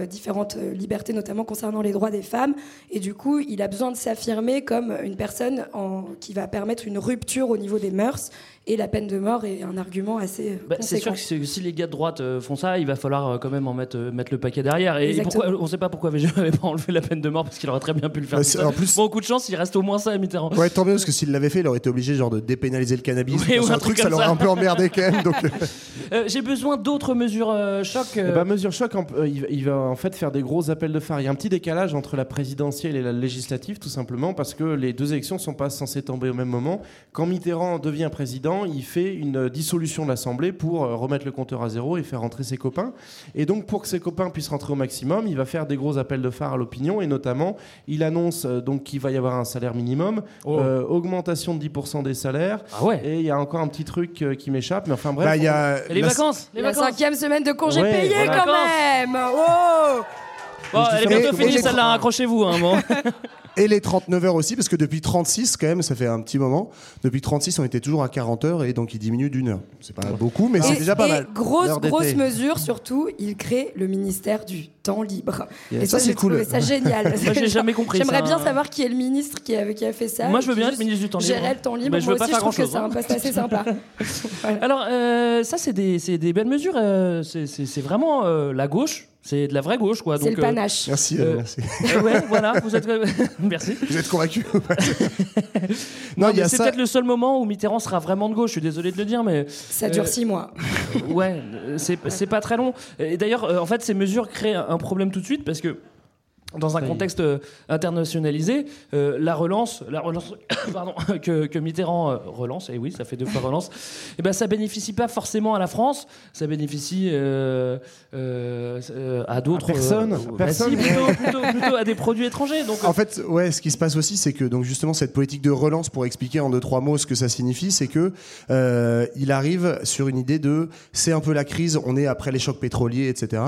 différentes libertés, notamment concernant les droits des femmes. Et du coup, il a besoin de s'affirmer comme une personne en- qui va permettre une rupture au niveau des mœurs. Et la peine de mort est un argument assez euh, Bah, c'est sûr que si les gars de droite euh, font ça, il va falloir euh, quand même en mettre, mettre le paquet derrière. Et, et Exactement. pourquoi, on ne sait pas pourquoi VG n'avait pas enlevé la peine de mort parce qu'il aurait très bien pu le faire. Ouais, seul. en plus- bon, coup de chance, il reste au moins ça à Mitterrand. Ouais, tant mieux, parce que s'il l'avait fait, il aurait été obligé genre, de dépénaliser le cannabis. Oui, Dans ou un un truc ça l'aurait un peu emmerdé quand même. Donc, euh, J'ai besoin d'autres mesures euh, choc. euh, Eh ben, mesure choc, en- euh, il, va- il va en fait faire des gros appels de phare. Il y a un petit décalage entre la présidentielle et la législative, tout simplement parce que les deux élections sont pas censées tomber au même moment. Quand Mitterrand devient président, président, il fait une dissolution de l'Assemblée pour euh, remettre le compteur à zéro et faire rentrer ses copains. Et donc, pour que ses copains puissent rentrer au maximum, il va faire des gros appels de phare à l'opinion et notamment, il annonce euh, donc qu'il va y avoir un salaire minimum, Oh. euh, augmentation de 10% des salaires. Ah ouais. Et il y a encore un petit truc qui m'échappe, mais enfin bref. Bah, y a les la- vacances Les La vacances cinquième semaine de congé Ouais, payé voilà. quand même Oh Bon, elle est Et- bientôt finie celle-là, hein, accrochez-vous. Hein, bon. Et les 39 heures aussi, parce que depuis 36, quand même, ça fait un petit moment. Depuis 36, on était toujours à 40 heures et donc il diminue d'une heure. C'est pas beaucoup, mais c'est déjà pas et mal. grosse, grosse mesure, surtout, il crée le ministère du temps libre. Yeah. Et Ça, ça, c'est cool. ça génial. Moi, j'ai jamais compris J'aimerais bien savoir qui est le ministre qui a, qui a fait ça. Moi, je veux bien être ministre du temps libre. Gérait le temps libre. Mais je Moi veux pas aussi, je faire trouve que c'est un poste assez sympa. Alors, euh, ça, c'est des, c'est des belles mesures. euh, c'est- vraiment euh, la gauche. C'est de la vraie gauche, quoi. C'est le euh, panache. Merci, merci. euh, ouais, voilà, vous êtes. Merci. Vous êtes convaincu Non, c'est ça. peut-être le seul moment où Mitterrand sera vraiment de gauche. Je suis désolé de le dire, mais Ça dure Euh, six mois. ouais, c'est pas très long. Et d'ailleurs, euh, en fait, ces mesures créent un un problème tout de suite parce que. Dans un contexte euh, internationalisé, euh, la relance, la relance pardon, que, que Mitterrand euh, relance, et oui, ça fait deux fois relance, et ben ça bénéficie pas forcément à la France, ça bénéficie euh, euh, euh, à d'autres personne, bah personne. si, plutôt, plutôt- plutôt à des produits étrangers. Donc, En fait, ouais, ce qui se passe aussi, c'est que donc justement cette politique de relance, pour expliquer en deux trois mots ce que ça signifie, c'est que il arrive sur une idée de c'est un peu la crise, on est après les chocs pétroliers, etc.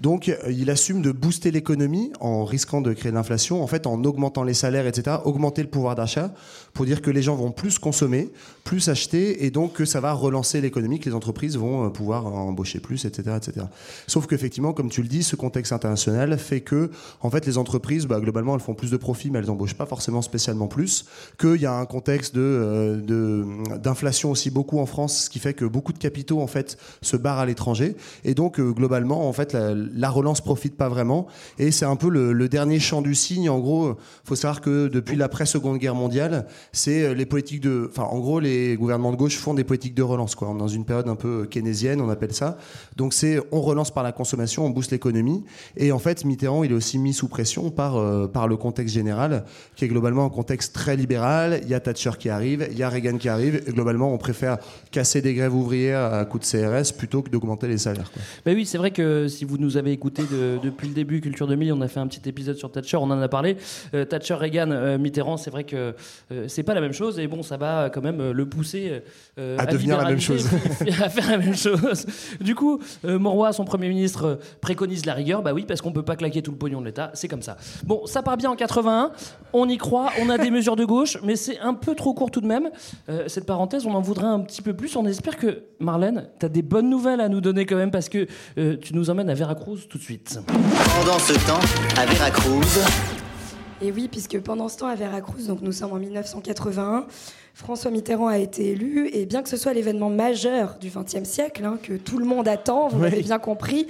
Donc il assume de booster l'économie en risquant de créer de l'inflation, en fait en augmentant les salaires, etc. Augmenter le pouvoir d'achat pour dire que les gens vont plus consommer, plus acheter, et donc que ça va relancer l'économie, que les entreprises vont euh, pouvoir embaucher plus, etc., etc. Sauf qu'effectivement, comme tu le dis, ce contexte international fait que, en fait, les entreprises, bah, globalement, elles font plus de profits, mais elles embauchent pas forcément spécialement plus. Qu'il y a un contexte euh, de- d'inflation aussi beaucoup en France, ce qui fait que beaucoup de capitaux, en fait, se barrent à l'étranger. Et donc, euh, globalement, en fait, la, la relance profite pas vraiment. Et c'est un peu le dernier champ du signe. En gros, faut savoir que depuis l'après-seconde guerre mondiale, c'est euh, les politiques de, enfin, en gros, les gouvernements de gauche font des politiques de relance, quoi. Dans une période un peu keynésienne, on appelle ça. Donc, c'est, on relance par la consommation, on booste l'économie. Et en fait, Mitterrand, il est aussi mis sous pression par, euh, par le contexte général, qui est globalement un contexte très libéral. Il y a Thatcher qui arrive, il y a Reagan qui arrive. Et globalement, on préfère casser des grèves ouvrières à coup de CRS plutôt que d'augmenter les salaires, quoi. Oui, c'est vrai que si vous nous avez écouté de- depuis le début, Culture 2000, on a fait un petit épisode sur Thatcher, on en a parlé. Euh, Thatcher, Reagan, euh, Mitterrand, c'est vrai que euh, c'est pas la même chose et bon, ça va quand même le pousser euh, À devenir la même libéraliser, à faire la même chose. Du coup, euh, Mauroy, son premier ministre, préconise la rigueur. Bah oui, parce qu'on peut pas claquer tout le pognon de l'État, c'est comme ça. Bon, ça part bien en 81, on y croit, on a des mesures de gauche, mais c'est un peu trop court tout de même. Euh, cette parenthèse, on en voudrait un petit peu plus. On espère que, Marlène, tu as des bonnes nouvelles à nous donner quand même parce que euh, tu nous emmènes à Veracruz tout de suite. Pendant ce temps, à Veracruz, Et oui, puisque pendant ce temps à Veracruz, donc nous sommes en 1981, François Mitterrand a été élu, et bien que ce soit l'événement majeur du XXe siècle, hein, que tout le monde attend, vous l'avez bien compris,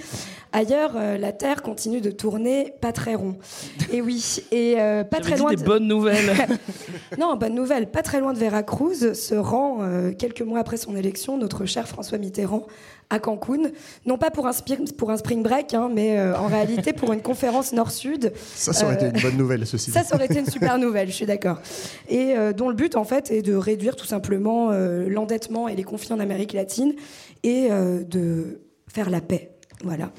ailleurs, euh, la Terre continue de tourner pas très rond. Et oui, et euh, pas J'avais très dit loin des de... bonnes nouvelles. non, bonne nouvelle, pas très loin de Veracruz, se rend, euh, quelques mois après son élection, notre cher François Mitterrand à Cancun, non pas pour un, spi- pour un spring break, hein, mais euh, en réalité pour une conférence nord-sud. Ça, ça aurait Euh, été une bonne nouvelle, ceci ça, dit. ça aurait été une super nouvelle, je suis d'accord. Et euh, dont le but, en fait, est de réduire tout simplement euh, l'endettement et les conflits en Amérique latine et de faire la paix. Voilà.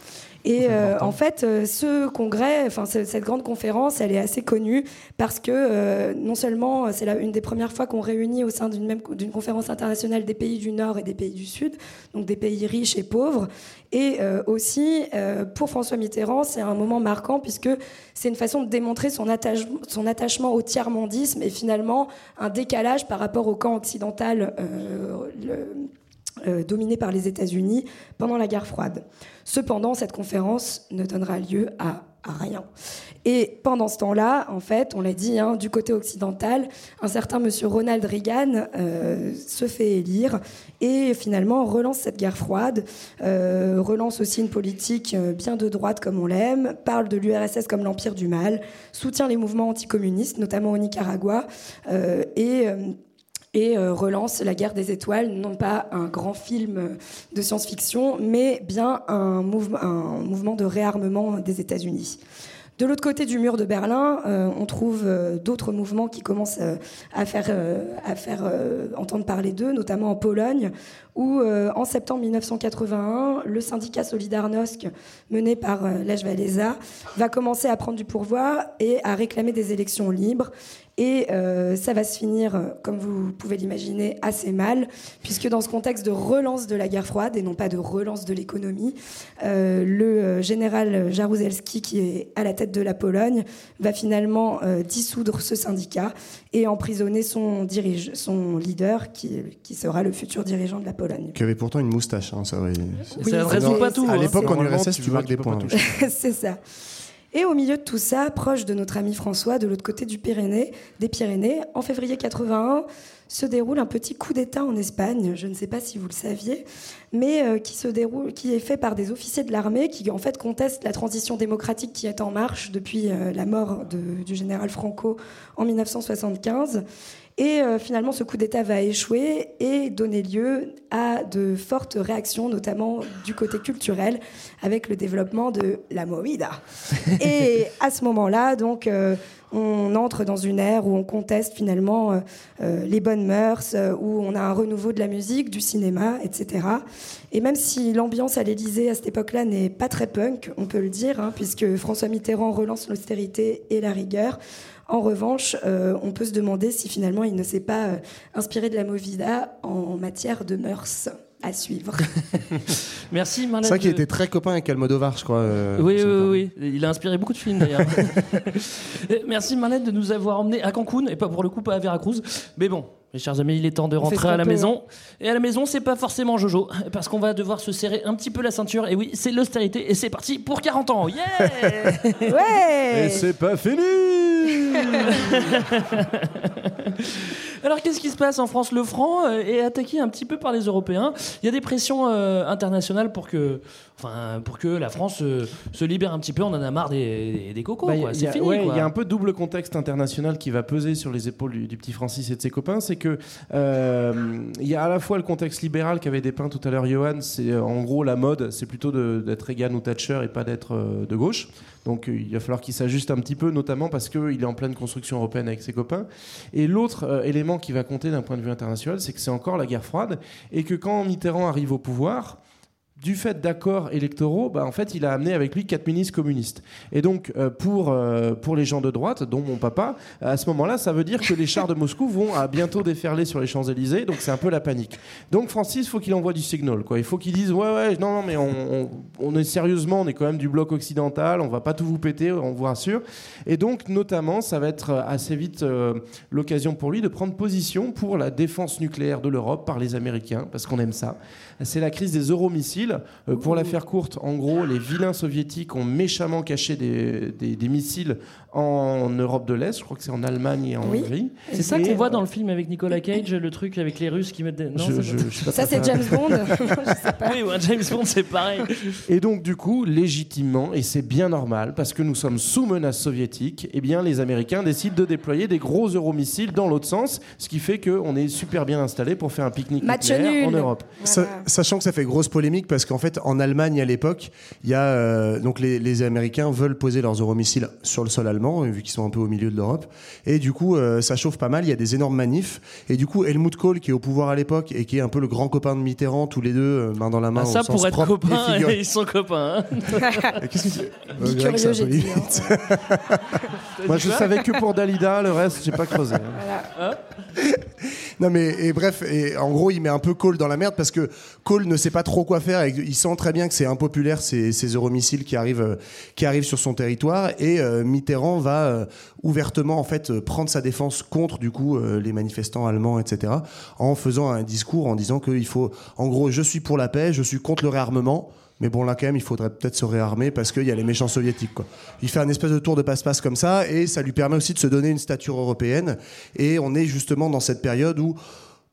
Et euh, en fait, euh, ce congrès, enfin ce- cette grande conférence, elle est assez connue parce que euh, non seulement c'est une des premières fois qu'on réunit au sein d'une même d'une conférence internationale des pays du Nord et des pays du Sud, donc des pays riches et pauvres, et euh, aussi pour François Mitterrand, c'est un moment marquant puisque c'est une façon de démontrer son attachement, son attachement au tiers-mondisme et finalement un décalage par rapport au camp occidental. le- euh, dominé par les États-Unis pendant la guerre froide. Cependant, cette conférence ne donnera lieu à, rien. Et pendant ce temps-là, en fait, on l'a dit, hein, du côté occidental, un certain monsieur Ronald Reagan euh, se fait élire et finalement relance cette guerre froide, euh, relance aussi une politique bien de droite comme on l'aime, parle de l'URSS comme l'empire du mal, soutient les mouvements anticommunistes, notamment au Nicaragua, et et euh, relance La guerre des étoiles, non pas un grand film euh, de science-fiction, mais bien un, mouvement- de réarmement des États-Unis. De l'autre côté du mur de Berlin, euh, on trouve d'autres mouvements qui commencent à faire, entendre parler d'eux, notamment en Pologne, où en septembre 1981, le syndicat Solidarnosc, mené par Lech Walesa, va commencer à prendre du pourvoir et à réclamer des élections libres. Et euh, ça va se finir, euh, comme vous pouvez l'imaginer, assez mal, puisque dans ce contexte de relance de la guerre froide et non pas de relance de l'économie, euh, le général Jaruzelski, qui est à la tête de la Pologne, va finalement euh, dissoudre ce syndicat et emprisonner son, dirige, son leader, qui, qui sera le futur dirigeant de la Pologne. Qui avait pourtant une moustache. Hein, ça, ouais. Oui, Ça ne résout pas tout, À hein. l'époque, en URSS, tu marques que des points. oui. C'est ça. Et au milieu de tout ça, proche de notre ami François, de l'autre côté des Pyrénées, en février 81, se déroule un petit coup d'État en Espagne. Je ne sais pas si vous le saviez, mais euh, qui se déroule, qui est fait par des officiers de l'armée qui en fait contestent la transition démocratique qui est en marche depuis euh, la mort du général Franco en 1975. Et euh, finalement, ce coup d'État va échouer et donner lieu à de fortes réactions, notamment du côté culturel, avec le développement de la movida. Et à ce moment-là, donc, euh, on entre dans une ère où on conteste finalement euh, les bonnes mœurs, où on a un renouveau de la musique, du cinéma, etc. Et même si l'ambiance à l'Élysée à cette époque-là n'est pas très punk, on peut le dire, hein, puisque François Mitterrand relance l'austérité et la rigueur. En revanche, euh, on peut se demander si finalement il ne s'est pas euh, inspiré de la Movida en matière de mœurs à suivre. Merci Marlène. C'est vrai qu'il était très copain avec Almodovar, je crois. euh, Oui, oui, oui, oui. Il a inspiré beaucoup de films d'ailleurs. Merci Marlène de nous avoir emmenés à Cancun et pas pour le coup pas à Veracruz. Mais bon, mes chers amis, il est temps de rentrer à la maison. Et à la maison, c'est pas forcément Jojo parce qu'on va devoir se serrer un petit peu la ceinture. Et oui, c'est l'austérité et c'est parti pour 40 ans. Yeah Ouais Et c'est pas fini Alors qu'est-ce qui se passe en France? Le franc euh, est attaqué un petit peu par les Européens. Il y a des pressions euh, internationales pour que, enfin, pour que la France euh, se libère un petit peu. On en a marre des, des, des cocos. Bah, quoi. il y C'est a- fini. ouais. Il y a un peu de double contexte international qui va peser sur les épaules du, du petit Francis et de ses copains. C'est euh, il y a à la fois le contexte libéral qu'avait dépeint tout à l'heure Johan. C'est euh, en gros la mode, c'est plutôt d'être Reagan ou Thatcher et pas d'être euh, de gauche. Donc il va falloir qu'il s'ajuste un petit peu, notamment parce qu'il est en pleine construction européenne avec ses copains. Et l'autre élément qui va compter d'un point de vue international, c'est que c'est encore la guerre froide et que quand Mitterrand arrive au pouvoir, du fait d'accords électoraux, bah, en fait, il a amené avec lui quatre ministres communistes. Et donc, euh, pour, euh, pour les gens de droite, dont mon papa, à ce moment-là, ça veut dire que les chars de Moscou vont bientôt déferler sur les Champs-Élysées, donc c'est un peu la panique. Donc, Francis, il faut qu'il envoie du signal. Il faut qu'il dise Ouais, ouais, non, non, mais on, est sérieusement, on est quand même du bloc occidental, on va pas tout vous péter, on vous rassure. Et donc, notamment, ça va être euh, assez vite l'occasion pour lui de prendre position pour la défense nucléaire de l'Europe par les Américains, parce qu'on aime ça. C'est la crise des euromissiles. Euh, pour la faire courte, en gros, les vilains soviétiques ont méchamment caché des, missiles en Europe de l'Est. Je crois que c'est en Allemagne et en Oui. Hongrie. C'est ça qu'on voit euh, dans le film avec Nicolas Cage, le truc avec les Russes qui mettent des. Non, Je- je- je Ça, c'est. James Bond. Je sais pas. Oui, ouais, James Bond, c'est pareil. Et donc, du coup, légitimement, et c'est bien normal, parce que nous sommes sous menace soviétique, eh bien, les Américains décident de déployer des gros euromissiles dans l'autre sens, ce qui fait qu'on est super bien installé pour faire un pique-nique en. Europe. Sa- sachant que ça fait grosse polémique parce qu'en fait en Allemagne à l'époque il y a euh, donc les, les Américains veulent poser leurs euromissiles sur le sol allemand vu qu'ils sont un peu au milieu de l'Europe et du coup euh, ça chauffe pas mal il y a des énormes manifs et du coup Helmut Kohl qui est au pouvoir à l'époque et qui est un peu le grand copain de Mitterrand tous les deux euh, main dans la main Ah, ça, au sens pour être propre et copains, ils sont copains. hein. Qu'est-ce que Euh, ça a j'ai dit, limite. Moi, je savais que pour Dalida, le reste, j'ai pas creusé. Voilà. Non mais et bref, et en gros il met un peu Kohl dans la merde parce que Kohl ne sait pas trop quoi faire. Et il sent très bien que c'est impopulaire ces, ces euromissiles qui arrivent euh, qui arrivent sur son territoire et euh, Mitterrand va euh, ouvertement en fait euh, prendre sa défense contre du coup euh, les manifestants allemands etc. En faisant un discours en disant qu'il faut en gros je suis pour la paix, je suis contre le réarmement. Mais bon, là, quand même, il faudrait peut-être se réarmer parce qu'il y a les méchants soviétiques. Quoi. Il fait un espèce de tour de passe-passe comme ça et ça lui permet aussi de se donner une stature européenne. Et on est justement dans cette période où,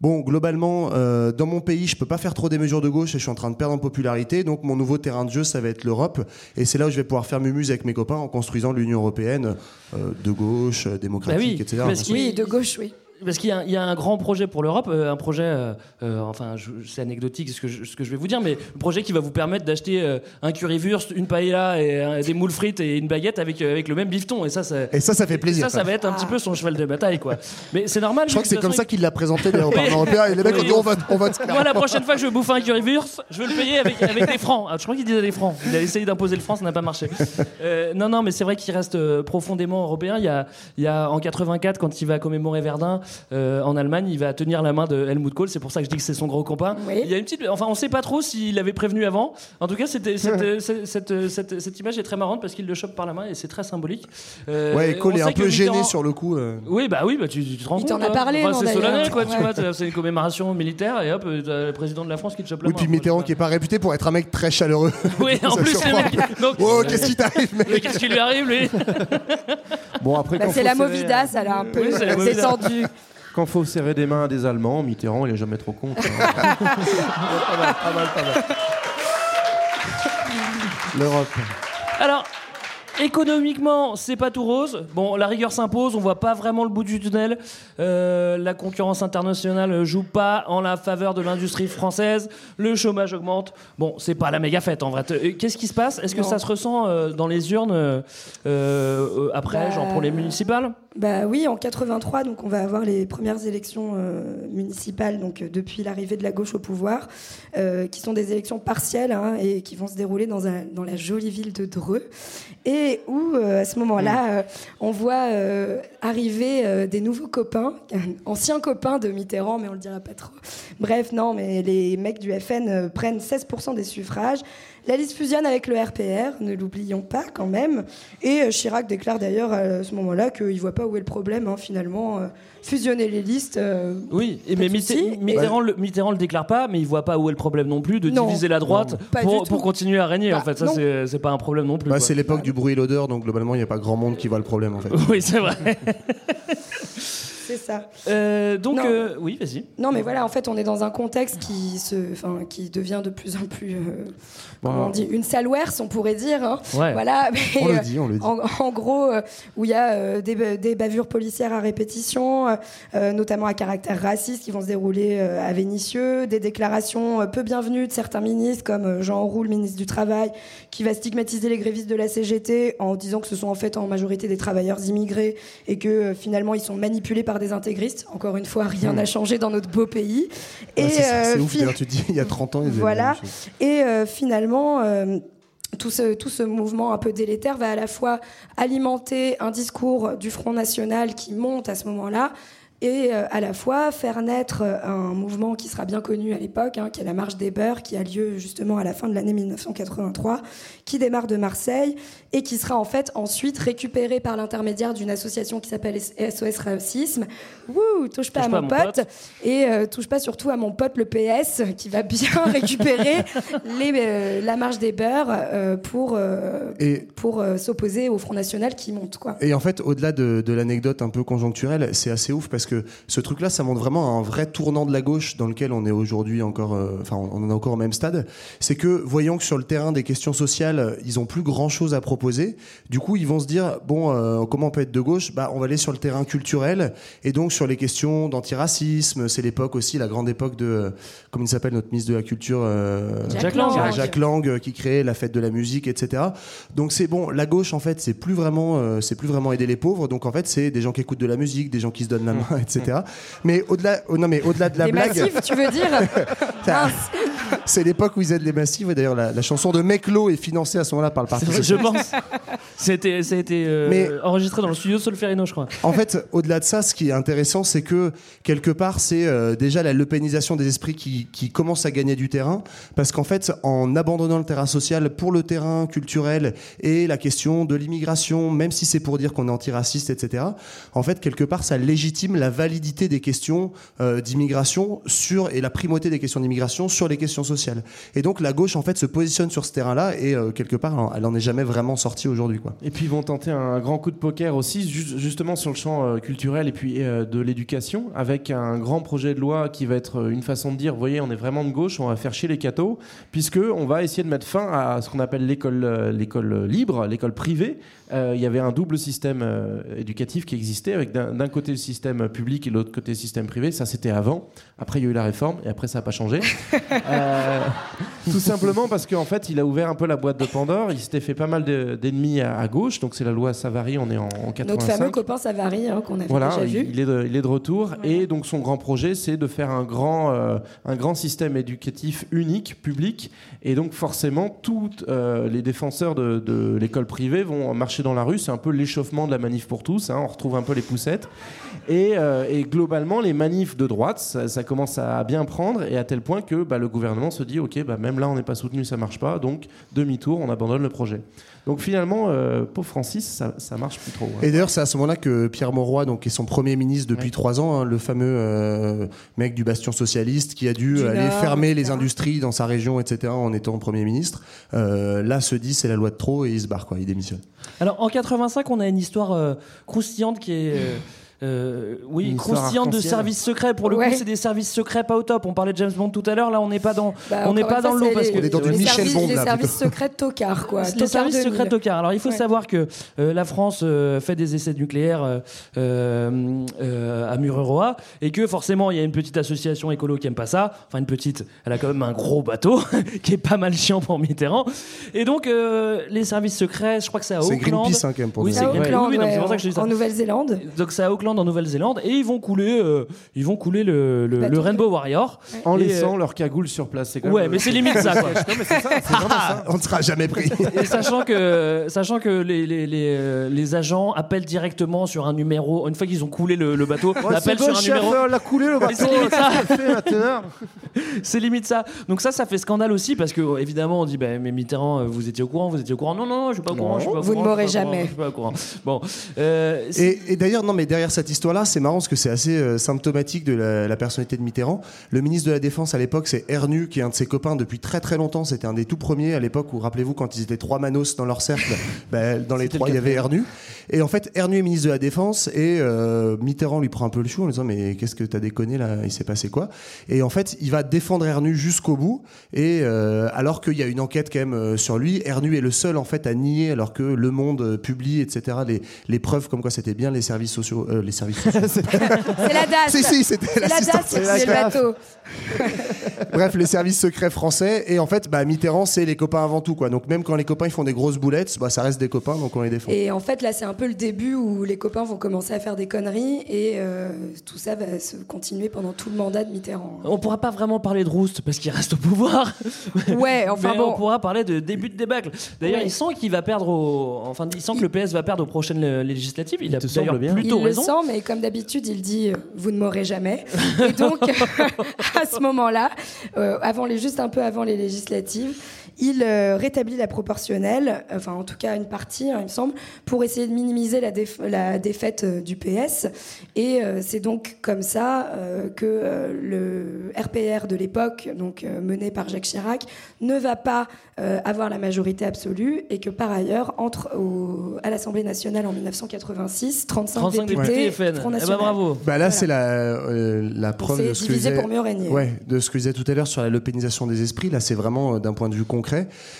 bon, globalement, euh, dans mon pays, je peux pas faire trop des mesures de gauche et je suis en train de perdre en popularité. Donc, mon nouveau terrain de jeu, ça va être l'Europe. Et c'est là où je vais pouvoir faire mumuse avec mes copains en construisant l'Union européenne euh, de gauche, euh, démocratique, Bah oui, etc. Oui, de gauche, oui. Parce qu'il y, a- il y a un grand projet pour l'Europe, euh, un projet, euh, euh, enfin, c'est anecdotique ce que, je, ce que je vais vous dire, mais un projet qui va vous permettre d'acheter euh, un currywurst, une paella et des moules frites et une baguette avec, avec le même bifton. Et ça, ça, Et ça, ça fait plaisir. ça, ça va être un petit peu son cheval de bataille, quoi. Mais c'est normal. Je crois que c'est comme ça qu'il l'a présenté d'ailleurs au. Parlement européen. Et les mecs ont dit on va, on va te Moi, la prochaine fois que je vais bouffer un currywurst, je veux le payer avec, avec des francs. Ah, je crois qu'il disait des francs. Il a essayé d'imposer le franc, ça n'a pas marché. Non, non, mais c'est vrai qu'il reste profondément européen. Il y, a, il y a en 84, quand il va commémorer Verdun euh, en Allemagne, il va tenir la main de Helmut Kohl. C'est pour ça que je dis que c'est son gros copain. Il y a une petite, enfin, on sait pas trop s'il avait prévenu avant. En tout cas, c'était cette, cette, cette, cette- cette image est très marrante parce qu'il le chope par la main et c'est très symbolique. Euh, Ouais, et Kohl est un peu gêné Mitterrand- sur le coup. euh. oui, bah oui, bah tu, tu te rends Il compte. t'en a hein. parlé, Enfin, non, C'est solennel, quoi. Tu Ouais. vois, c'est- c'est une commémoration militaire et hop, euh, t'as le président de la France qui te chope la Oui, main. puis Mitterrand qui est pas réputé pour être un mec très chaleureux. Oui, en plus, donc- Oh, qu'est-ce qui t'arrive, mec qu'est-ce qui lui arrive, lui? Bon, après, Bah, quand c'est la Movida, ça l'a un peu Oui, c'est descendu. Quand faut serrer des mains à des Allemands, Mitterrand, il est jamais trop con. Pas mal, pas mal, pas mal. L'Europe. Alors, économiquement, c'est pas tout rose. Bon, la rigueur s'impose, on voit pas vraiment le bout du tunnel. Euh, la concurrence internationale joue pas en la faveur de l'industrie française. Le chômage augmente. Bon, c'est pas la méga fête en vrai. Euh, Qu'est-ce qui se passe? Est-ce que Non. ça se ressent euh, dans les urnes euh, après, Bah, genre pour les municipales? Bah oui, en 83, donc on va avoir les premières élections municipales, donc depuis l'arrivée de la gauche au pouvoir, qui sont des élections partielles hein, et qui vont se dérouler dans, un- dans la jolie ville de Dreux, et où euh, à ce moment-là, euh, on voit euh, arriver des nouveaux copains, anciens copains de Mitterrand, mais on le dira pas trop. Bref, non, mais les mecs du FN prennent 16% des suffrages. La liste fusionne avec le RPR, ne l'oublions pas quand même. Et euh, Chirac déclare d'ailleurs à ce moment-là qu'il ne voit pas où est le problème, hein, finalement. euh, fusionner les listes. euh, Oui, et mais. Mitterrand, le, Mitterrand le déclare pas, mais il voit pas où est le problème non plus de Non. diviser la droite Non. Pour, continuer à régner. en Bah, fait, ça c'est pas un problème non plus. Bah, c'est l'époque du bruit et l'odeur, donc globalement, il n'y a pas grand monde qui voit le problème en fait. Oui, c'est vrai. C'est ça. Euh, donc, Non. euh, oui, vas-y. Non, mais voilà, en fait, on est dans un contexte qui, se, enfin, qui devient de plus en plus, euh, Bon. comment on dit, une salwerse, on pourrait dire. hein. Ouais. Voilà. mais, On le dit, on le dit. En, en gros, euh, où il y a euh, des, des bavures policières à répétition, notamment à caractère raciste, qui vont se dérouler euh, à Vénissieux, des déclarations euh, peu bienvenues de certains ministres, comme Jean Roux, le ministre du Travail, qui va stigmatiser les grévistes de la CGT en disant que ce sont en fait en majorité des travailleurs immigrés et que euh, finalement ils sont manipulés par des intégristes. Encore une fois, rien Hmm. n'a changé dans notre beau pays. Ouais, c'est euh, ouf, tu dis, il y a 30 ans, ils voilà. Et euh, finalement, euh, tout, ce, tout ce mouvement un peu délétère va à la fois alimenter un discours du Front National qui monte à ce moment-là et euh, à la fois faire naître euh, un mouvement qui sera bien connu à l'époque, hein, qui est la Marche des Beurs, qui a lieu justement à la fin de l'année 1983, qui démarre de Marseille et qui sera en fait ensuite récupéré par l'intermédiaire d'une association qui s'appelle SOS Racisme. Wouh, touche pas Touche à pas mon à mon pote. pote. Et euh, touche pas surtout à mon pote le PS qui va bien récupérer les, euh, la marche des beurs euh, pour, euh, Et- pour euh, s'opposer au Front National qui monte. Quoi. Et en fait, au-delà de, de l'anecdote un peu conjoncturelle, c'est assez ouf parce que ce truc-là, ça montre vraiment un vrai tournant de la gauche dans lequel on est aujourd'hui encore, euh, enfin, on en est encore au même stade. C'est que, voyant que sur le terrain des questions sociales, ils ont plus grand-chose à proposer, du coup, ils vont se dire, bon, euh, comment on peut être de gauche? Bah, on va aller sur le terrain culturel et donc sur les questions d'antiracisme. C'est l'époque aussi, la grande époque de, euh, comment il s'appelle notre ministre de la Culture euh, Jacques Lang. Lang. Jacques Lang, euh, qui créait la fête de la musique, etc. Donc c'est bon, la gauche en fait, c'est plus vraiment, c'est plus vraiment aider les pauvres. Donc en fait, c'est des gens qui écoutent de la musique, des gens qui se donnent la main, etc. Mais au-delà, oh, non mais au-delà de la Des blague, massifs, tu veux dire c'est l'époque où ils aident les massifs. Et d'ailleurs, la, la chanson de Meclo est financée à ce moment-là par le Parti vrai, je pense. C'était, ça a été euh, Mais- enregistré dans le studio Solferino, je crois. En fait, au-delà de ça, ce qui est intéressant, c'est que quelque part, c'est euh, déjà la lepénisation des esprits qui, qui commence à gagner du terrain, parce qu'en fait, en abandonnant le terrain social pour le terrain culturel et la question de l'immigration, même si c'est pour dire qu'on est antiraciste, etc. En fait, quelque part, ça légitime la validité des questions euh, d'immigration sur et la primauté des questions d'immigration sur les questions sociales. Et donc la gauche en fait se positionne sur ce terrain-là et euh, quelque part elle en est jamais vraiment sortie aujourd'hui. Et puis ils vont tenter un grand coup de poker aussi ju- justement sur le champ euh, culturel et puis de l'éducation avec un grand projet de loi qui va être une façon de dire vous voyez on est vraiment de gauche on va faire chier les cathos puisque on va essayer de mettre fin à ce qu'on appelle l'école l'école libre l'école privée Euh, il y avait un double système euh, éducatif qui existait avec d'un côté le système public et de l'autre côté le système privé. Ça c'était avant. Après il y a eu la réforme et après ça n'a pas changé. Euh, tout simplement parce qu'en fait il a ouvert un peu la boîte de Pandore. Il s'était fait pas mal de- d'ennemis à, à gauche. Donc c'est la loi Savary. On est en, en 85 Notre fameux copain Savary hein, qu'on voilà, déjà vu. il est de, il est de retour. Et donc son grand projet c'est de faire un grand, euh, un grand système éducatif unique, public. Et donc forcément tous euh, les défenseurs de, de l'école privée vont marcher dans la rue, c'est un peu l'échauffement de la manif pour tous, hein, on retrouve un peu les poussettes et, euh, et globalement les manifs de droite ça, ça commence à bien prendre et à tel point que bah, le gouvernement se dit ok bah, même là on n'est pas soutenu, ça marche pas donc demi-tour, on abandonne le projet. Donc finalement, euh, pauvre Francis, ça, ça marche plus trop. hein. Et d'ailleurs, c'est à ce moment-là que Pierre Mauroy, donc, est son premier ministre depuis trois ans, hein, le fameux euh, mec du bastion socialiste qui a dû Du aller Nord, fermer les industries dans sa région, etc., en étant premier ministre. Euh, là, se dit c'est la loi de trop et il se barre, quoi, il démissionne. Alors en 85, on a une histoire euh, croustillante qui est. euh, oui, croustillante de services secrets. Pour le Ouais. coup, c'est des services secrets pas au top. On parlait de James Bond tout à l'heure. Là, on n'est pas dans, Bah, on n'est pas dans le lot c'est parce les- que On est dans du les Michel services, Bond, les là, services secrets de Tocard, quoi. les services 2000. secrets de Tocard. Alors, il faut Ouais. savoir que euh, la France euh, fait des essais nucléaires euh, euh, euh, à Mururoa et que forcément, il y a une petite association écolo qui aime pas ça. Enfin, une petite, elle a quand même un gros bateau qui est pas mal chiant pour Mitterrand. Et donc, euh, les services secrets, je crois que c'est à C'est Auckland. Greenpeace, hein, quand même, pour oui, nous. c'est À Greenpeace. Auckland, Oui, oui, non, ouais, c'est pour ça que je dis ça. en Nouvelle-Zélande. Donc c'est à Auckland en Nouvelle-Zélande et ils vont couler, euh, ils vont couler le, le- le Rainbow Warrior. En Et, laissant euh, leur cagoule sur place. c'est quand Ouais, même- mais c'est limite ça, quoi. Non, mais c'est ça, c'est vraiment ça. On ne sera jamais pris. Et sachant que, sachant que les, les, les, euh, les agents appellent directement sur un numéro, une fois qu'ils ont coulé le, le bateau, Ouais, appellent sur un chef, numéro. euh, l'a coulé le bateau. c'est limite ça. C'est limite ça. Donc ça, ça fait scandale aussi parce que évidemment, on dit, bah, mais Mitterrand, euh, vous étiez au courant, vous étiez au courant. Non, non, je suis pas au courant. je suis pas au Vous ne courant, m'aurez au courant, jamais. Je suis pas au courant. Bon, euh, Et, et d'ailleurs, non, mais derrière cette histoire-là, c'est marrant parce que c'est assez euh, symptomatique de la, la personnalité de Mitterrand. Le ministre de la Défense à l'époque, c'est Ernu, qui est un de ses copains depuis très très longtemps. C'était un des tout premiers à l'époque où, rappelez-vous, quand ils étaient trois manos dans leur cercle, ben, dans les trois, le il y avait Ernu. Et en fait, Ernu est ministre de la Défense et euh, Mitterrand lui prend un peu le chou en lui disant Mais qu'est-ce que t'as déconné là? Il s'est passé quoi? Et en fait, il va défendre Ernu jusqu'au bout. Et euh, alors qu'il y a une enquête quand même sur lui, Ernu est le seul en fait à nier, alors que Le Monde publie, etc., les, les preuves comme quoi c'était bien les services sociaux. Les services sociaux. C'est la DAS. Si, c'était la. DAS le bateau. Bref, les services secrets français. Et en fait, bah, Mitterrand, c'est les copains avant tout. Quoi. Donc même quand les copains ils font des grosses boulettes, bah, ça reste des copains, donc on les défend. Et en fait, là, c'est un peu le début où les copains vont commencer à faire des conneries et euh, tout ça va se continuer pendant tout le mandat de Mitterrand. on pourra pas vraiment parler de Roust parce qu'il reste au pouvoir. Ouais, enfin Mais bon. on pourra parler de début de débâcle. D'ailleurs, Ouais. il sent qu'il va perdre au... enfin, il sent que le PS va perdre aux prochaines législatives. Il a d'ailleurs plutôt il raison. Mais comme d'habitude, il dit euh, Vous ne m'aurez jamais. Et donc, à ce moment-là, euh, avant les, juste un peu avant les législatives, il euh, rétablit la proportionnelle, enfin en tout cas une partie, hein, il me semble, pour essayer de minimiser la, déf- la défaite euh, du PS. Et euh, c'est donc comme ça euh, que euh, le RPR de l'époque, donc euh, mené par Jacques Chirac, ne va pas euh, avoir la majorité absolue et que par ailleurs entre au- à l'Assemblée nationale en 1986 35, 35 députés, députés FN. Front Eh ben, National. bravo. Bah là, c'est la, euh, la preuve de ce que disait- pour mieux régner. Ouais, de ce que je disais tout à l'heure sur la lepénisation des esprits. Là, c'est vraiment euh, d'un point de vue concret.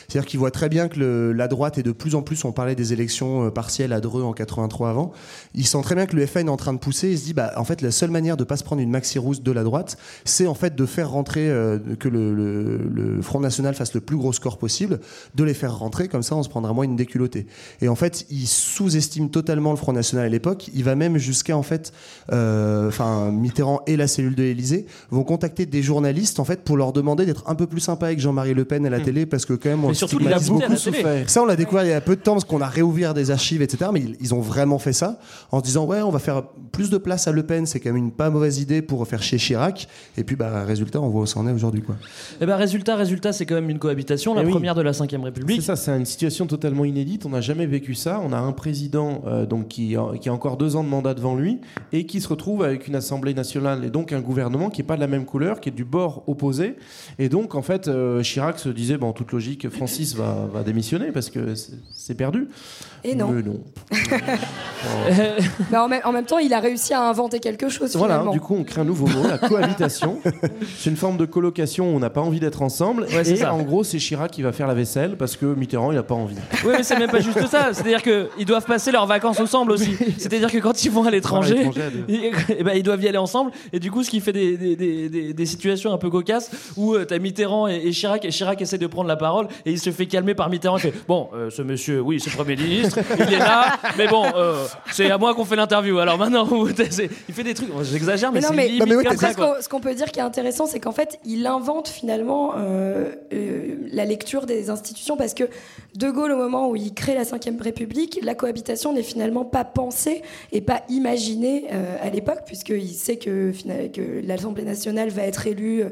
C'est-à-dire qu'il voit très bien que le- la droite est de plus en plus. On parlait des élections euh, partielles à Dreux en 83 avant. Il sent très bien que le FN est en train de pousser. Il se dit, bah, en fait, la seule manière de pas se prendre une maxi rousse de la droite, c'est en fait de faire rentrer euh, que le, le- le Front National fasse le plus gros score possible, de les faire rentrer. Comme ça, on se prendra moins une déculottée. Et en fait, il sous-estime totalement le Front National à l'époque. Il va même jusqu'à en fait, euh, enfin Mitterrand et la cellule de l'Élysée vont contacter des journalistes en fait pour leur demander d'être un peu plus sympa avec Jean-Marie Le Pen à la télé parce que quand même on Mais surtout, il a beaucoup. télé. Ça, on l'a découvert il y a peu de temps parce qu'on a réouvert des archives, etc. Mais ils, ils ont vraiment fait ça en se disant ouais, on va faire plus de place à Le Pen, c'est quand même une pas mauvaise idée pour faire chier Chirac. Et puis bah résultat, on voit où ça en est aujourd'hui quoi. Et ben résultat, résultat, c'est quand même une cohabitation, la Eh oui. première de la Ve C'est République. ça, c'est une situation totalement inédite. On n'a jamais vécu ça. On a un président euh, donc qui, qui a encore deux ans de mandat devant lui et qui se retrouve avec une Assemblée nationale et donc un gouvernement qui n'est pas de la même couleur, qui est du bord opposé. Et donc, en fait, euh, Chirac se disait, bon, en logique, Francis va, va démissionner parce que c'est- perdu. Et non. Mais non. En, même, en même temps, il a réussi à inventer quelque chose. Voilà, finalement. du coup, on crée un nouveau mot, la cohabitation. c'est une forme de colocation où on n'a pas envie d'être ensemble. Ouais, et ça. en gros, c'est Chirac qui va faire la vaisselle parce que Mitterrand, il n'a pas envie. Oui, mais c'est même pas juste ça. C'est-à-dire qu'ils doivent passer leurs vacances ensemble aussi. C'est-à-dire que quand ils vont à l'étranger, ils, eh ben, ils doivent y aller ensemble. Et du coup, ce qui fait des, des, des, des- des situations un peu cocasses où euh, t'as Mitterrand et, et Chirac, et Chirac essaie de prendre la parole et il se fait calmer par Mitterrand. Il fait Bon, euh, ce monsieur, oui, c'est Premier ministre, il est là, mais bon, euh, c'est à moi qu'on fait l'interview. Alors maintenant, vous- c'est- il fait des trucs, j'exagère, mais, Mais non, c'est mais comme ça, après, ce qu'on- peut dire qui est intéressant, c'est qu'en fait, il invente finalement euh, euh, la lecture des institutions parce que De Gaulle, au moment où il crée la Ve République, la cohabitation n'est finalement pas pensée et pas imaginée euh, à l'époque, puisqu'il sait que, l'Assemblée nationale va être élue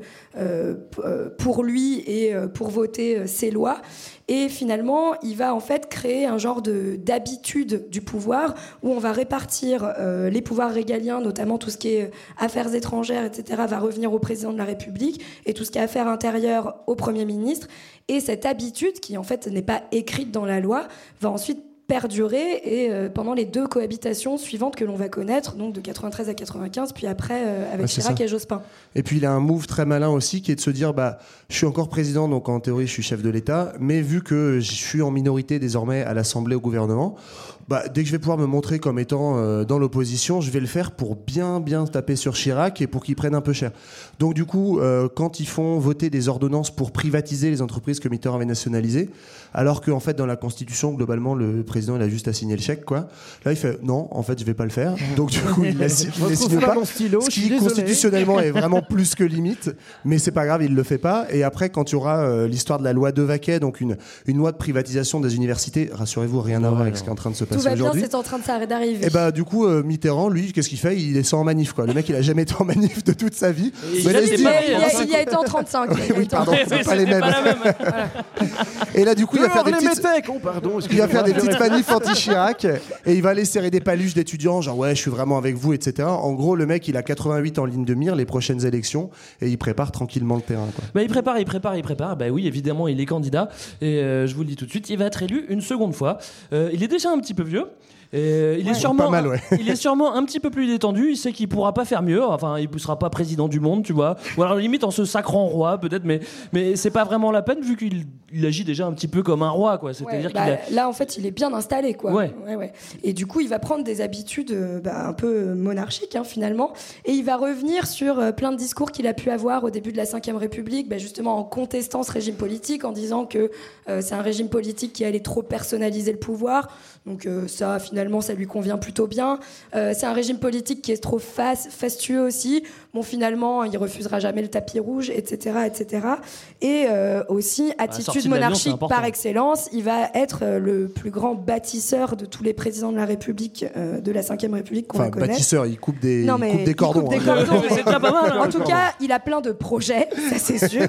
pour lui et euh, pour voter euh, ses lois. Et finalement, il va en fait créer un genre de d'habitude du pouvoir où on va répartir euh, les pouvoirs régaliens, notamment tout ce qui est euh, affaires étrangères, etc., va revenir au président de la République et tout ce qui est affaires intérieures au Premier ministre. Et cette habitude, qui en fait n'est pas écrite dans la loi, va ensuite perdurer et euh, pendant les deux cohabitations suivantes que l'on va connaître, donc de 93 à 95, puis après euh, avec Ouais, Chirac ça. et Jospin. Et puis il a un move très malin aussi qui est de se dire bah je suis encore président donc en théorie je suis chef de l'État mais vu que je suis en minorité désormais à l'Assemblée au gouvernement bah dès que je vais pouvoir me montrer comme étant euh, dans l'opposition je vais le faire pour bien bien taper sur Chirac et pour qu'il prenne un peu cher. Donc du coup euh, quand ils font voter des ordonnances pour privatiser les entreprises que Mitterrand avait nationalisées alors qu'en fait dans la Constitution globalement le président il a juste à signer le chèque quoi. Là il fait non en fait je vais pas le faire. Donc du coup il ne signe pas mon stylo, ce qui constitutionnellement est vraiment plus que limite, mais c'est pas grave, il le fait pas. Et après, quand il y aura euh, l'histoire de la loi Devaquet, donc une, une loi de privatisation des universités, rassurez-vous, rien à voir avec ce qui est en train de se Tout va bien, c'est en train d'arriver. Et bah du coup euh, Mitterrand lui qu'est-ce qu'il fait? Il est sans manif quoi. Le mec il a jamais été en manif de toute sa vie. Il a il a, il y a été en 35. il y a oui, en pardon, 35. c'est pas les mêmes. pas. Et là du coup il va faire des petites oh, pardon, il va faire des excusez-moi, petites manifs anti-Chirac et il va aller serrer des paluches d'étudiants, genre ouais, je suis vraiment avec vous, etc. En gros, le mec, il a 88 en ligne de mire les prochaines élections et il prépare tranquillement le terrain. Quoi. Bah, il prépare, il prépare, il prépare. Bah oui, évidemment, il est candidat. Et euh, je vous le dis tout de suite, il va être élu une seconde fois. Euh, il est déjà un petit peu vieux. Et il, est sûrement, pas mal, ouais. il est sûrement un petit peu plus détendu. Il sait qu'il pourra pas faire mieux. Enfin, il ne sera pas président du monde, tu vois. Ou alors limite en se sacrant roi, peut-être. Mais, mais c'est pas vraiment la peine vu qu'il il agit déjà un petit peu comme un roi, quoi. C'est-à-dire Ouais, bah, qu'il a- Là, en fait, il est bien installé, quoi. Ouais. ouais. Et du coup, il va prendre des habitudes euh, bah, un peu monarchiques, hein, finalement. Et il va revenir sur euh, plein de discours qu'il a pu avoir au début de la Ve République, bah, justement en contestant ce régime politique, en disant que euh, c'est un régime politique qui allait trop personnaliser le pouvoir. Donc euh, ça, finalement, ça lui convient plutôt bien. Euh, c'est un régime politique qui est trop fastueux aussi. Bon, finalement, il refusera jamais le tapis rouge, etc., etc. Et euh, aussi, sortie attitude monarchique par excellence. Il va être euh, le plus grand bâtisseur de tous les présidents de la République, euh, de la Ve République qu'on Enfin, bâtisseur, il coupe des, Non, il mais coupe des il cordons. coupe des hein. cordons, C'est déjà pas mal, hein. En tout cas, il a plein de projets, ça c'est sûr.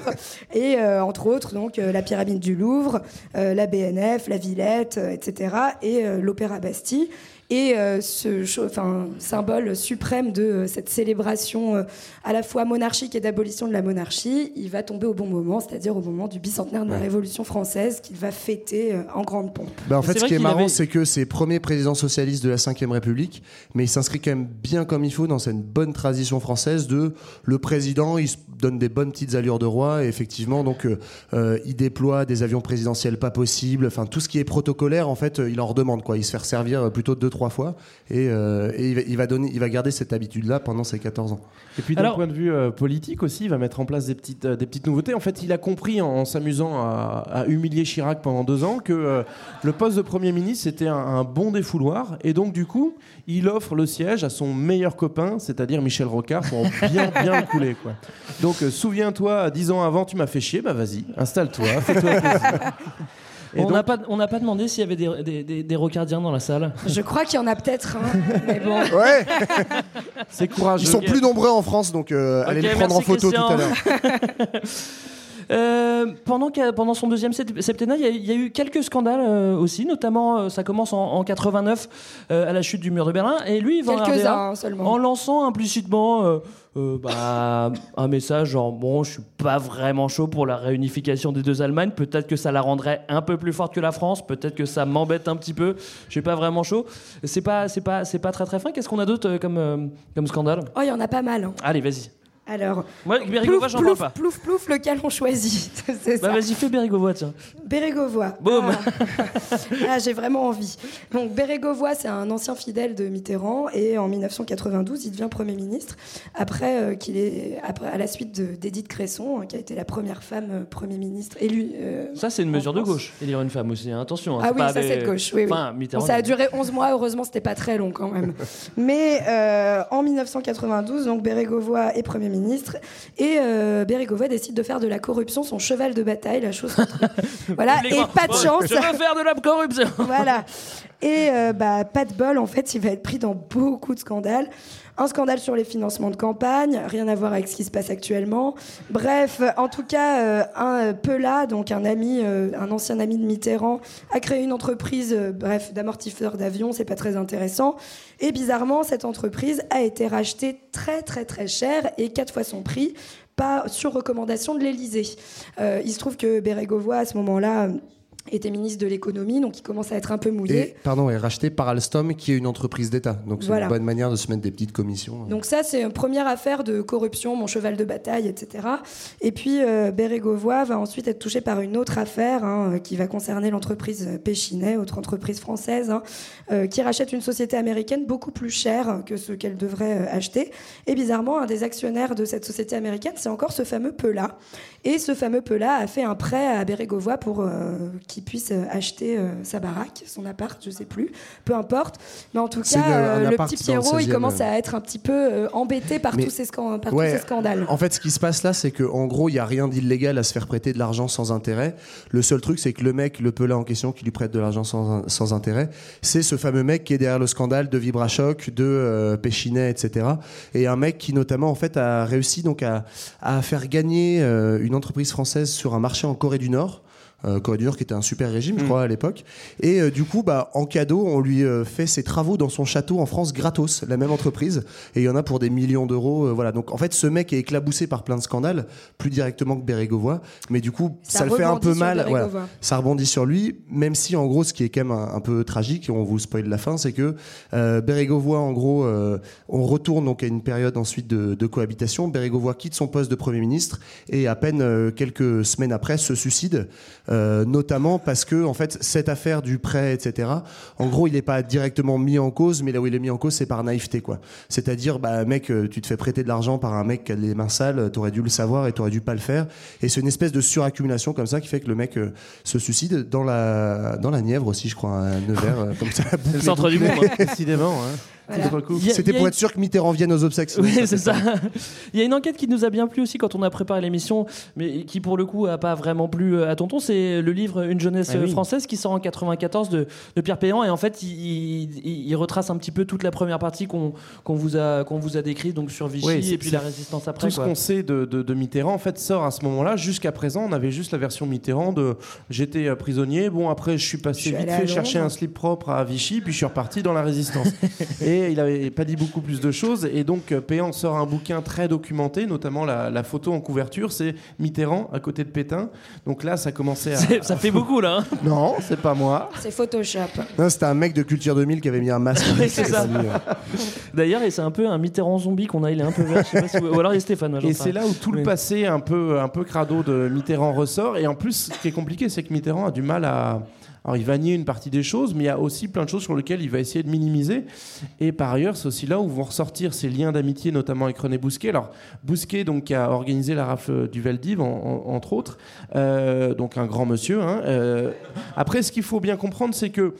Et euh, entre autres, donc euh, la pyramide du Louvre, euh, la BNF, la Villette, euh, etc. Et euh, l'Opéra Bastille aussi. Et euh, ce enfin, symbole suprême de euh, cette célébration euh, à la fois monarchique et d'abolition de la monarchie, il va tomber au bon moment, c'est-à-dire au moment du bicentenaire de la Révolution française qu'il va fêter euh, en grande pompe. Bah, en C'est fait, ce vrai qui est marrant, avait- c'est que c'est premier président socialiste de la Ve République, mais il s'inscrit quand même bien comme il faut dans cette bonne tradition française de le président, il se donne des bonnes petites allures de roi, et effectivement, donc euh, il déploie des avions présidentiels pas possibles, enfin tout ce qui est protocolaire, en fait, il en redemande quoi. Il se fait servir plutôt deux trois fois, et, euh, et il, va, il va donner, il va garder cette habitude-là pendant ses 14 ans. Et puis d'un point de vue euh, politique aussi, il va mettre en place des petites, euh, des petites nouveautés. En fait, il a compris en, en s'amusant à, à humilier Chirac pendant deux ans que euh, le poste de Premier ministre c'était un, un bon défouloir. Et donc du coup, il offre le siège à son meilleur copain, c'est-à-dire Michel Rocard, pour bien, bien le couler. Quoi. Donc euh, souviens-toi, dix ans avant, tu m'as fait chier, bah vas-y, installe-toi, fais-toi plaisir. Et on donc- n'a pas, on n'a pas demandé s'il y avait des, des, des- des rocardiens dans la salle. Je crois qu'il y en a peut-être mais bon. Ouais, C'est courageux. ils sont plus nombreux en France, donc euh, allez Ok, le prendre en photo Christian. tout à l'heure. Euh, pendant, pendant son deuxième sept- septennat, il y, a- il y a eu quelques scandales euh, aussi, notamment euh, ça commence en, en 89 euh, à la chute du mur de Berlin, et lui il va en Quelques-uns, RDA hein, seulement. en lançant implicitement euh, bah, un message genre bon, je suis pas vraiment chaud pour la réunification des deux Allemagnes, peut-être que ça la rendrait un peu plus forte que la France, peut-être que ça m'embête un petit peu, je suis pas vraiment chaud. C'est pas, c'est pas, c'est pas très très fin. Qu'est-ce qu'on a d'autre euh, comme, euh, comme scandale? Oh, il y en a pas mal. hein. Allez, vas-y. Alors, Moi, Bérégovois, j'en plouf, pas. plouf, plouf, lequel on choisit Bah vas-y, fais Bérégovois, tiens. Bérégovois. Boum. Ah, Ah, j'ai vraiment envie. Donc Bérégovois, c'est un ancien fidèle de Mitterrand et en 1992, il devient Premier ministre après euh, qu'il est après à la suite de- d'Édith Cresson, hein, qui a été la première femme euh, Premier ministre élue. euh, Ça, c'est une mesure de gauche. Élire une femme aussi, hein. attention. hein, Ah oui, pas ça des- c'est de gauche. Oui, oui. Enfin, Bon, Mitterrand. ça a duré 11 mois, heureusement c'était pas très long quand même. Mais en 1992, donc Bérégovoy est Premier ministre et euh, décide de faire de la corruption son cheval de bataille, la chose. voilà, et pas de chance. Je veux faire de la corruption. voilà. Et euh, bah, pas de bol, en fait, il va être pris dans beaucoup de scandales. Un scandale sur les financements de campagne, rien à voir avec ce qui se passe actuellement. Bref, euh, en tout cas, euh, un euh, Pelat, donc un ami, un ancien ami de Mitterrand, a créé une entreprise, bref, d'amortisseurs d'avions, c'est pas très intéressant. Et bizarrement, cette entreprise a été rachetée très très très cher et quatre fois son prix, pas sur recommandation de l'Élysée. Il se trouve que Bérégovoy, à ce moment-là, était ministre de l'économie, donc il commence à être un peu mouillé. Et, pardon, est racheté par Alstom, qui est une entreprise d'État. Donc c'est Voilà. une bonne manière de se mettre des petites commissions. Donc ça, c'est une première affaire de corruption, mon cheval de bataille, etc. Et puis euh, Bérégovoy va ensuite être touché par une autre affaire hein, euh, qui va concerner l'entreprise Péchinet, autre entreprise française, hein, euh, qui rachète une société américaine beaucoup plus chère que ce qu'elle devrait euh, acheter. Et bizarrement, un des actionnaires de cette société américaine, c'est encore ce fameux Pelat. Et ce fameux Pelat a fait un prêt à Bérégovoy pour euh, puisse euh, acheter euh, sa baraque, son appart, je sais plus, peu importe. Mais en tout cas, le- euh, petit Pierrot, il 16e, commence à être un petit peu embêté par, Mais- tous ces, scan- par Ouais, tous ces scandales. En fait, ce qui se passe là, c'est qu'en gros, il n'y a rien d'illégal à se faire prêter de l'argent sans intérêt. Le seul truc, c'est que le mec, le pelin en question, qui lui prête de l'argent sans, sans intérêt, c'est ce fameux mec qui est derrière le scandale de Vibrachoc, de euh, Péchinet, etc. Et un mec qui, notamment, en fait, a réussi donc à, à faire gagner euh, une entreprise française sur un marché en Corée du Nord. Euh, Corée du Nord qui était un super régime, je crois, à l'époque. Et euh, du coup, bah, en cadeau, on lui euh, fait ses travaux dans son château en France gratos, la même entreprise. Et il y en a pour des millions d'euros. euh, voilà. Donc, en fait, ce mec est éclaboussé par plein de scandales, plus directement que Bérégovoy. Mais du coup, Ça ça, le fait un peu mal. Voilà. Ça rebondit sur lui, même si, en gros, ce qui est quand même un, un peu tragique, et on vous spoil la fin, c'est que euh, Bérégovoy, en gros, euh, on retourne donc à une période ensuite de, de cohabitation. Bérégovoy quitte son poste de Premier ministre et à peine euh, quelques semaines après se suicide, euh, notamment parce que en fait cette affaire du prêt, etc. En gros, il n'est pas directement mis en cause, mais là où il est mis en cause, c'est par naïveté, quoi. C'est-à-dire, bah mec, euh, tu te fais prêter de l'argent par un mec qui a les mains sales, t'aurais dû le savoir et t'aurais dû pas le faire. Et c'est une espèce de suraccumulation comme ça qui fait que le mec euh, se suicide dans la dans la Nièvre aussi, je crois, à Nevers, euh, comme ça. le centre du monde, hein. Décidément. hein. Voilà. C'était pour une- être sûr que Mitterrand vienne aux obsèques. Oui, c'est ça. Il y a une enquête qui nous a bien plu aussi quand on a préparé l'émission, mais qui pour le coup a pas vraiment plu euh, à Tonton. C'est le livre Une jeunesse Ah oui. française qui sort en 94 de, de Pierre Péan et en fait il, il- il retrace un petit peu toute la première partie qu'on vous a qu'on vous a décrit donc sur Vichy Oui, et puis la résistance après. Tout ce qu'on sait de, de- de Mitterrand, en fait, sort à ce moment-là. Jusqu'à présent, on avait juste la version Mitterrand de j'étais euh, prisonnier. Bon, après, je suis passé Je suis vite fait chercher un slip propre à Vichy, puis je suis reparti dans la résistance. et il avait pas dit beaucoup plus de choses. Et donc, euh, Péan sort un bouquin très documenté, notamment la, la photo en couverture. C'est Mitterrand à côté de Pétain. Donc là, ça commençait à. Ça fait beaucoup là. hein. Non, c'est pas moi. C'est Photoshop. Non, c'était un mec de Culture 2000 qui avait mis un masque. Oui, c'est ça. euh. D'ailleurs, et c'est un peu un Mitterrand zombie qu'on a, il est un peu vert. je sais pas si vous- Ou alors il y a Stéphane. Et c'est là où tout le Mais- passé un peu, un peu crado de Mitterrand ressort. Et en plus, ce qui est compliqué, c'est que Mitterrand a du mal à. Alors, il va nier une partie des choses, mais il y a aussi plein de choses sur lesquelles il va essayer de minimiser. Et par ailleurs, c'est aussi là où vont ressortir ses liens d'amitié, notamment avec René Bousquet. Alors, Bousquet, donc, qui a organisé la rafle du en- entre autres, Euh, donc un grand monsieur. hein. Euh, après, ce qu'il faut bien comprendre, c'est que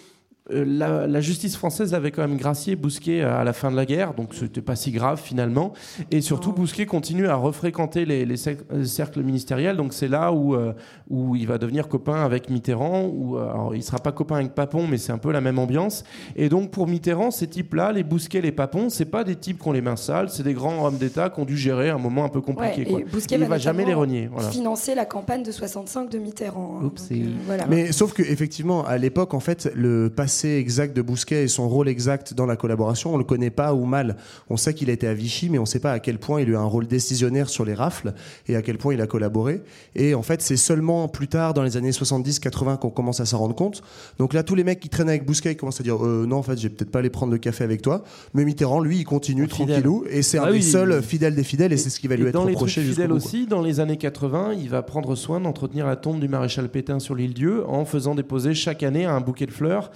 la, la justice française avait quand même gracié Bousquet à la fin de la guerre, donc c'était pas si grave finalement. Et surtout, Bousquet continue à refréquenter les, euh, cercles ministériels, donc c'est là où, euh, où il va devenir copain avec Mitterrand. Où, euh, alors, il sera pas copain avec Papon, mais c'est un peu la même ambiance. Et donc pour Mitterrand, ces types-là, les Bousquet, les Papon, c'est pas des types qui ont les mains sales, c'est des grands hommes d'État qui ont dû gérer un moment un peu compliqué. Ouais, quoi. et Bousquet il va, va jamais les renier. Voilà. financer la campagne de 65 de Mitterrand. hein. Donc, euh, voilà. Mais sauf que effectivement, à l'époque, en fait, le passé exact de Bousquet et son rôle exact dans la collaboration, on le connaît pas ou mal. On sait qu'il a été à Vichy, mais on sait pas à quel point il a eu un rôle décisionnaire sur les rafles et à quel point il a collaboré. Et en fait, c'est seulement plus tard, dans les années 70-80, qu'on commence à s'en rendre compte. Donc là, tous les mecs qui traînent avec Bousquet, ils commencent à dire euh, non, en fait, j'ai peut-être pas aller prendre le café avec toi. Mais Mitterrand, lui, il continue tranquillou, et c'est un Ah des oui, seuls il- fidèles des fidèles, et c'est ce qui va lui être reproché jusqu'au aussi, dans les années 80, il va prendre soin d'entretenir la tombe du maréchal Pétain sur l'île Dieu en faisant déposer chaque année un bouquet de fleurs.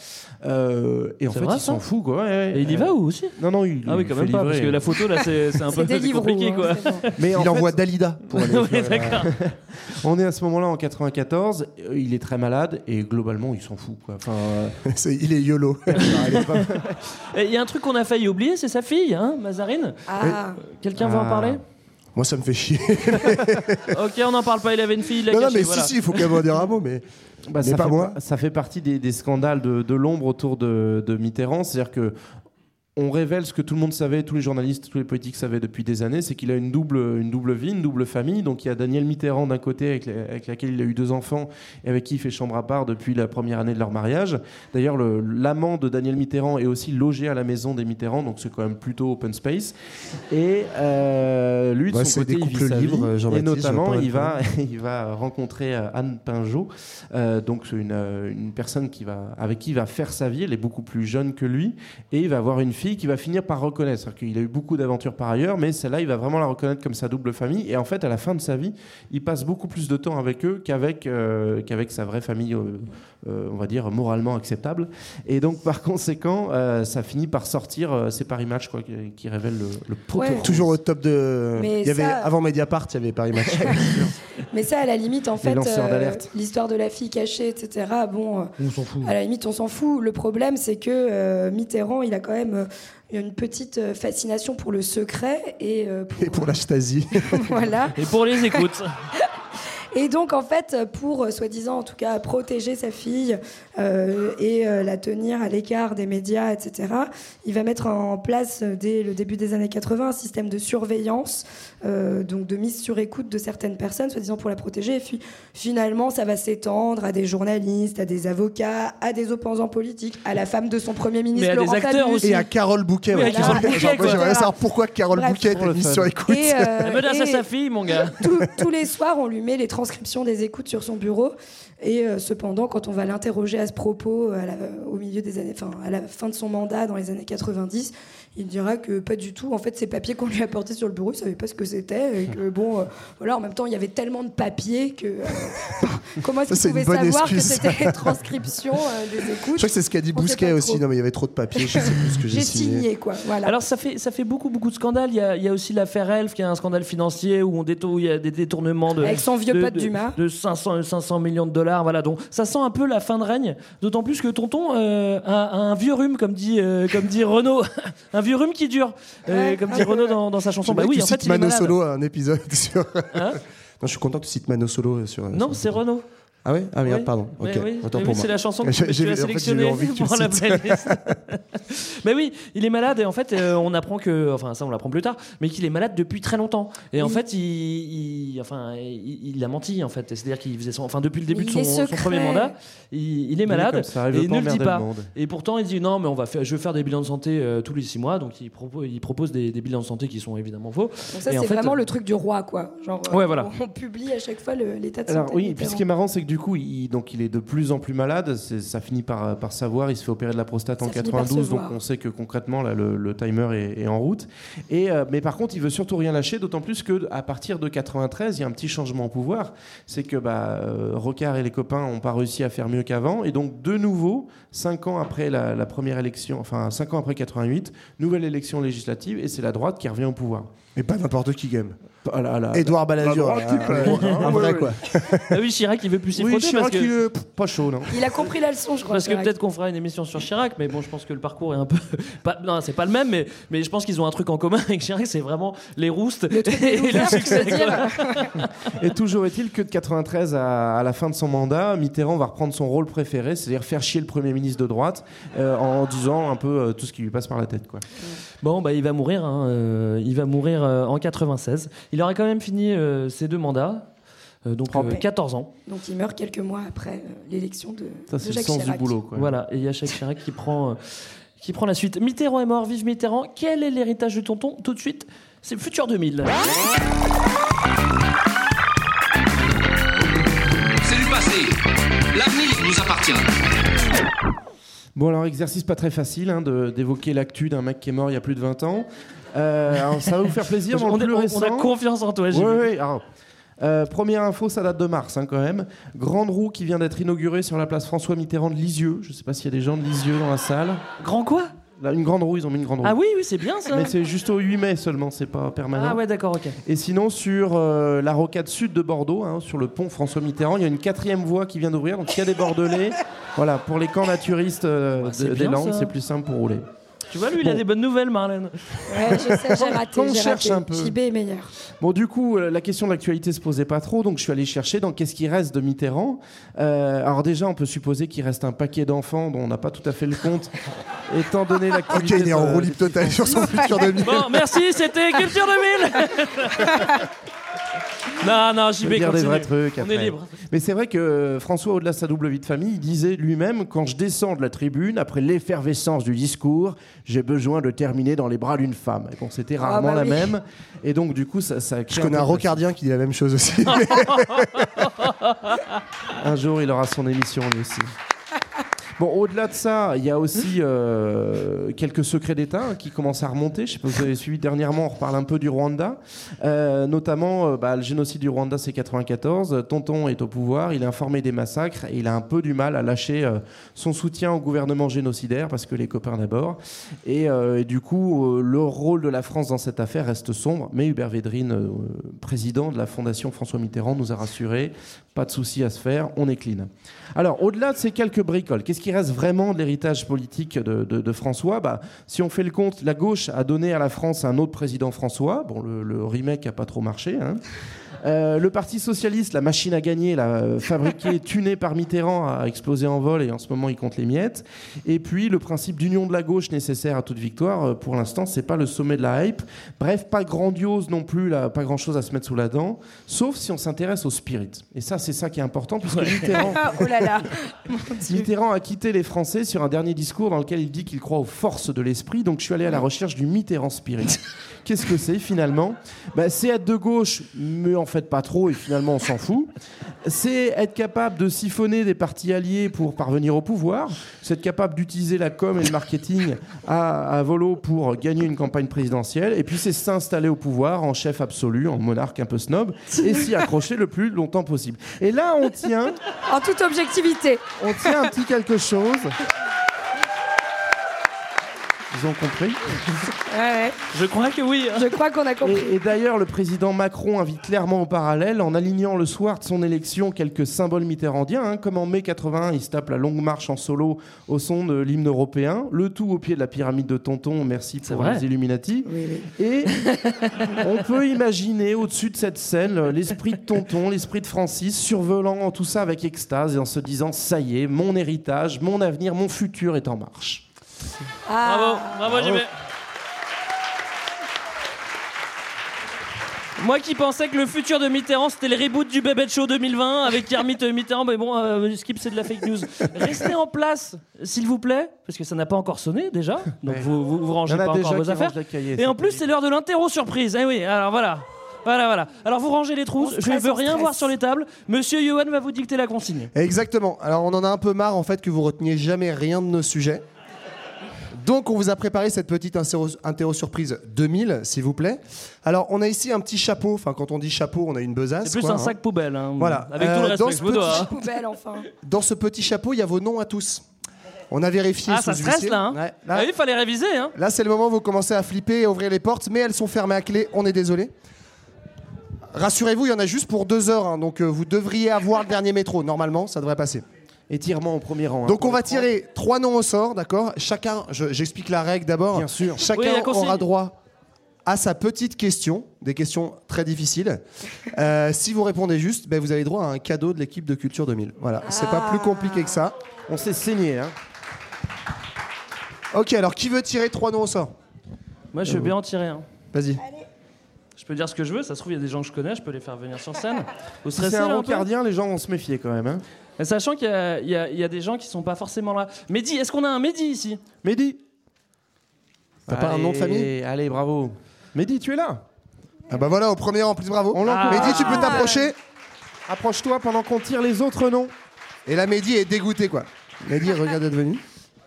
Euh, et en fait, vrai, il s'en fout. Quoi. Ouais, ouais. Et il y va ou aussi Non, non, il. Ah oui, quand même pas, livrer. parce que la photo là, c'est un peu compliqué quoi. Mais en il envoie Dalida pour aller la- d'accord. On est à ce moment-là en 94. euh, Il est très malade et globalement, il s'en fout. Quoi. Enfin, euh, C'est- il est YOLO. Il y a un truc qu'on a failli oublier, c'est sa fille, hein, Mazarine. Ah. Quelqu'un veut en Ah. parler? Moi, ça me fait chier. Ok, on n'en parle pas. Il avait une fille, il l'a non, non, mais voilà. si, si, il faut quand même en dire un mot, mais, Bah, mais ça, pas fait, moi. ça fait partie des, des scandales de, de l'ombre autour de, de Mitterrand. C'est-à-dire que on révèle ce que tout le monde savait, tous les journalistes, tous les politiques savaient depuis des années, c'est qu'il a une double, une double vie, une double famille. Donc il y a Daniel Mitterrand d'un côté, avec, avec laquelle il a eu deux enfants et avec qui il fait chambre à part depuis la première année de leur mariage. D'ailleurs, le- l'amant de Daniel Mitterrand est aussi logé à la maison des Mitterrand, donc c'est quand même plutôt open space. Et euh, lui, de Ouais, son côté, il vit sa libres, vie. Et notamment, il va, il va rencontrer euh, Anne Pinjot, euh, donc c'est une, euh, une personne qui va, avec qui il va faire sa vie. Elle est beaucoup plus jeune que lui, et il va avoir une fille qui va finir par reconnaître. Qu'il a eu beaucoup d'aventures par ailleurs, mais celle-là, il va vraiment la reconnaître comme sa double famille. Et en fait, à la fin de sa vie, il passe beaucoup plus de temps avec eux qu'avec euh, sa vraie famille, euh, on va dire moralement acceptable. Et donc, par conséquent, euh, ça finit par sortir. euh, c'est Paris Match quoi, qui, qui révèle le, le poteau Ouais. rose. Toujours au top de. Mais il y avait, ça- Avant Mediapart, il y avait Paris Match. Mais ça, à la limite, en fait, euh, l'histoire de la fille cachée, etc. Bon, euh, On s'en fout. à la limite, on s'en fout. Le problème, c'est que euh, Mitterrand, il a quand même euh, une petite euh, fascination pour le secret et euh, pour- Et pour la Stasi. voilà. Et pour les écoutes. Et donc, en fait, pour, euh, soi-disant, en tout cas, protéger sa fille euh, et euh, la tenir à l'écart des médias, etc., il va mettre en place, dès le début des années 80, un système de surveillance, euh, donc de mise sur écoute de certaines personnes, soi-disant pour la protéger. Et puis, finalement, ça va s'étendre à des journalistes, à des avocats, à des opposants politiques, à la femme de son premier ministre, Mais à des Laurent acteurs Fabius. aussi. Et à Carole Bouquet. Oui, à ouais. Carole Genre, Bouquet, moi, quoi. J'aimerais savoir pourquoi Carole Bref. Bouquet était le mise sur écoute. Et, euh, Elle menace à et- sa fille, mon gars. tous, tous les soirs, on lui met les des écoutes sur son bureau. Et euh, cependant, quand on va l'interroger à ce propos, euh, au milieu des années, enfin, à la fin de son mandat, dans les années 90, il dira que pas du tout. En fait, ces papiers qu'on lui a apportés sur le bureau, il savait pas ce que c'était. Et que bon, euh, voilà. En même temps, il y avait tellement de papiers que euh, comment est-ce Ça, c'est qu'il une pouvait bonne savoir excuse. que c'était les transcriptions euh, des écoutes? Je crois que c'est ce qu'a dit Bousquet aussi. Non, mais il y avait trop de papiers. Je sais plus ce que j'ai J'ai signé. signé, quoi. Voilà. Alors ça fait, ça fait beaucoup beaucoup de scandales. Il y a, il y a aussi l'affaire Elf, qui est un scandale financier où on détourne, il y a des détournements de Avec son vieux de, pote de- Dumas. de 500, 500 millions de dollars. Voilà, donc ça sent un peu la fin de règne. D'autant plus que Tonton euh, a, a un vieux rhum, comme dit euh, comme dit Renaud, un vieux rhume qui dure, euh, comme dit Renaud dans, dans sa chanson. Bah oui, en tu fait, cites il est Mano malade. Solo à un épisode sur. Hein non, je suis content que tu cites Mano Solo sur. Non, c'est Renaud. Ah ouais Ah merde, Oui. pardon. Oui, Ok. oui. Autant Oui, pour oui, moi. c'est la chanson que J'ai- tu as sélectionnée pour la playlist. mais oui, il est malade et en fait, euh, on apprend que, enfin ça on l'apprend plus tard, mais qu'il est malade depuis très longtemps. Et en fait, il, il- enfin, il, il a menti en fait. C'est-à-dire qu'il faisait son, enfin depuis le début de son, premier mandat, il, il est malade ça, il et il ne le dit pas. le. Et pourtant, il dit non, mais on va faire, je vais faire des bilans de santé euh, tous les six mois. Donc il propose, il propose des, des bilans de santé qui sont évidemment faux. Donc ça, c'est vraiment le truc du roi, quoi. Genre, euh, Ouais, voilà. on publie à chaque fois l'état de santé. Alors oui, puis ce qui est marrant, c'est que du coup, il, donc, il est de plus en plus malade. Ça finit par, par savoir. Il se fait opérer de la prostate en Ça finit par se 92, donc on sait que concrètement, là, le, le timer est, est en route. Et, euh, mais par contre, il veut surtout rien lâcher, d'autant plus que à partir de 93, il y a un petit changement au pouvoir. C'est que bah, euh, Rocard et les copains n'ont pas réussi à faire mieux qu'avant. Et donc, de nouveau, cinq ans après la, la première élection, enfin cinq ans après 88, nouvelle élection législative, et c'est la droite qui revient au pouvoir. Et pas n'importe qui, game. Ah là là. Édouard Balladur, Un un, euh, un vrai quoi. Ah oui, Chirac, il veut plus s'y Oui, Chirac, parce que... il est pas chaud, non. Il a compris la leçon, je crois. Parce que Chirac. peut-être qu'on fera une émission sur Chirac, mais bon, je pense que le parcours est un peu. Pas, non, c'est pas le même, mais, mais je pense qu'ils ont un truc en commun avec Chirac, c'est vraiment les roustes et le succès. Et toujours est-il que de 93 à, à la fin de son mandat, Mitterrand va reprendre son rôle préféré, c'est-à-dire faire chier le Premier ministre de droite euh, en disant un peu euh, tout ce qui lui passe par la tête. Quoi. Bon, bah, il va mourir. hein, euh, il va mourir euh, en 96. Il aurait quand même fini euh, ses deux mandats, euh, donc euh, 14 ans. Donc il meurt quelques mois après euh, l'élection de, Ça, de c'est le Jacques sens du boulot. Quoi. Voilà, et il y a Jacques Chirac qui prend, euh, qui prend la suite. Mitterrand est mort, vive Mitterrand. Quel est l'héritage de tonton Tout de suite, c'est Futur 2000. C'est du passé. L'avenir nous appartient. Bon, alors, exercice pas très facile hein, de- d'évoquer l'actu d'un mec qui est mort il y a plus de 20 ans. Euh, ça va vous faire plaisir. dans on, est- plus on- on récent. a confiance en toi, Gilles. Oui, oui. alors, euh, première info, ça date de mars hein, quand même. Grande roue qui vient d'être inaugurée sur la place François Mitterrand de Lisieux. Je ne sais pas s'il y a des gens de Lisieux dans la salle. Grand quoi? Là, Une grande roue, ils ont mis une grande roue. Ah oui, oui, c'est bien ça. Mais c'est juste au 8 mai seulement, c'est pas permanent. Ah ouais, d'accord, ok. Et sinon, sur euh, la rocade sud de Bordeaux, hein, sur le pont François Mitterrand, il y a une quatrième voie qui vient d'ouvrir. Donc, il y a des Bordelais. voilà, pour les camps naturistes euh, de- des Landes, c'est plus simple pour rouler. Tu vois, lui, il a Bon. des bonnes nouvelles, Marlène. Ouais, je sais, j'ai raté. On j'ai cherche raté. un peu. JB est meilleur. Bon, du coup, euh, la question de l'actualité se posait pas trop, donc je suis allé chercher dans qu'est-ce qui reste de Mitterrand. Euh, alors déjà, on peut supposer qu'il reste un paquet d'enfants dont on n'a pas tout à fait le compte, étant donné Ok, l'actualité. il est en de- roue libre totale sur son futur 2000. Bon, merci, c'était Culture 2000 Non, non, JB, veux dire des vrais trucs. On est libre. Mais c'est vrai que euh, François, au-delà de sa double vie de famille, il disait lui-même quand je descends de la tribune, après l'effervescence du discours, j'ai besoin de terminer dans les bras d'une femme. Et bon, c'était Ah, rarement bah la même. Et donc, du coup, ça, ça Je connais un rocardien qui dit la même chose aussi. Un jour, il aura son émission lui aussi. Bon, au-delà de ça, il y a aussi euh, quelques secrets d'État hein, qui commencent à remonter. Je sais pas si vous avez suivi dernièrement, on reparle un peu du Rwanda. Euh, notamment, euh, bah, le génocide du Rwanda, c'est 94. Tonton est au pouvoir, il est informé des massacres et il a un peu du mal à lâcher son soutien au gouvernement génocidaire parce que les copains d'abord. Et, du coup, le rôle de la France dans cette affaire reste sombre. Mais Hubert Védrine, président de la Fondation François Mitterrand, nous a rassuré pas de souci à se faire, on est clean. Alors, au-delà de ces quelques bricoles, qu'est-ce qui reste vraiment de l'héritage politique de, François bah, Si on fait le compte, la gauche a donné à la France un autre président François. Bon, le, le remake n'a pas trop marché. hein. Euh, le Parti Socialiste, la machine à gagner, la euh, fabriquée, tunée par Mitterrand, a explosé en vol et en ce moment il compte les miettes. Et puis le principe d'union de la gauche nécessaire à toute victoire, euh, pour l'instant, c'est pas le sommet de la hype. Bref, pas grandiose non plus, là, pas grand chose à se mettre sous la dent, sauf si on s'intéresse au spirit. Et ça, c'est ça qui est important, puisque Mitterrand. oh là là. Mitterrand a quitté les Français sur un dernier discours dans lequel il dit qu'il croit aux forces de l'esprit. Donc je suis allé à la recherche du Mitterrand Spirit. Qu'est-ce que c'est finalement? Bah, C'est être de gauche, mais en fait pas trop, et finalement on s'en fout. C'est être capable de siphonner des partis alliés pour parvenir au pouvoir. C'est être capable d'utiliser la com et le marketing à, à volo pour gagner une campagne présidentielle. Et puis c'est s'installer au pouvoir en chef absolu, en monarque un peu snob, et s'y accrocher le plus longtemps possible. Et là on tient En toute objectivité. on tient un petit quelque chose. Ils ont compris Ouais, ouais. Je crois que oui. hein. Je crois qu'on a compris. Et, et d'ailleurs, le président Macron invite clairement au parallèle en alignant le soir de son élection quelques symboles mitterrandiens, hein, comme en mai 81, il se tape la longue marche en solo au son de l'hymne européen, le tout au pied de la pyramide de Tonton, merci pour vrai. les Illuminati. Oui, oui. Et on peut imaginer au-dessus de cette scène l'esprit de Tonton, l'esprit de Francis, survolant tout ça avec extase et en se disant ça y est, mon héritage, mon avenir, mon futur est en marche. Bravo, bravo, JB. Moi qui pensais que le futur de Mitterrand c'était le reboot du Bébé Show 2020 avec Kermit Mitterrand, mais bon, euh, Skip c'est de la fake news. Restez en place, s'il vous plaît, parce que ça n'a pas encore sonné déjà, donc vous, vous, vous rangez en pas encore vos affaires. Et en plus c'est l'heure de l'interro surprise. Eh oui, alors voilà. Voilà, voilà. Alors vous rangez les trousses, je ne veux rien voir sur les tables. Monsieur Johan va vous dicter la consigne. Exactement. Alors on en a un peu marre en fait que vous reteniez jamais rien de nos sujets. Donc on vous a préparé cette petite interro, surprise 2000, s'il vous plaît. Alors on a ici un petit chapeau. Enfin quand on dit chapeau, on a une besace. C'est plus quoi, un hein. sac poubelle. hein. Voilà. Avec tout Euh, le dans respect ce que je vous dois. petit- hein. Poubelle, enfin. Dans ce petit chapeau, il y a vos noms à tous. On a vérifié Ah, ça stresse là, hein Ouais, Ah oui, il fallait réviser, hein Là, c'est le moment où vous commencez à flipper et ouvrir les portes, mais elles sont fermées à clé, on est désolé. Rassurez-vous, il y en a juste pour deux heures, hein, donc euh, vous devriez avoir le dernier métro. Normalement, ça devrait passer. Étirement au premier rang. hein, Donc on va tirer trois noms au sort, d'accord? Chacun, je- j'explique la règle d'abord. Bien sûr. Chacun Oui, aura droit à sa petite question, des questions très difficiles. Euh, si vous répondez juste, ben, vous avez droit à un cadeau de l'équipe de Culture 2000. Voilà, c'est pas plus compliqué que ça. On s'est saigné. Hein. Ok, alors qui veut tirer trois noms au sort? Moi, je veux bien en tirer un. Vas-y. Je peux dire ce que je veux, ça se trouve, il y a des gens que je connais, je peux les faire venir sur scène. Vous Si stressez c'est un rocardien, les gens vont se méfier quand même. Hein. Sachant qu'il y, a- y y des gens qui sont pas forcément là. Mehdi, est-ce qu'on a un Mehdi ici? Mehdi T'as pas un nom de famille? Allez, bravo. Mehdi, tu es là? Ah bah voilà, au premier rang, plus bravo. On l'encourage. Mehdi, tu peux t'approcher. Approche-toi pendant qu'on tire les autres noms. Et là, Mehdi est dégoûté, quoi. Mehdi, regarde d'être venu.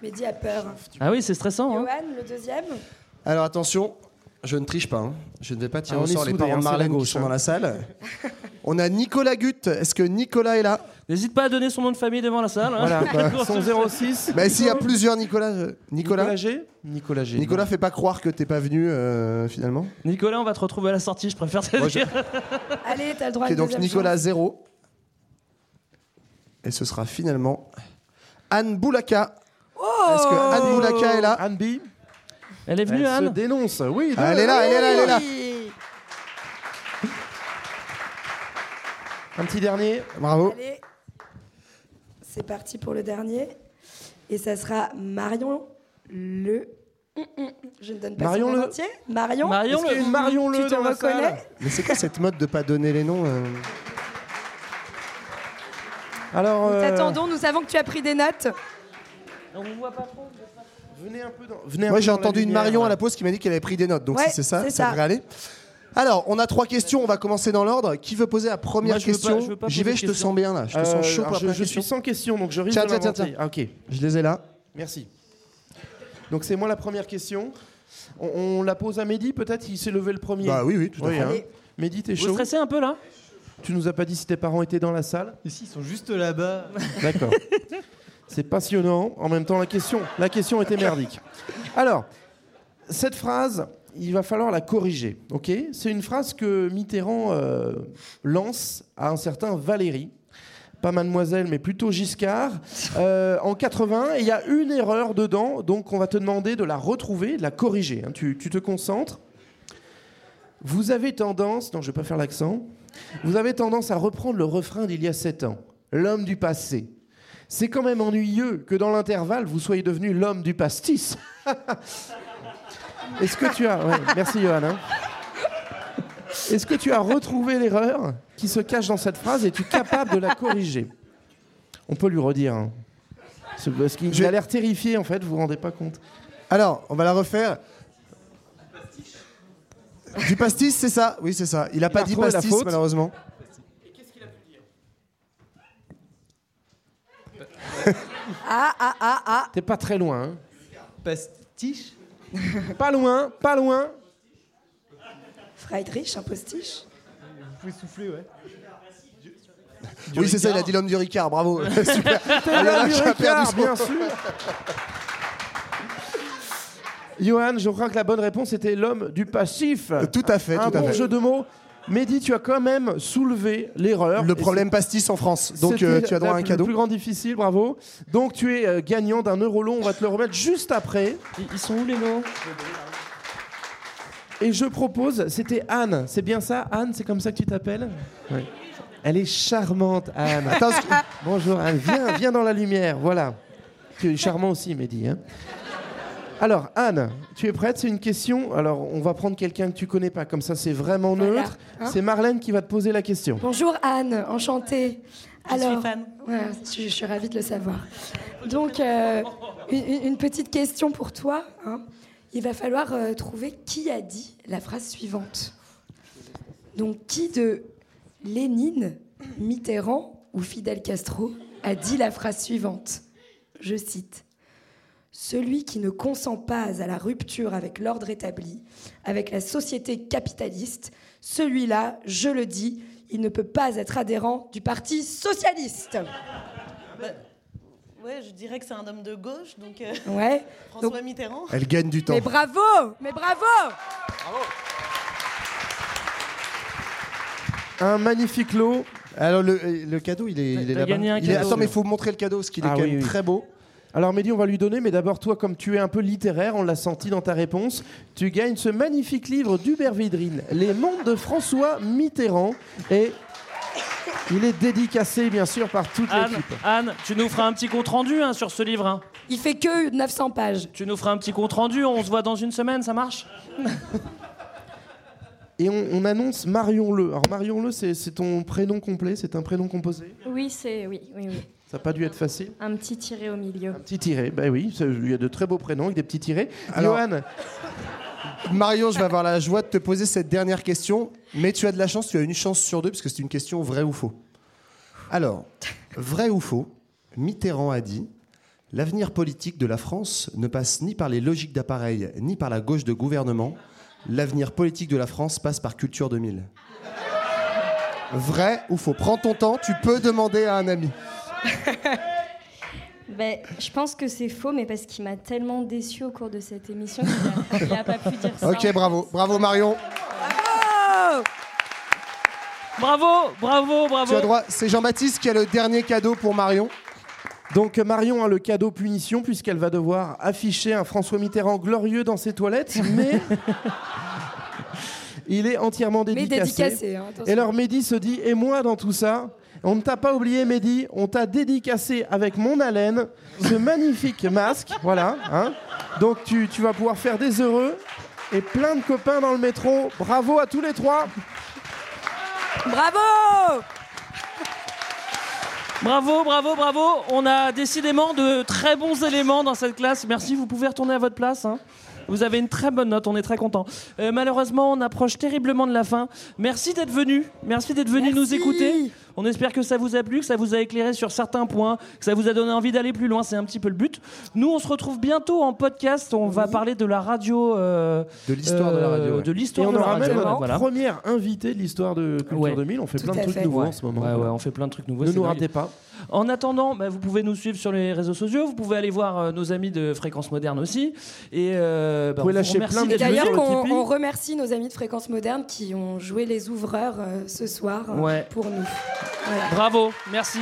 Mehdi a peur. Ah oui, c'est stressant. Hein. Johan, le deuxième. Alors attention, je ne triche pas. hein. Je ne vais pas tirer Ah, au on est sort les parents hein, de la Marlène qui gauche, sont hein. dans la salle. On a Nicolas Gutt. Est-ce que Nicolas est là N'hésite pas à donner son nom de famille devant la salle. hein. Voilà, bah, son 06. Bah s'il y a plusieurs Nicolas. euh, Nicolas Nicolas G Nicolas G. Nicolas, fais pas croire que t'es pas venu euh, finalement. Nicolas, on va te retrouver à la sortie, je préfère te Moi, je- dire. Allez, t'as le droit Ok, une donc Nicolas chance. 0. Et ce sera finalement Anne Boulaka. Oh Est-ce que Anne Boulaka est là Anne B Elle est venue, Elle se Anne dénonce. Oui, Ah, Elle est là, elle est là, elle est là. Oui. Un petit dernier. Bravo. Allez, c'est parti pour le dernier. Et ça sera Marion le. Je ne donne pas Marion son le- entier. Marion. Marion Est-ce qu'il y a le- une Marion Tu Le te dans la reconnais salle Mais c'est quoi cette mode de pas donner les noms euh Alors, Nous euh, t'attendons, nous savons que tu as pris des notes. On vous voit pas trop. venez un peu dans. Venez un Moi peu j'ai dans la entendu une lumière. Marion à la pause qui m'a dit qu'elle avait pris des notes. Donc Ouais, si c'est ça, c'est ça ça. devrait aller. Alors, on a trois questions, on va commencer dans l'ordre. Qui veut poser la première Moi, je veux pas- question je veux pas J'y poser vais, de je te questions. sens bien là. Je te Euh, sens chaud alors, pour la je, première je suis question. sans question, donc je risque Tiens, de tiens, tiens, l'inventer. Ah, ok. Je les ai là. Merci. Donc c'est moi la première question. On, on la pose à Mehdi, peut-être il s'est levé le premier. Bah oui, oui, tout à fait. hein. Allez. Mehdi, t'es Vous chaud stressez un peu là Tu nous as pas dit si tes parents étaient dans la salle Ici, ils sont juste là-bas. D'accord. C'est passionnant. En même temps, la question, la question était merdique. Alors, cette phrase, il va falloir la corriger. Ok? C'est une phrase que Mitterrand euh, lance à un certain Valéry. Pas mademoiselle, mais plutôt Giscard, euh, en 80. Et il y a une erreur dedans, donc on va te demander de la retrouver, de la corriger. hein. Tu, tu te concentres. Vous avez tendance, non, je vais pas faire l'accent. Vous avez tendance à reprendre le refrain d'il y a sept ans, l'homme du passé. C'est quand même ennuyeux que dans l'intervalle, vous soyez devenu l'homme du pastis. Est-ce que tu as... ouais, merci Johan. hein. Est-ce que tu as retrouvé l'erreur qui se cache dans cette phrase? Et tu es capable de la corriger? On peut lui redire. hein. C'est Parce qu'il Je- a l'air terrifié en fait, vous vous rendez pas compte. Alors, on va la refaire. Du pastis, c'est ça? Oui, c'est ça. Il a Il pas a dit retrouvé la pastis, faute. malheureusement. Ah, ah, ah, ah. T'es pas très loin. hein. Pastiche Pas loin, pas loin. Friedrich, un postiche. Vous pouvez souffler, ouais. Oui, c'est ça, il a dit l'homme du Ricard, bravo. Super. T'es Ah, l'homme du Ricard, son- bien sûr. Johan, je crois que la bonne réponse était l'homme du passif. Tout à fait, Un tout à bon fait. jeu de mots. Mehdi, tu as quand même soulevé l'erreur. Le problème pastis en France. Donc, euh, tu as droit à un cadeau. Le plus grand difficile, bravo. Donc tu es euh, gagnant d'un eurolon, on va te le remettre juste après. Ils sont où les noms Et je propose, c'était Anne, c'est bien ça Anne, c'est comme ça que tu t'appelles? Ouais. Elle est charmante, Anne. Attends, Bonjour Anne, viens, viens dans la lumière, voilà. Tu es charmant aussi, Mehdi. hein. Alors, Anne, tu es prête? C'est une question. Alors, on va prendre quelqu'un que tu connais pas, comme ça c'est vraiment Voilà. neutre. Hein? C'est Marlène qui va te poser la question. Bonjour Anne, enchantée. Je suis fan. Ouais, je, je suis ravie de le savoir. Donc, euh, une petite question pour toi. hein. Il va falloir euh, trouver qui a dit la phrase suivante. Donc, qui de Lénine, Mitterrand ou Fidel Castro a dit la phrase suivante? Je cite. Celui qui ne consent pas à la rupture avec l'ordre établi, avec la société capitaliste, celui-là, je le dis, il ne peut pas être adhérent du Parti socialiste. Ouais, je dirais que c'est un homme de gauche, donc euh, Ouais. François Donc- Mitterrand. Elle gagne du temps. Mais bravo Mais bravo Un magnifique lot. Alors le, le cadeau, il est, il est là-bas. gagné un Il est- cadeau. Attends, mais il faut montrer le cadeau, parce qu'il est Ah quand oui, même oui. très beau. Alors Mehdi, on va lui donner, mais d'abord toi, comme tu es un peu littéraire, on l'a senti dans ta réponse, tu gagnes ce magnifique livre d'Hubert Védrine, Les mondes de François Mitterrand, et il est dédicacé bien sûr par toute Anne, l'équipe. Anne, tu nous feras un petit compte rendu hein, sur ce livre. hein. Il fait que 900 pages. Tu nous feras un petit compte rendu, on se voit dans une semaine, ça marche? Et on, on annonce Marion Le. Alors Marion Le, c'est c'est ton prénom complet, c'est un prénom composé? Oui, c'est oui, oui, oui. Ça n'a pas dû être facile. Un petit tiré au milieu. Petit tiré, bah oui, il y a de très beaux prénoms avec des petits tirés. Alors- Johan, Marion, je vais avoir la joie de te poser cette dernière question, mais tu as de la chance, tu as une chance sur deux, parce que c'est une question vrai ou faux. Alors, vrai ou faux, Mitterrand a dit L'avenir politique de la France ne passe ni par les logiques d'appareil, ni par la gauche de gouvernement. L'avenir politique de la France passe par Culture 2000. Vrai ou faux? Prends ton temps, tu peux demander à un ami. Ben, je pense que c'est faux, mais parce qu'il m'a tellement déçu au cours de cette émission qu'il n'a pas pu dire ça. Ok, bravo, bravo Marion. Bravo, bravo, bravo. Tu as droit, c'est Jean-Baptiste qui a le dernier cadeau pour Marion. Donc Marion a le cadeau punition puisqu'elle va devoir afficher un François Mitterrand glorieux dans ses toilettes, mais il est entièrement Mais dédicacé. dédicacé, hein, et alors Mehdi se dit, et moi dans tout ça on ne t'a pas oublié, Mehdi, on t'a dédicacé avec mon haleine ce magnifique masque. Voilà. hein. Donc tu, tu vas pouvoir faire des heureux et plein de copains dans le métro. Bravo à tous les trois. Bravo Bravo, bravo, bravo. On a décidément de très bons éléments dans cette classe. Merci, vous pouvez retourner à votre place. hein. Vous avez une très bonne note, on est très content. malheureusement, on approche terriblement de la fin. Merci d'être venu. Merci d'être venu nous écouter. On espère que ça vous a plu, que ça vous a éclairé sur certains points, que ça vous a donné envie d'aller plus loin. C'est un petit peu le but. Nous, on se retrouve bientôt en podcast. On va parler de la radio. euh, De l'histoire de la radio, euh, ouais. De l'histoire on de la aura radio. même notre voilà. première invitée de l'histoire de Culture Ouais. 2000. On fait Tout plein de trucs fait. nouveaux Ouais. en ce moment. Ouais, ouais, on fait plein de trucs nouveaux. Ne nous dingue. ratez pas. En attendant, bah, vous pouvez nous suivre sur les réseaux sociaux. Vous pouvez aller voir euh, nos amis de Fréquence Moderne aussi. Et euh, bah, Vous pouvez on lâcher remercie plein de d'être Et d'ailleurs, on, remercie nos amis de Fréquence Moderne qui ont joué les ouvreurs euh, ce soir Ouais. pour nous. Voilà. Bravo, merci.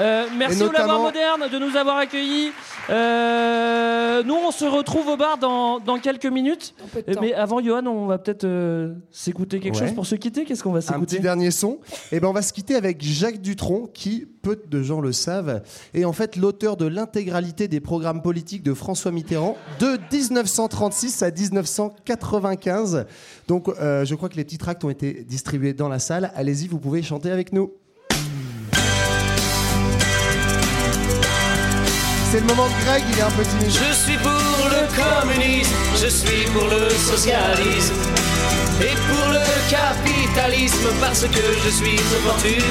Euh, merci au Lavoir Moderne de nous avoir accueillis. Euh, nous, on se retrouve au bar dans, dans quelques minutes. temps. Mais avant, Johan, on va peut-être euh, s'écouter quelque Ouais. chose pour se quitter. Qu'est-ce qu'on va Un s'écouter petit dernier son. Et ben on va se quitter avec Jacques Dutronc, qui peu de gens le savent, est en fait l'auteur de l'intégralité des programmes politiques de François Mitterrand de 1936 à 1995. Donc euh, je crois que les petits tracts ont été distribués dans la salle. Allez-y, vous pouvez chanter avec nous. C'est le moment de Greg, il est un peu timide. Je suis pour le communisme, je suis pour le socialisme et pour le capitalisme parce que je suis opportuniste.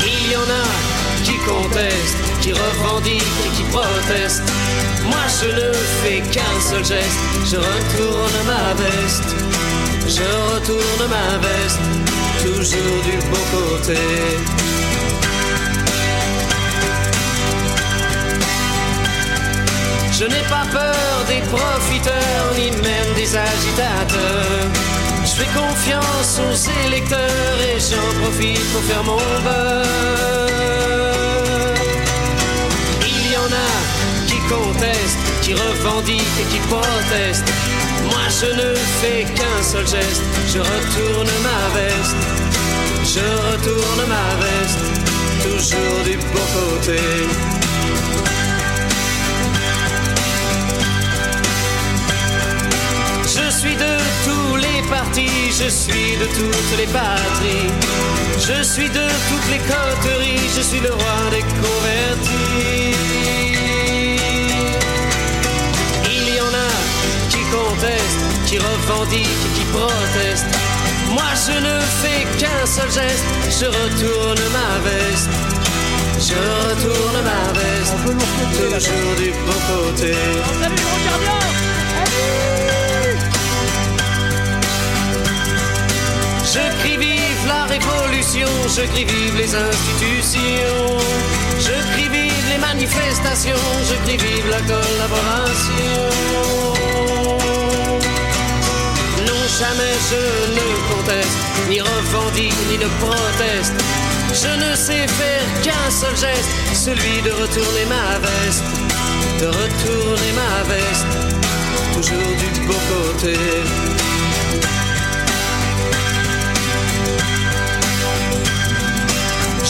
Il y en a qui contestent, qui revendiquent et qui protestent. Moi je ne fais qu'un seul geste, je retourne ma veste, je retourne ma veste, toujours du bon côté. Je n'ai pas peur des profiteurs ni même des agitateurs. Je fais confiance aux électeurs et j'en profite pour faire mon beurre. Il y en a qui contestent, qui revendiquent et qui protestent. Moi je ne fais qu'un seul geste, je retourne ma veste. Je retourne ma veste, toujours du bon côté. Suis de tous les partis, je suis de toutes les patries. Je suis de toutes les coteries, je suis le roi des convertis. Il y en a qui contestent, qui revendiquent qui protestent. Moi je ne fais qu'un seul geste, je retourne ma veste. Je retourne ma veste, toujours du bon côté. Je crie vive les institutions, je crie vive les manifestations, je crie vive la collaboration. Non, jamais je ne conteste, ni revendique, ni ne proteste. Je ne sais faire qu'un seul geste, celui de retourner ma veste, de retourner ma veste, toujours du beau côté.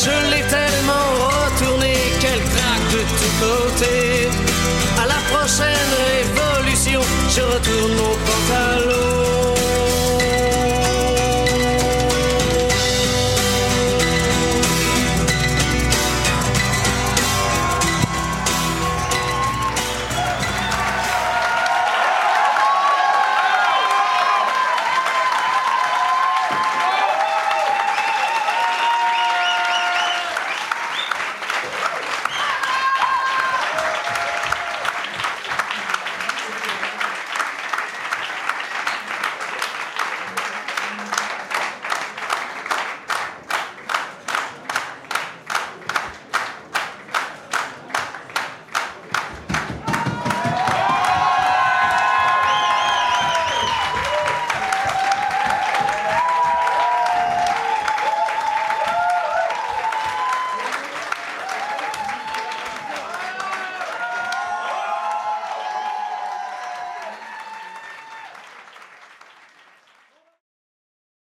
Je l'ai tellement retourné qu'elle craque de tous côtés. À la prochaine révolution, je retourne mon pantalon.